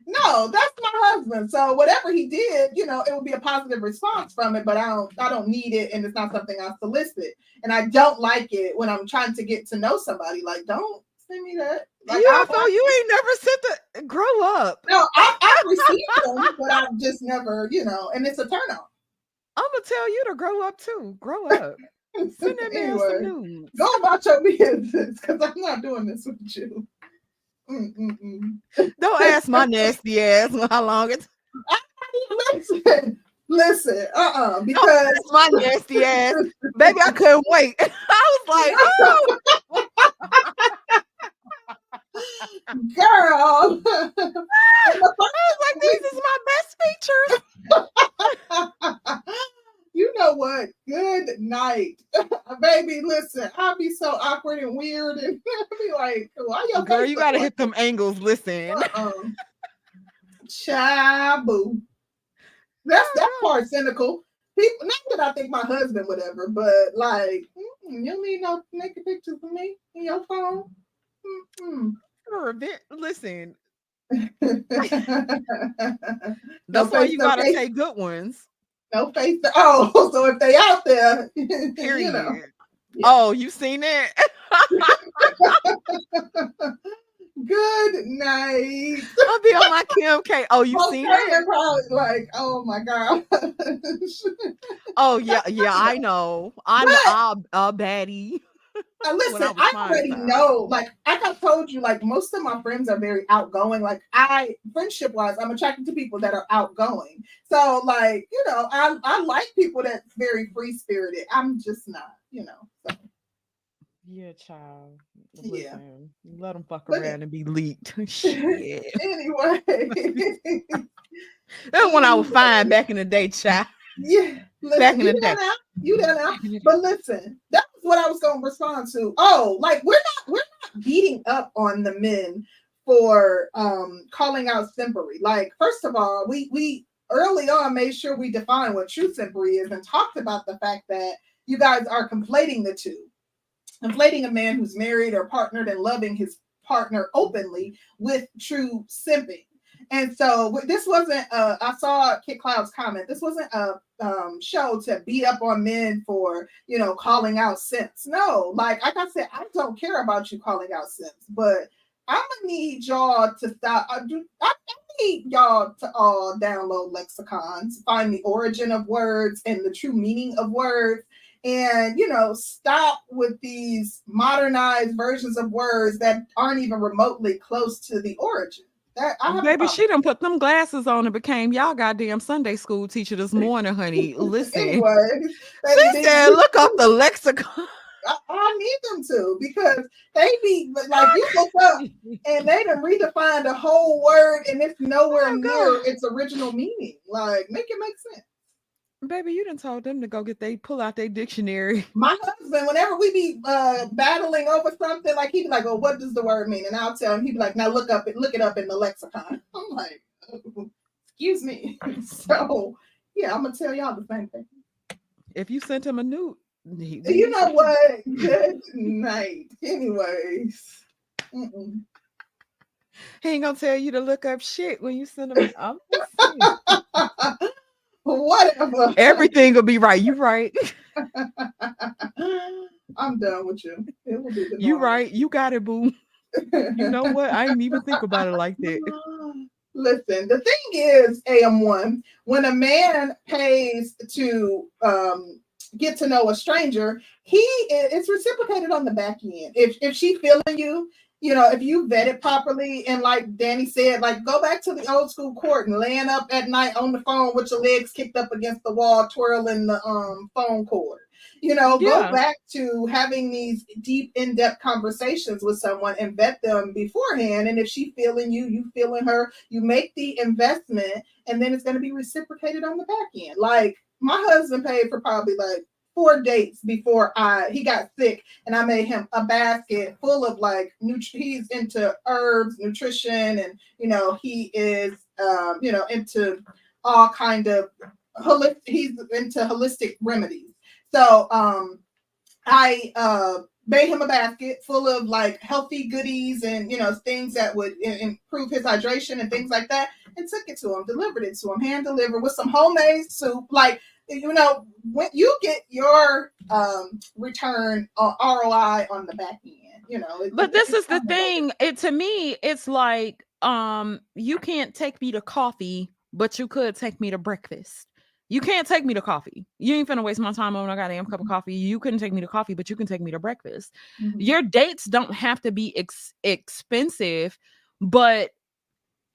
No, that's my husband. So whatever he did, you know, it would be a positive response from it, but I don't I don't need it and it's not something I solicit. And I don't like it when I'm trying to get to know somebody. Like, don't send me that. Like, UFO, you ain't never sent the grow up. No, I, I received them, but I've just never, you know, and it's a turn on. I'm gonna tell you to grow up too. Grow up. Send that man anyway, some news. Go about your business because I'm not doing this with you. Mm-mm-mm. Don't ask my nasty ass how long it's. listen, listen, uh uh-uh, uh, because my nasty ass, baby, I couldn't wait. I was like, oh. Girl, I was like, this is my best features you know what? Good night, baby. Listen, I'll be so awkward and weird, and be like, "Why you okay?" Girl, you gotta hit them angles. Listen, uh-uh. Chabu. That's that part cynical. people, not that I think my husband would ever, but like, mm, you need no naked pictures of me in your phone. Mm-mm. Sure, vi- Listen, no that's why you gotta case, take good ones. No face. To, Oh, so if they out there, Period. you know, Yeah. Oh, you seen it? good night. I'll be on my Kim K. Oh, you Okay, seen it? probably like, oh my god. Oh yeah, yeah, I know. I'm I'll, I'll baddie. Uh, listen, I I, already know. Like, like I told you, like most of my friends are very outgoing. Like, I friendship wise, I'm attracted to people that are outgoing. So, like, you know, I I like people that's very free spirited. I'm just not, you know. So. Yeah, child. Yeah. Let them fuck But- around and be leaked. Shit. Anyway, That's when I was fine back in the day, child. Yeah. Listen, Back in the day. You done. But listen, that was what I was going to respond to. Oh, like we're not we're not beating up on the men for um calling out simpery. Like, first of all, we we early on made sure we define what true simpery is and talked about the fact that you guys are conflating the two. Conflating a man who's married or partnered and loving his partner openly with true simping. And so this wasn't uh I saw Kid Cloud's comment. This wasn't a um show to beat up on men for you know calling out simps. No, like like I said, I don't care about you calling out simps, but I'm gonna need y'all to stop. I, do, I, I need y'all to all download lexicons, find the origin of words and the true meaning of words, and you know stop with these modernized versions of words that aren't even remotely close to the origin. That I have a Baby, she done put them glasses on and became y'all goddamn Sunday school teacher this morning, honey. Listen. She said, look up the lexicon. I, I need them to because they be like you look up and they done redefined a whole word and it's nowhere Oh, near its original meaning. Like, make it make sense. Baby, you didn't told them to go get they pull out their dictionary. My husband, whenever we be uh battling over something, like he'd be like, "Oh, what does the word mean?" And I'll tell him. He'd be like, "Now look up it, look it up in the lexicon." I'm like, "Oh, "Excuse me." So yeah, I'm gonna tell y'all the same thing. If you sent him a nude, he- You know what? Good night. Anyways. Mm-mm. he ain't gonna tell you to look up shit when you send him. I'm. Whatever. Everything will be right. You right. I'm done with you. It will be the You right. You got it, boo. You know what? I didn't even think about it like that. Listen, the thing is, AM1, when a man pays to um, get to know a stranger, he it's reciprocated on the back end. If if she feeling you, you know, if you vet it properly, and like Danny said, like go back to the old school court and laying up at night on the phone with your legs kicked up against the wall, twirling the um phone cord. You know, Yeah. go back to having these deep, in-depth conversations with someone and vet them beforehand. And if she feeling you, you feeling her, you make the investment, and then it's going to be reciprocated on the back end. Like my husband paid for probably like four dates before I he got sick, and I made him a basket full of like he's into herbs, nutrition, and you know he is um, you know into all kind of holistic. He's into holistic remedies. So um, I uh made him a basket full of like healthy goodies and you know things that would improve his hydration and things like that and took it to him delivered it to him hand delivered with some homemade soup like you know when you get your um return uh, roi on the back end you know it- But it- this is the kind of like- thing. It to me, it's like um, you can't take me to coffee, but you could take me to breakfast. You can't take me to coffee. You ain't finna waste my time on a goddamn cup of coffee. You couldn't take me to coffee, but you can take me to breakfast. Mhm. Your dates don't have to be ex- expensive, but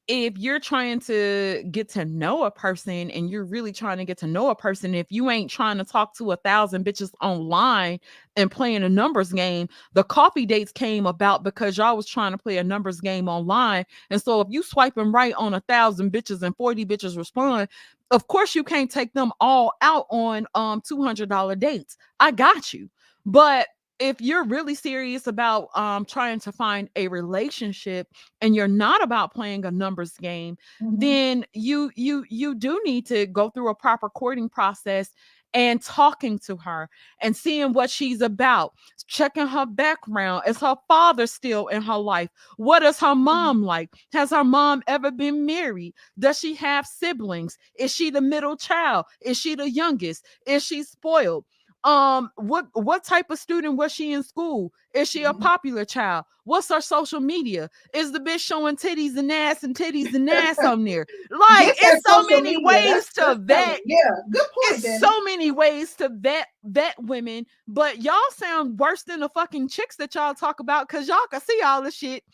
if you're trying to get to know a person and you're really trying to get to know a person, if you ain't trying to talk to a thousand bitches online and playing a numbers game, the coffee dates came about because y'all was trying to play a numbers game online. And so if you swiping right on a thousand bitches and 40 bitches respond, of course you can't take them all out on um $200 dates. I got you. But if you're really serious about um trying to find a relationship and you're not about playing a numbers game Mhm. then you you you do need to go through a proper courting process and talking to her and seeing what she's about checking her background. Is her father still in her life? What is her mom like? Has her mom ever been married? Does she have siblings? Is she the middle child? Is she the youngest? Is she spoiled um what what type of student was she in school is she a Mhm. popular child what's her social media is the bitch showing titties and ass and titties and ass on there like it's so many media, ways that's- to vet. Yeah, good point. it's Danny. so many ways to vet vet women, but y'all sound worse than the fucking chicks that y'all talk about because y'all can see all the shit,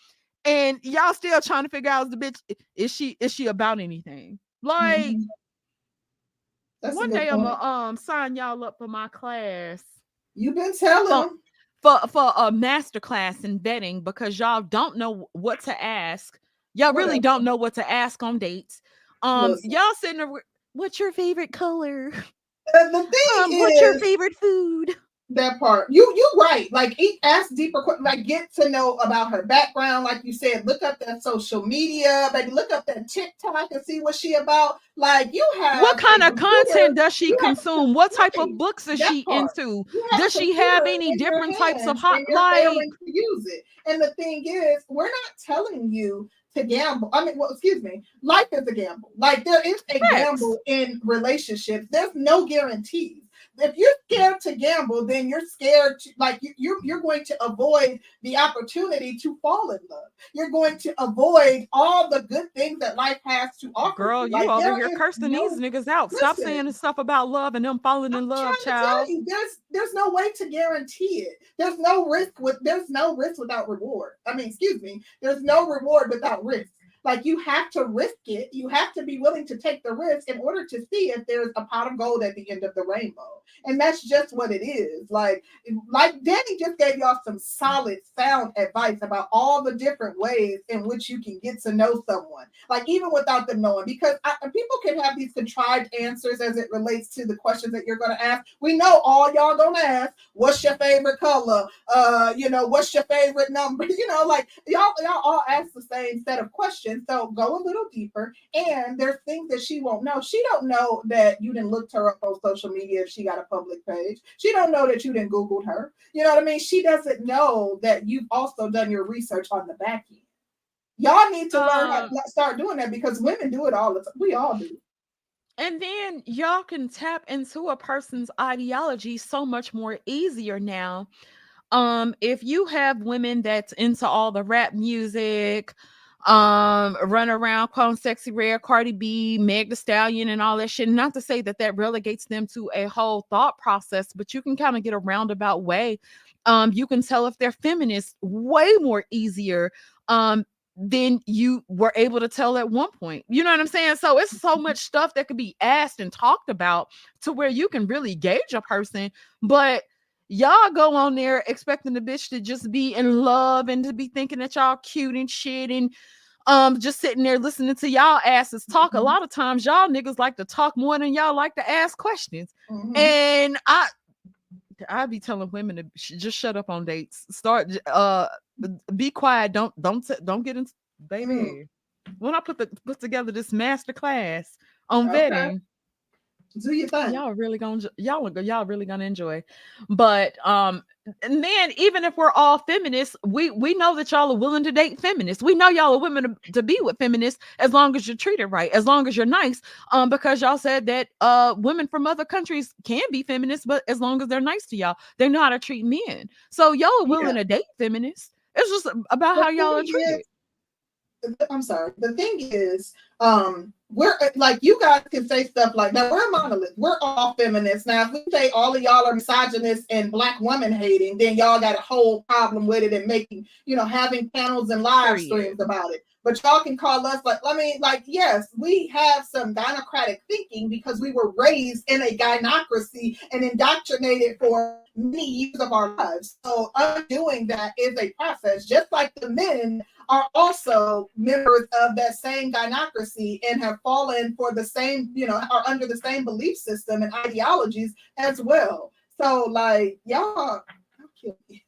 and y'all still trying to figure out is the bitch is she is she about anything? Like Mhm. That's one day I'm gonna um sign y'all up for my class You've been telling them. for for a master class in vetting because y'all don't know what to ask. Y'all really Whatever. don't know what to ask on dates. Um, Listen. y'all sitting there. What's your favorite color? And the thing Um, is, what's your favorite food? That part. You you right. Like eat ask deeper like get to know about her background. Like you said, look up that social media, baby. Look up that TikTok and see what she about. Like you have what kind of computer- content does she you consume? What type of books is she part. into? you have a Does she have any different types of hot and like? to use it? And the thing is, we're not telling you to gamble. I mean, well, excuse me, life is a gamble. Like there is a gamble in relationships. There's no guarantees. If you're scared to gamble, then you're scared to like you, you're you're going to avoid the opportunity to fall in love. You're going to avoid all the good things that life has to offer. Girl, you Like, over here cursing no- these niggas out. Stop saying the stuff about love and them falling in I'm love, child. you, there's there's no way to guarantee it. There's no risk with there's no risk without reward. I mean, excuse me, there's no reward without risk. Like you have to risk it. You have to be willing to take the risk in order to see if there's a pot of gold at the end of the rainbow. And that's just what it is. Like, like Danny just gave y'all some solid, sound advice about all the different ways in which you can get to know someone. Like even without them knowing, because I, people can have these contrived answers as it relates to the questions that you're going to ask. We know all y'all gonna ask, "What's your favorite color?" Uh, you know, "What's your favorite number?" You know, like y'all y'all all ask the same set of questions. So go a little deeper. And there's things that she won't know. She don't know that you didn't look her up on social media if she got a public page. She don't know that you didn't Googled her. You know what I mean? She doesn't know that you've also done your research on the back end. Y'all need to learn how Um, to start doing that because women do it all the time. We all do. And then y'all can tap into a person's ideology so much more easier now. Um, if you have women that's into all the rap music, um, run around calling Sexyy Red, Cardi B, Meg the Stallion, and all that shit. Not to say that that relegates them to a whole thought process, but you can kind of get a roundabout way. Um, you can tell if they're feminists way more easier. Um, than you were able to tell at one point. You know what I'm saying? So it's so much stuff that could be asked and talked about to where you can really gauge a person. But y'all go on there expecting the bitch to just be in love and to be thinking that y'all cute and shit and um just sitting there listening to y'all asses talk. A Mhm. lot of times y'all niggas like to talk more than y'all like to ask questions. Mhm. And I I be telling women to sh- just shut up on dates. Start uh be quiet. Don't don't t- don't get in baby. Mm. When I put the put together this master class on Okay. vetting, do your thing. y'all really gonna y'all are- y'all really gonna enjoy. But um and then even if we're all feminists, we we know that y'all are willing to date feminists. We know y'all are women to, to be with feminists as long as you're treated right, as long as you're nice. Um, because y'all said that uh women from other countries can be feminists, but as long as they're nice to y'all, they know how to treat men. So y'all are willing to date feminists. It's just about The how y'all are thing is, treated. I'm sorry. The thing is, um, we're like you guys can say stuff like that. We're a monolith. We're all feminists. Now, if we say all of y'all are misogynists and black woman hating, then y'all got a whole problem with it and making, you know, having panels and live streams about it. But y'all can call us like, I mean, like, yes, we have some gynocratic thinking because we were raised in a gynocracy and indoctrinated for many years of our lives. So undoing that is a process, just like the men are also members of that same gynocracy and have fallen for the same, you know, are under the same belief system and ideologies as well. So, like, y'all, kill me.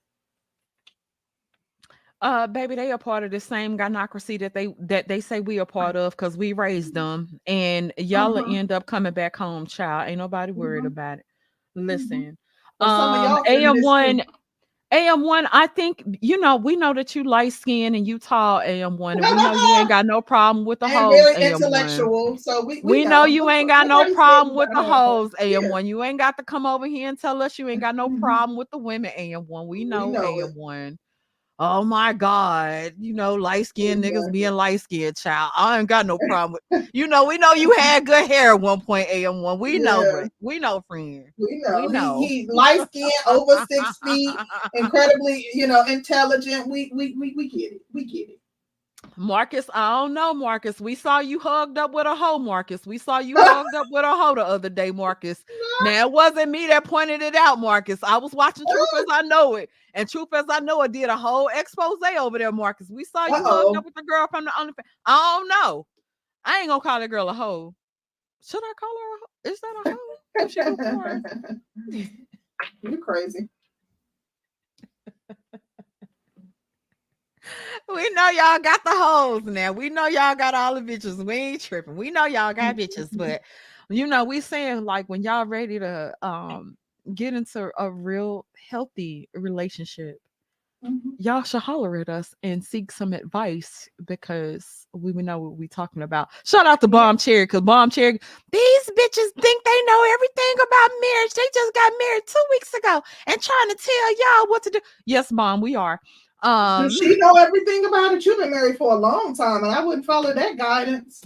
Uh, baby, they are part of the same gynocracy that they that they say we are part of because we raised them, and y'all will Uh-huh. end up coming back home, child. Ain't nobody worried Mhm. about it. Listen, Well, um, feminists too. AM1, AM1, I think you know we know that you light skinned and you tall, AM1, and we know you ain't got no problem with the and hoes, very AM1. intellectual. So we We know you ain't got no problem with the hoes, AM1. You ain't got to come over here and tell us you ain't got no problem with the women, AM1. We We know, know it. AM1. Oh my God, you know, light skinned niggas being light skinned, child. I ain't got no problem with you know, we know you had good hair at one point, AM1. We know, Yeah. but we know, friend. We know. We know. He, he light skinned, over six feet, incredibly, you know, intelligent. We we we we get it. We get it. Marcus, I don't know, Marcus. We saw you hugged up with a hoe, Marcus. We saw you hugged up with a hoe the other day, Marcus. Now it wasn't me that pointed it out, Marcus. I was watching Truth as I Know It, and Truth as I Know It did a whole expose over there, Marcus. We saw you Uh-oh. hugged up with the girl from the OnlyFans. I don't know. I ain't gonna call that girl a hoe. Should I call her a hoe? Is that a hoe? She you crazy. We know y'all got the hoes now. We know y'all got all the bitches. We ain't tripping. We know y'all got bitches, but you know, we saying like when y'all ready to um get into a real healthy relationship, Mhm. y'all should holler at us and seek some advice because we would know what we talking about. Shout out to Bomb Cherry because Bomb Cherry, these bitches think they know everything about marriage. They just got married two weeks ago and trying to tell y'all what to do. Yes, Mom, we are. Um, Does she know everything about it? You've been married for a long time, and I wouldn't follow that guidance.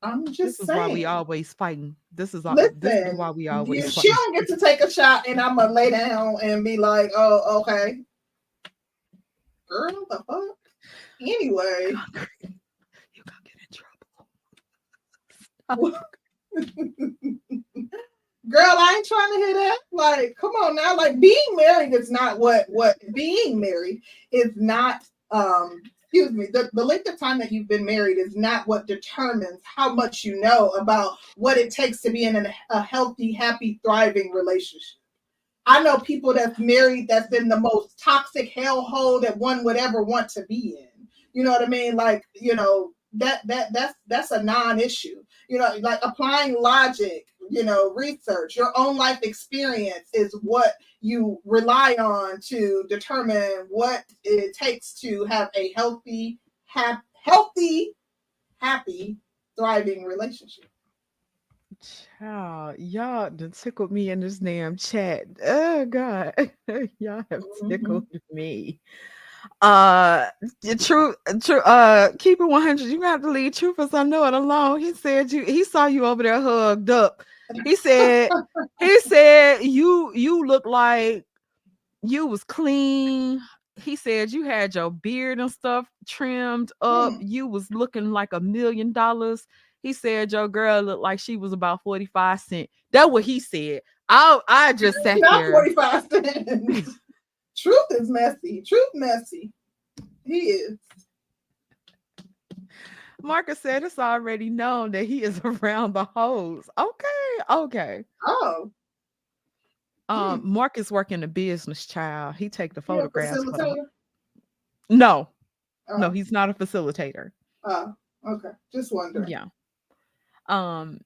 I'm just this is saying. why we always fighting. This is all. This is Listen, why we always. she don't get to take a shot, and I'm gonna lay down and be like, "Oh, okay." Girl, the fuck. Anyway, You gonna get in trouble. girl, I ain't trying to hear that. Like, come on now. Like, being married is not what what being married is not. Um, excuse me. The, the length of time that you've been married is not what determines how much you know about what it takes to be in an, a healthy, happy, thriving relationship. I know people that's married that's in the most toxic hellhole that one would ever want to be in. You know what I mean? Like, you know, that that that's that's a non-issue. You know, like applying logic, you know, research, your own life experience is what you rely on to determine what it takes to have a healthy, hap- healthy, happy, thriving relationship. Child, y'all done tickled me in this damn chat. Oh God, y'all have Mhm. tickled me. Uh, truth, true. Uh, keep it one hundred. You got to leave truth as I know it alone. He said you. He saw you over there hugged up. He said. he said you. You look like you was clean. He said you had your beard and stuff trimmed up. Hmm. You was looking like a million dollars. He said your girl looked like she was about 45 cent. That's what he said. I I just sat Not there. 45 cents. Truth is messy. Truth messy. He is. Marcus said it's already known that he is around the hoes. Okay, okay. Oh, Um, Marcus work in the business, child. He take the photographs. for the- facilitator? No, Oh, no, he's not a facilitator. oh, okay. Just wondering. Yeah. Um,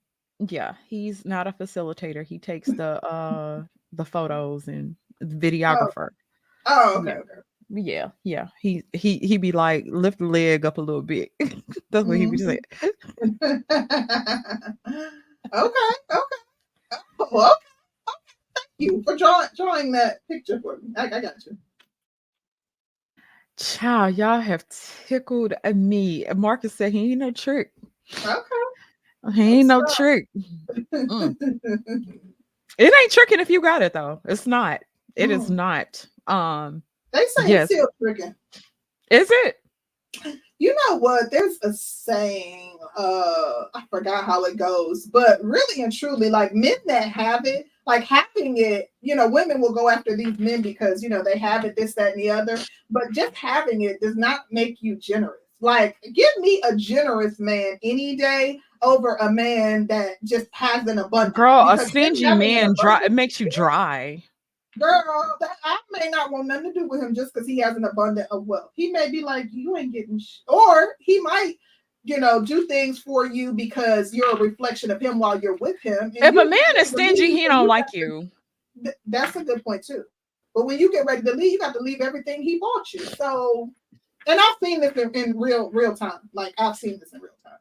yeah, he's not a facilitator. He takes the uh the photos and the videographer. Oh, okay, Yeah. okay. Yeah, yeah. He he he be like lift the leg up a little bit. That's what he be saying. okay, okay. Oh, okay. okay. Thank you for drawing drawing that picture for me. I, I got you. Child, y'all have tickled me. Marcus said he ain't no trick. Okay. He ain't no What's up? trick. Mm. It ain't tricking if you got it though. It's not. It is Mm. not. Um, they say Yes. it's still tricking. is it? You know what? There's a saying, uh, I forgot how it goes, but really and truly, like men that have it, like having it, you know, women will go after these men because you know they have it, this, that, and the other. But just having it does not make you generous. Like, give me a generous man any day over a man that just has an abundance. Girl, a stingy man dry it makes you dry. Girl, that, I may not want nothing to do with him just because he has an abundance of wealth. He may be like, you ain't getting, sh-. or he might, you know, do things for you because you're a reflection of him while you're with him. And If you a man is stingy, he don't like you. th- That's a good point too. But when you get ready to leave, you got to leave everything he bought you. So, and I've seen this in, in real real time. Like I've seen this in real time.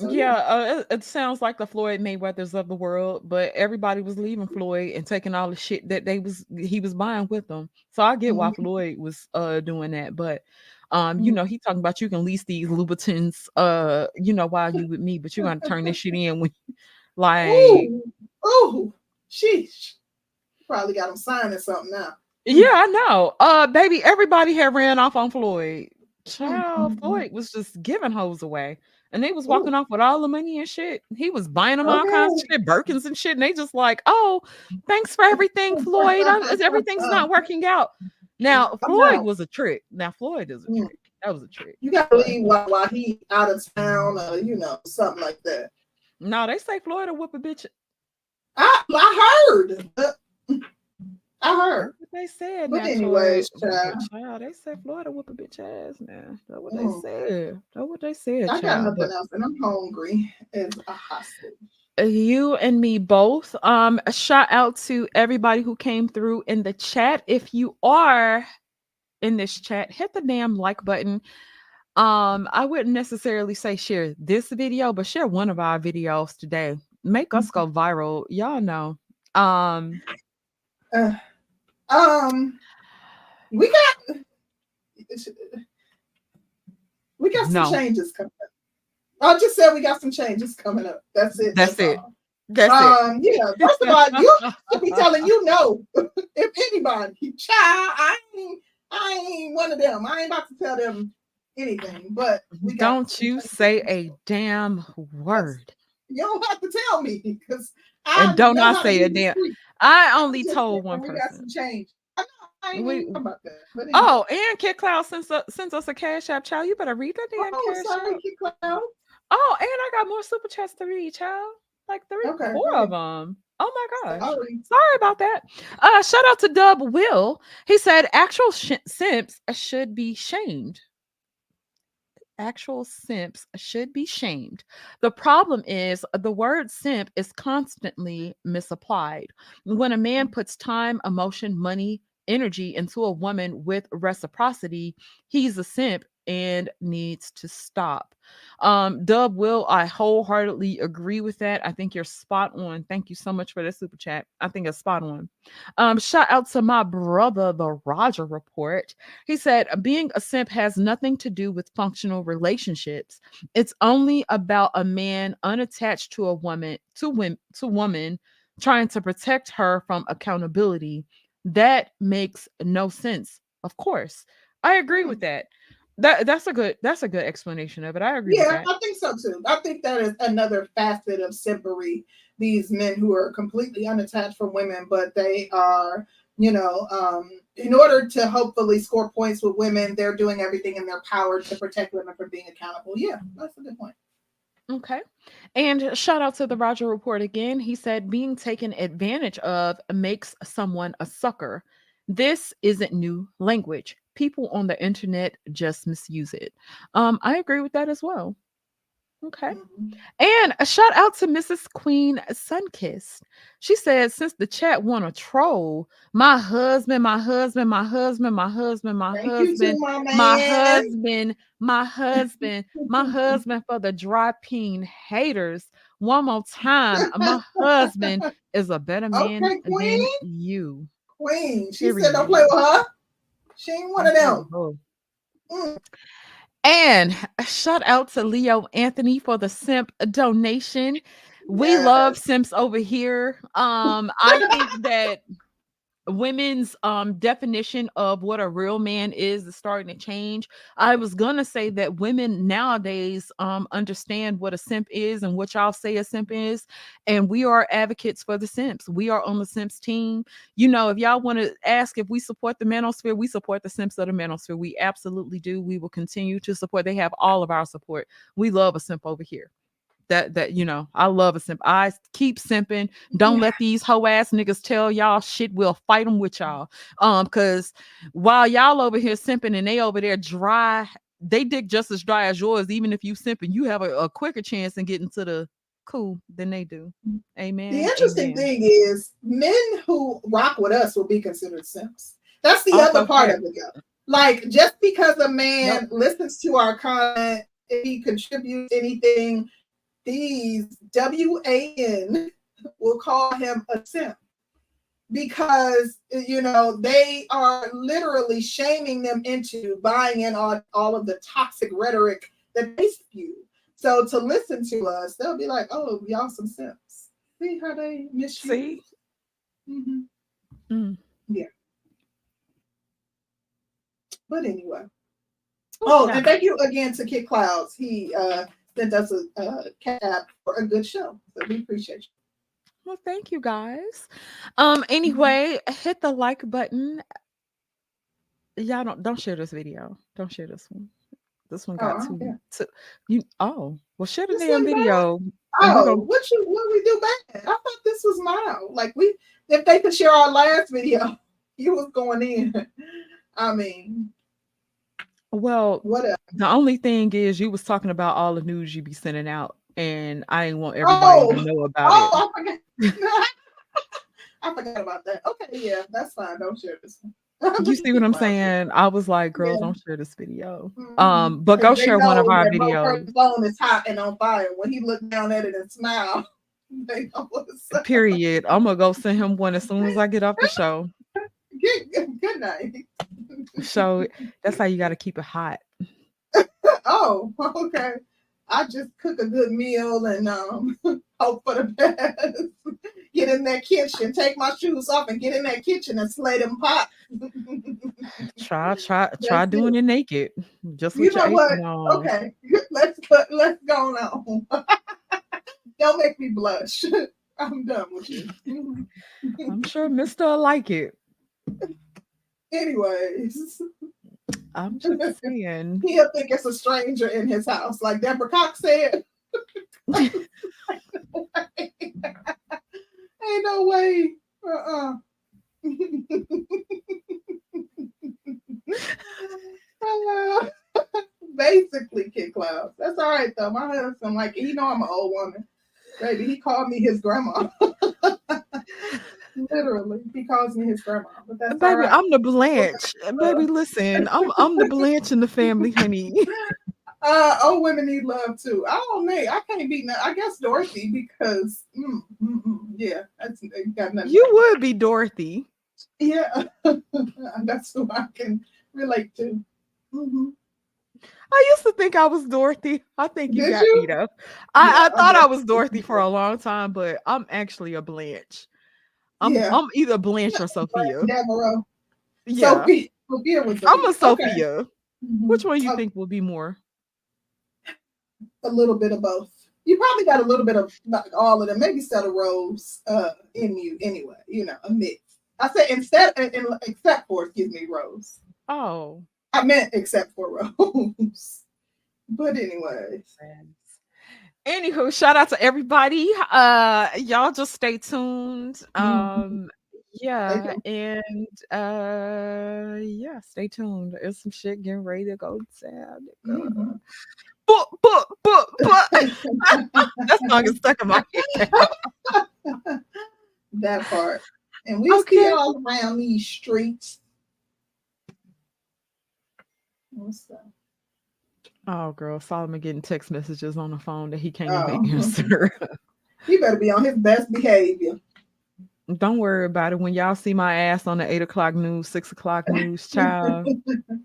So, yeah, uh, it, it sounds like the Floyd Mayweathers of the world, but everybody was leaving Floyd and taking all the shit that they was he was buying with them. So I get why Mhm. Floyd was uh doing that, but um, you Mhm. know, he talking about you can lease these Louboutins, uh, you know, while you with me, but you're gonna turn this shit in when, like, Ooh, ooh, sheesh. Probably got him signing something now. yeah, I know, uh, baby, everybody had ran off on Floyd. Child, Mhm. Floyd was just giving hoes away. And they was Ooh. walking off with all the money and shit. He was buying them all kinds of shit, Birkins and shit. And they just like, oh, thanks for everything, Floyd. I'm- everything's not working out. Now, Floyd was a trick. Now, Floyd is a Mm. trick. That was a trick. You gotta leave while, while he out of town or you know, something like that. No, they say Floyd will whoop a bitch. I I heard. I heard. What they said. But now, anyways, Toy. child. Child, they said Florida whoop a bitch ass now. That's what Mm. they said. That's what they said. I got child. nothing But- else and I'm hungry as a hostage. Uh, you and me both. Um, a shout out to everybody who came through in the chat. If you are in this chat, hit the damn like button. Um, I wouldn't necessarily say share this video, but share one of our videos today. Make us go viral. Y'all know. Um, Uh, um, we got we got some No. changes coming up. I just said we got some changes coming up. That's it. That's it. all. that's Um, yeah. First of all, you should be telling you no. if anybody, child, I ain't, I ain't one of them. I ain't about to tell them anything. But Don't you say a damn word. You don't have to tell me because And don't I say a damn- I only told one we got person. some change. I know. I ain't We- about that. Anyway. Oh, and Kid Cloud sends, us sends us a cash app, child. You better read that damn Oh, cash sorry, app. Kid Cloud. Oh, and I got more super chats to read, child. Like three, Okay, four go of them. Oh my gosh. Sorry. Sorry about that. Uh, shout out to Dub Will. He said actual sh- simps should be shamed. Actual simps should be shamed. The problem is uh, the word simp is constantly misapplied. When a man mm. puts time, emotion, money, energy into a woman with reciprocity, he's a simp and needs to stop. Um, Dub will I wholeheartedly agree with that. I think you're spot on. Thank you so much for the super chat. I think it's spot on. Um, shout out to my brother, the Roger Report. He said, being a simp has nothing to do with functional relationships. It's only about a man unattached to a woman, to women, to woman, trying to protect her from accountability. That makes no sense. Of course. I agree with that. That that's a good that's a good explanation of it. I agree with Yeah. I think so too. I think that is another facet of simpery. These men who are completely unattached from women, but they are, you know, um, in order to hopefully score points with women, they're doing everything in their power to protect women from being accountable. Yeah, that's a good point. Okay. And shout out to the Roger Report again. He said being taken advantage of makes someone a sucker. This isn't new language. People on the internet just misuse it. Um, I agree with that as well. Okay. Mhm. And a shout out to Mrs. Queen Sunkissed. She said, since the chat want a troll, my husband, my husband, my husband, my husband, my Thank husband, too, my my husband, my husband, my husband for the dry peen haters. One more time, my husband is a better man Okay, than you. Queen. She Period. said, "Don't play with her." She ain't one of them. Mm. And shout out to Leo Anthony for the simp donation. We love Yes. simps over here. Um, I think that women's um definition of what a real man is is starting to change. I was gonna say that women nowadays um understand what a simp is and what y'all say a simp is, and we are advocates for the simps. We are on the simps team. You know, if y'all want to ask if we support the manosphere, we support the simps of the manosphere. We absolutely do. We will continue to support. They have all of our support. We love a simp over here that that you know i love a simp i keep simping don't Yeah. let these hoe ass niggas tell y'all shit we'll fight them with y'all um because while y'all over here simping and they over there dry they dick just as dry as yours even if you simping you have a, a quicker chance in getting to the cool than they do amen The interesting amen. thing is, men who rock with us will be considered simps. That's the Also other part fair. of it. Though. Like, just because a man listens to our content, if he contributes anything, these WAN will call him a simp because you know they are literally shaming them into buying in on all of the toxic rhetoric that they spew. So to listen to us, they'll be like, "Oh, y'all some simps." See how they misuse? see Mm-hmm. Mm. Yeah. But anyway. Oh, and thank you again to Kid Clouds. He uh sent us a, a cat for a good show. So we appreciate you. well thank you guys um anyway hit the like button y'all don't don't share this video don't share this one this one got I too, don't too you oh well share the This damn bad? video Oh, gonna- what you what we do bad? I thought this was mild. Like we if they could share our last video, you was going in. I mean, well whatever. the only thing is you was talking about all the news you be sending out and i didn't want everybody Oh, to know about Oh, I forgot. I forgot about that. Okay, yeah, that's fine. Don't share this. one. you see what i'm saying i was like girl Yeah. don't share this video Mhm. um but go share one of our videos phone is hot and on fire. When he looked down at it and smiled, they know what's period i'm gonna go send him one as soon as i get off the show Good, good, night. so that's how you got to keep it hot Oh, okay. I just cook a good meal and um hope for the best. Get in that kitchen, take my shoes off, and get in that kitchen and slay them pots. try try try That's doing it naked just You know what? on. okay, let's go, let's go on. Don't make me blush. I'm done with you. i'm sure mister like it Anyways, i'm just saying he'll think it's a stranger in his house, like Deborah Cox said. Ain't no way. Uh-uh. Uh, Basically, Kid Clouds. That's all right though. My husband, like, you know, I'm an old woman. Baby, he called me his grandma. Literally, he calls me his grandma. But that's baby right. i'm the blanche baby listen i'm i'm the blanche in the family honey Uh, old women need love too. I don't know. I can't beat. No, I guess Dorothy because mm, mm, mm, yeah, that's got nothing. you would be dorothy yeah, that's who I can relate to. Mhm. I used to think I was Dorothy. I think you Did got you? me though. I, Yeah, I I thought I was Dorothy for a long time, but I'm actually a Blanche. I'm Yeah. I'm either Blanche or Sophia. Devereaux. Yeah. Sophia. Sophia was. I'm a Okay. Sophia. Mhm. Which one do you think will be more? A little bit of both. You probably got a little bit of not all of them. Maybe set of rows uh, in you anyway. You know, a mix. I said instead, in, in- except for excuse me, Rose. Oh. I meant except for Rose. But anyways. Anywho, shout out to everybody. Uh y'all just stay tuned. Um yeah, and uh yeah, stay tuned. There's some shit getting ready to go down. Mhm. But but but but that song is stuck in my head. that part. And we Okay. see all around these streets. What's that? Oh girl, Solomon getting text messages on the phone that he can't Oh. even answer. He better be on his best behavior. Don't worry about it. When y'all see my ass on the eight o'clock news, six o'clock news, child,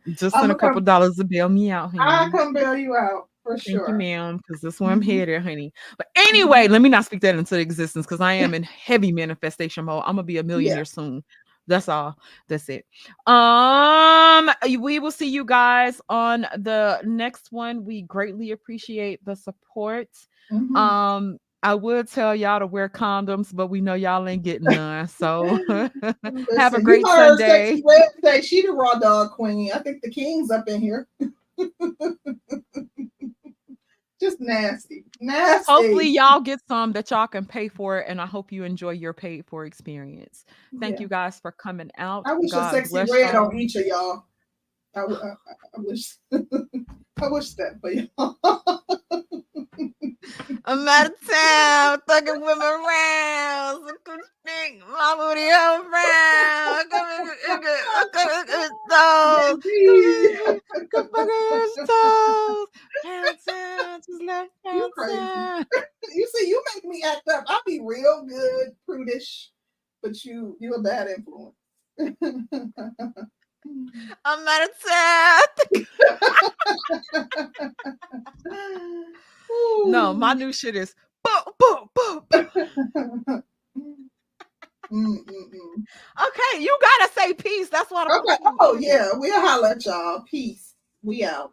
just send a couple come- dollars to bail me out, honey. I'll come bail you out for Thank sure. you, ma'am, because that's where I'm headed, honey. But anyway, let me not speak that into existence because I am in heavy manifestation mode. I'm gonna be a millionaire soon. That's all. That's it. Um, we will see you guys on the next one. We greatly appreciate the support. Mhm. Um, I would tell y'all to wear condoms, but we know y'all ain't getting none. So have a great Sunday. She the raw dog queen. I think the king's up in here. Just nasty, nasty. Hopefully, y'all get some that y'all can pay for, it, and I hope you enjoy your paid for experience. Thank Yeah. you guys for coming out. I wish God a sexy red y'all. on each of y'all. I wish. I wish that for y'all. I'm out of town, thugging women around. So come stick my booty around. Come in, come in, come in, toes. Baby. Come fuck in toes. Downtown, just left You crazy. you see, you make me act up. I'll be real good, prudish, but you, you a bad influence. I'm out of town. No, my new shit is boom, boom, boom. Okay, you gotta say peace. That's what I'm Okay. Oh yeah, we'll holler at y'all. Peace. We out.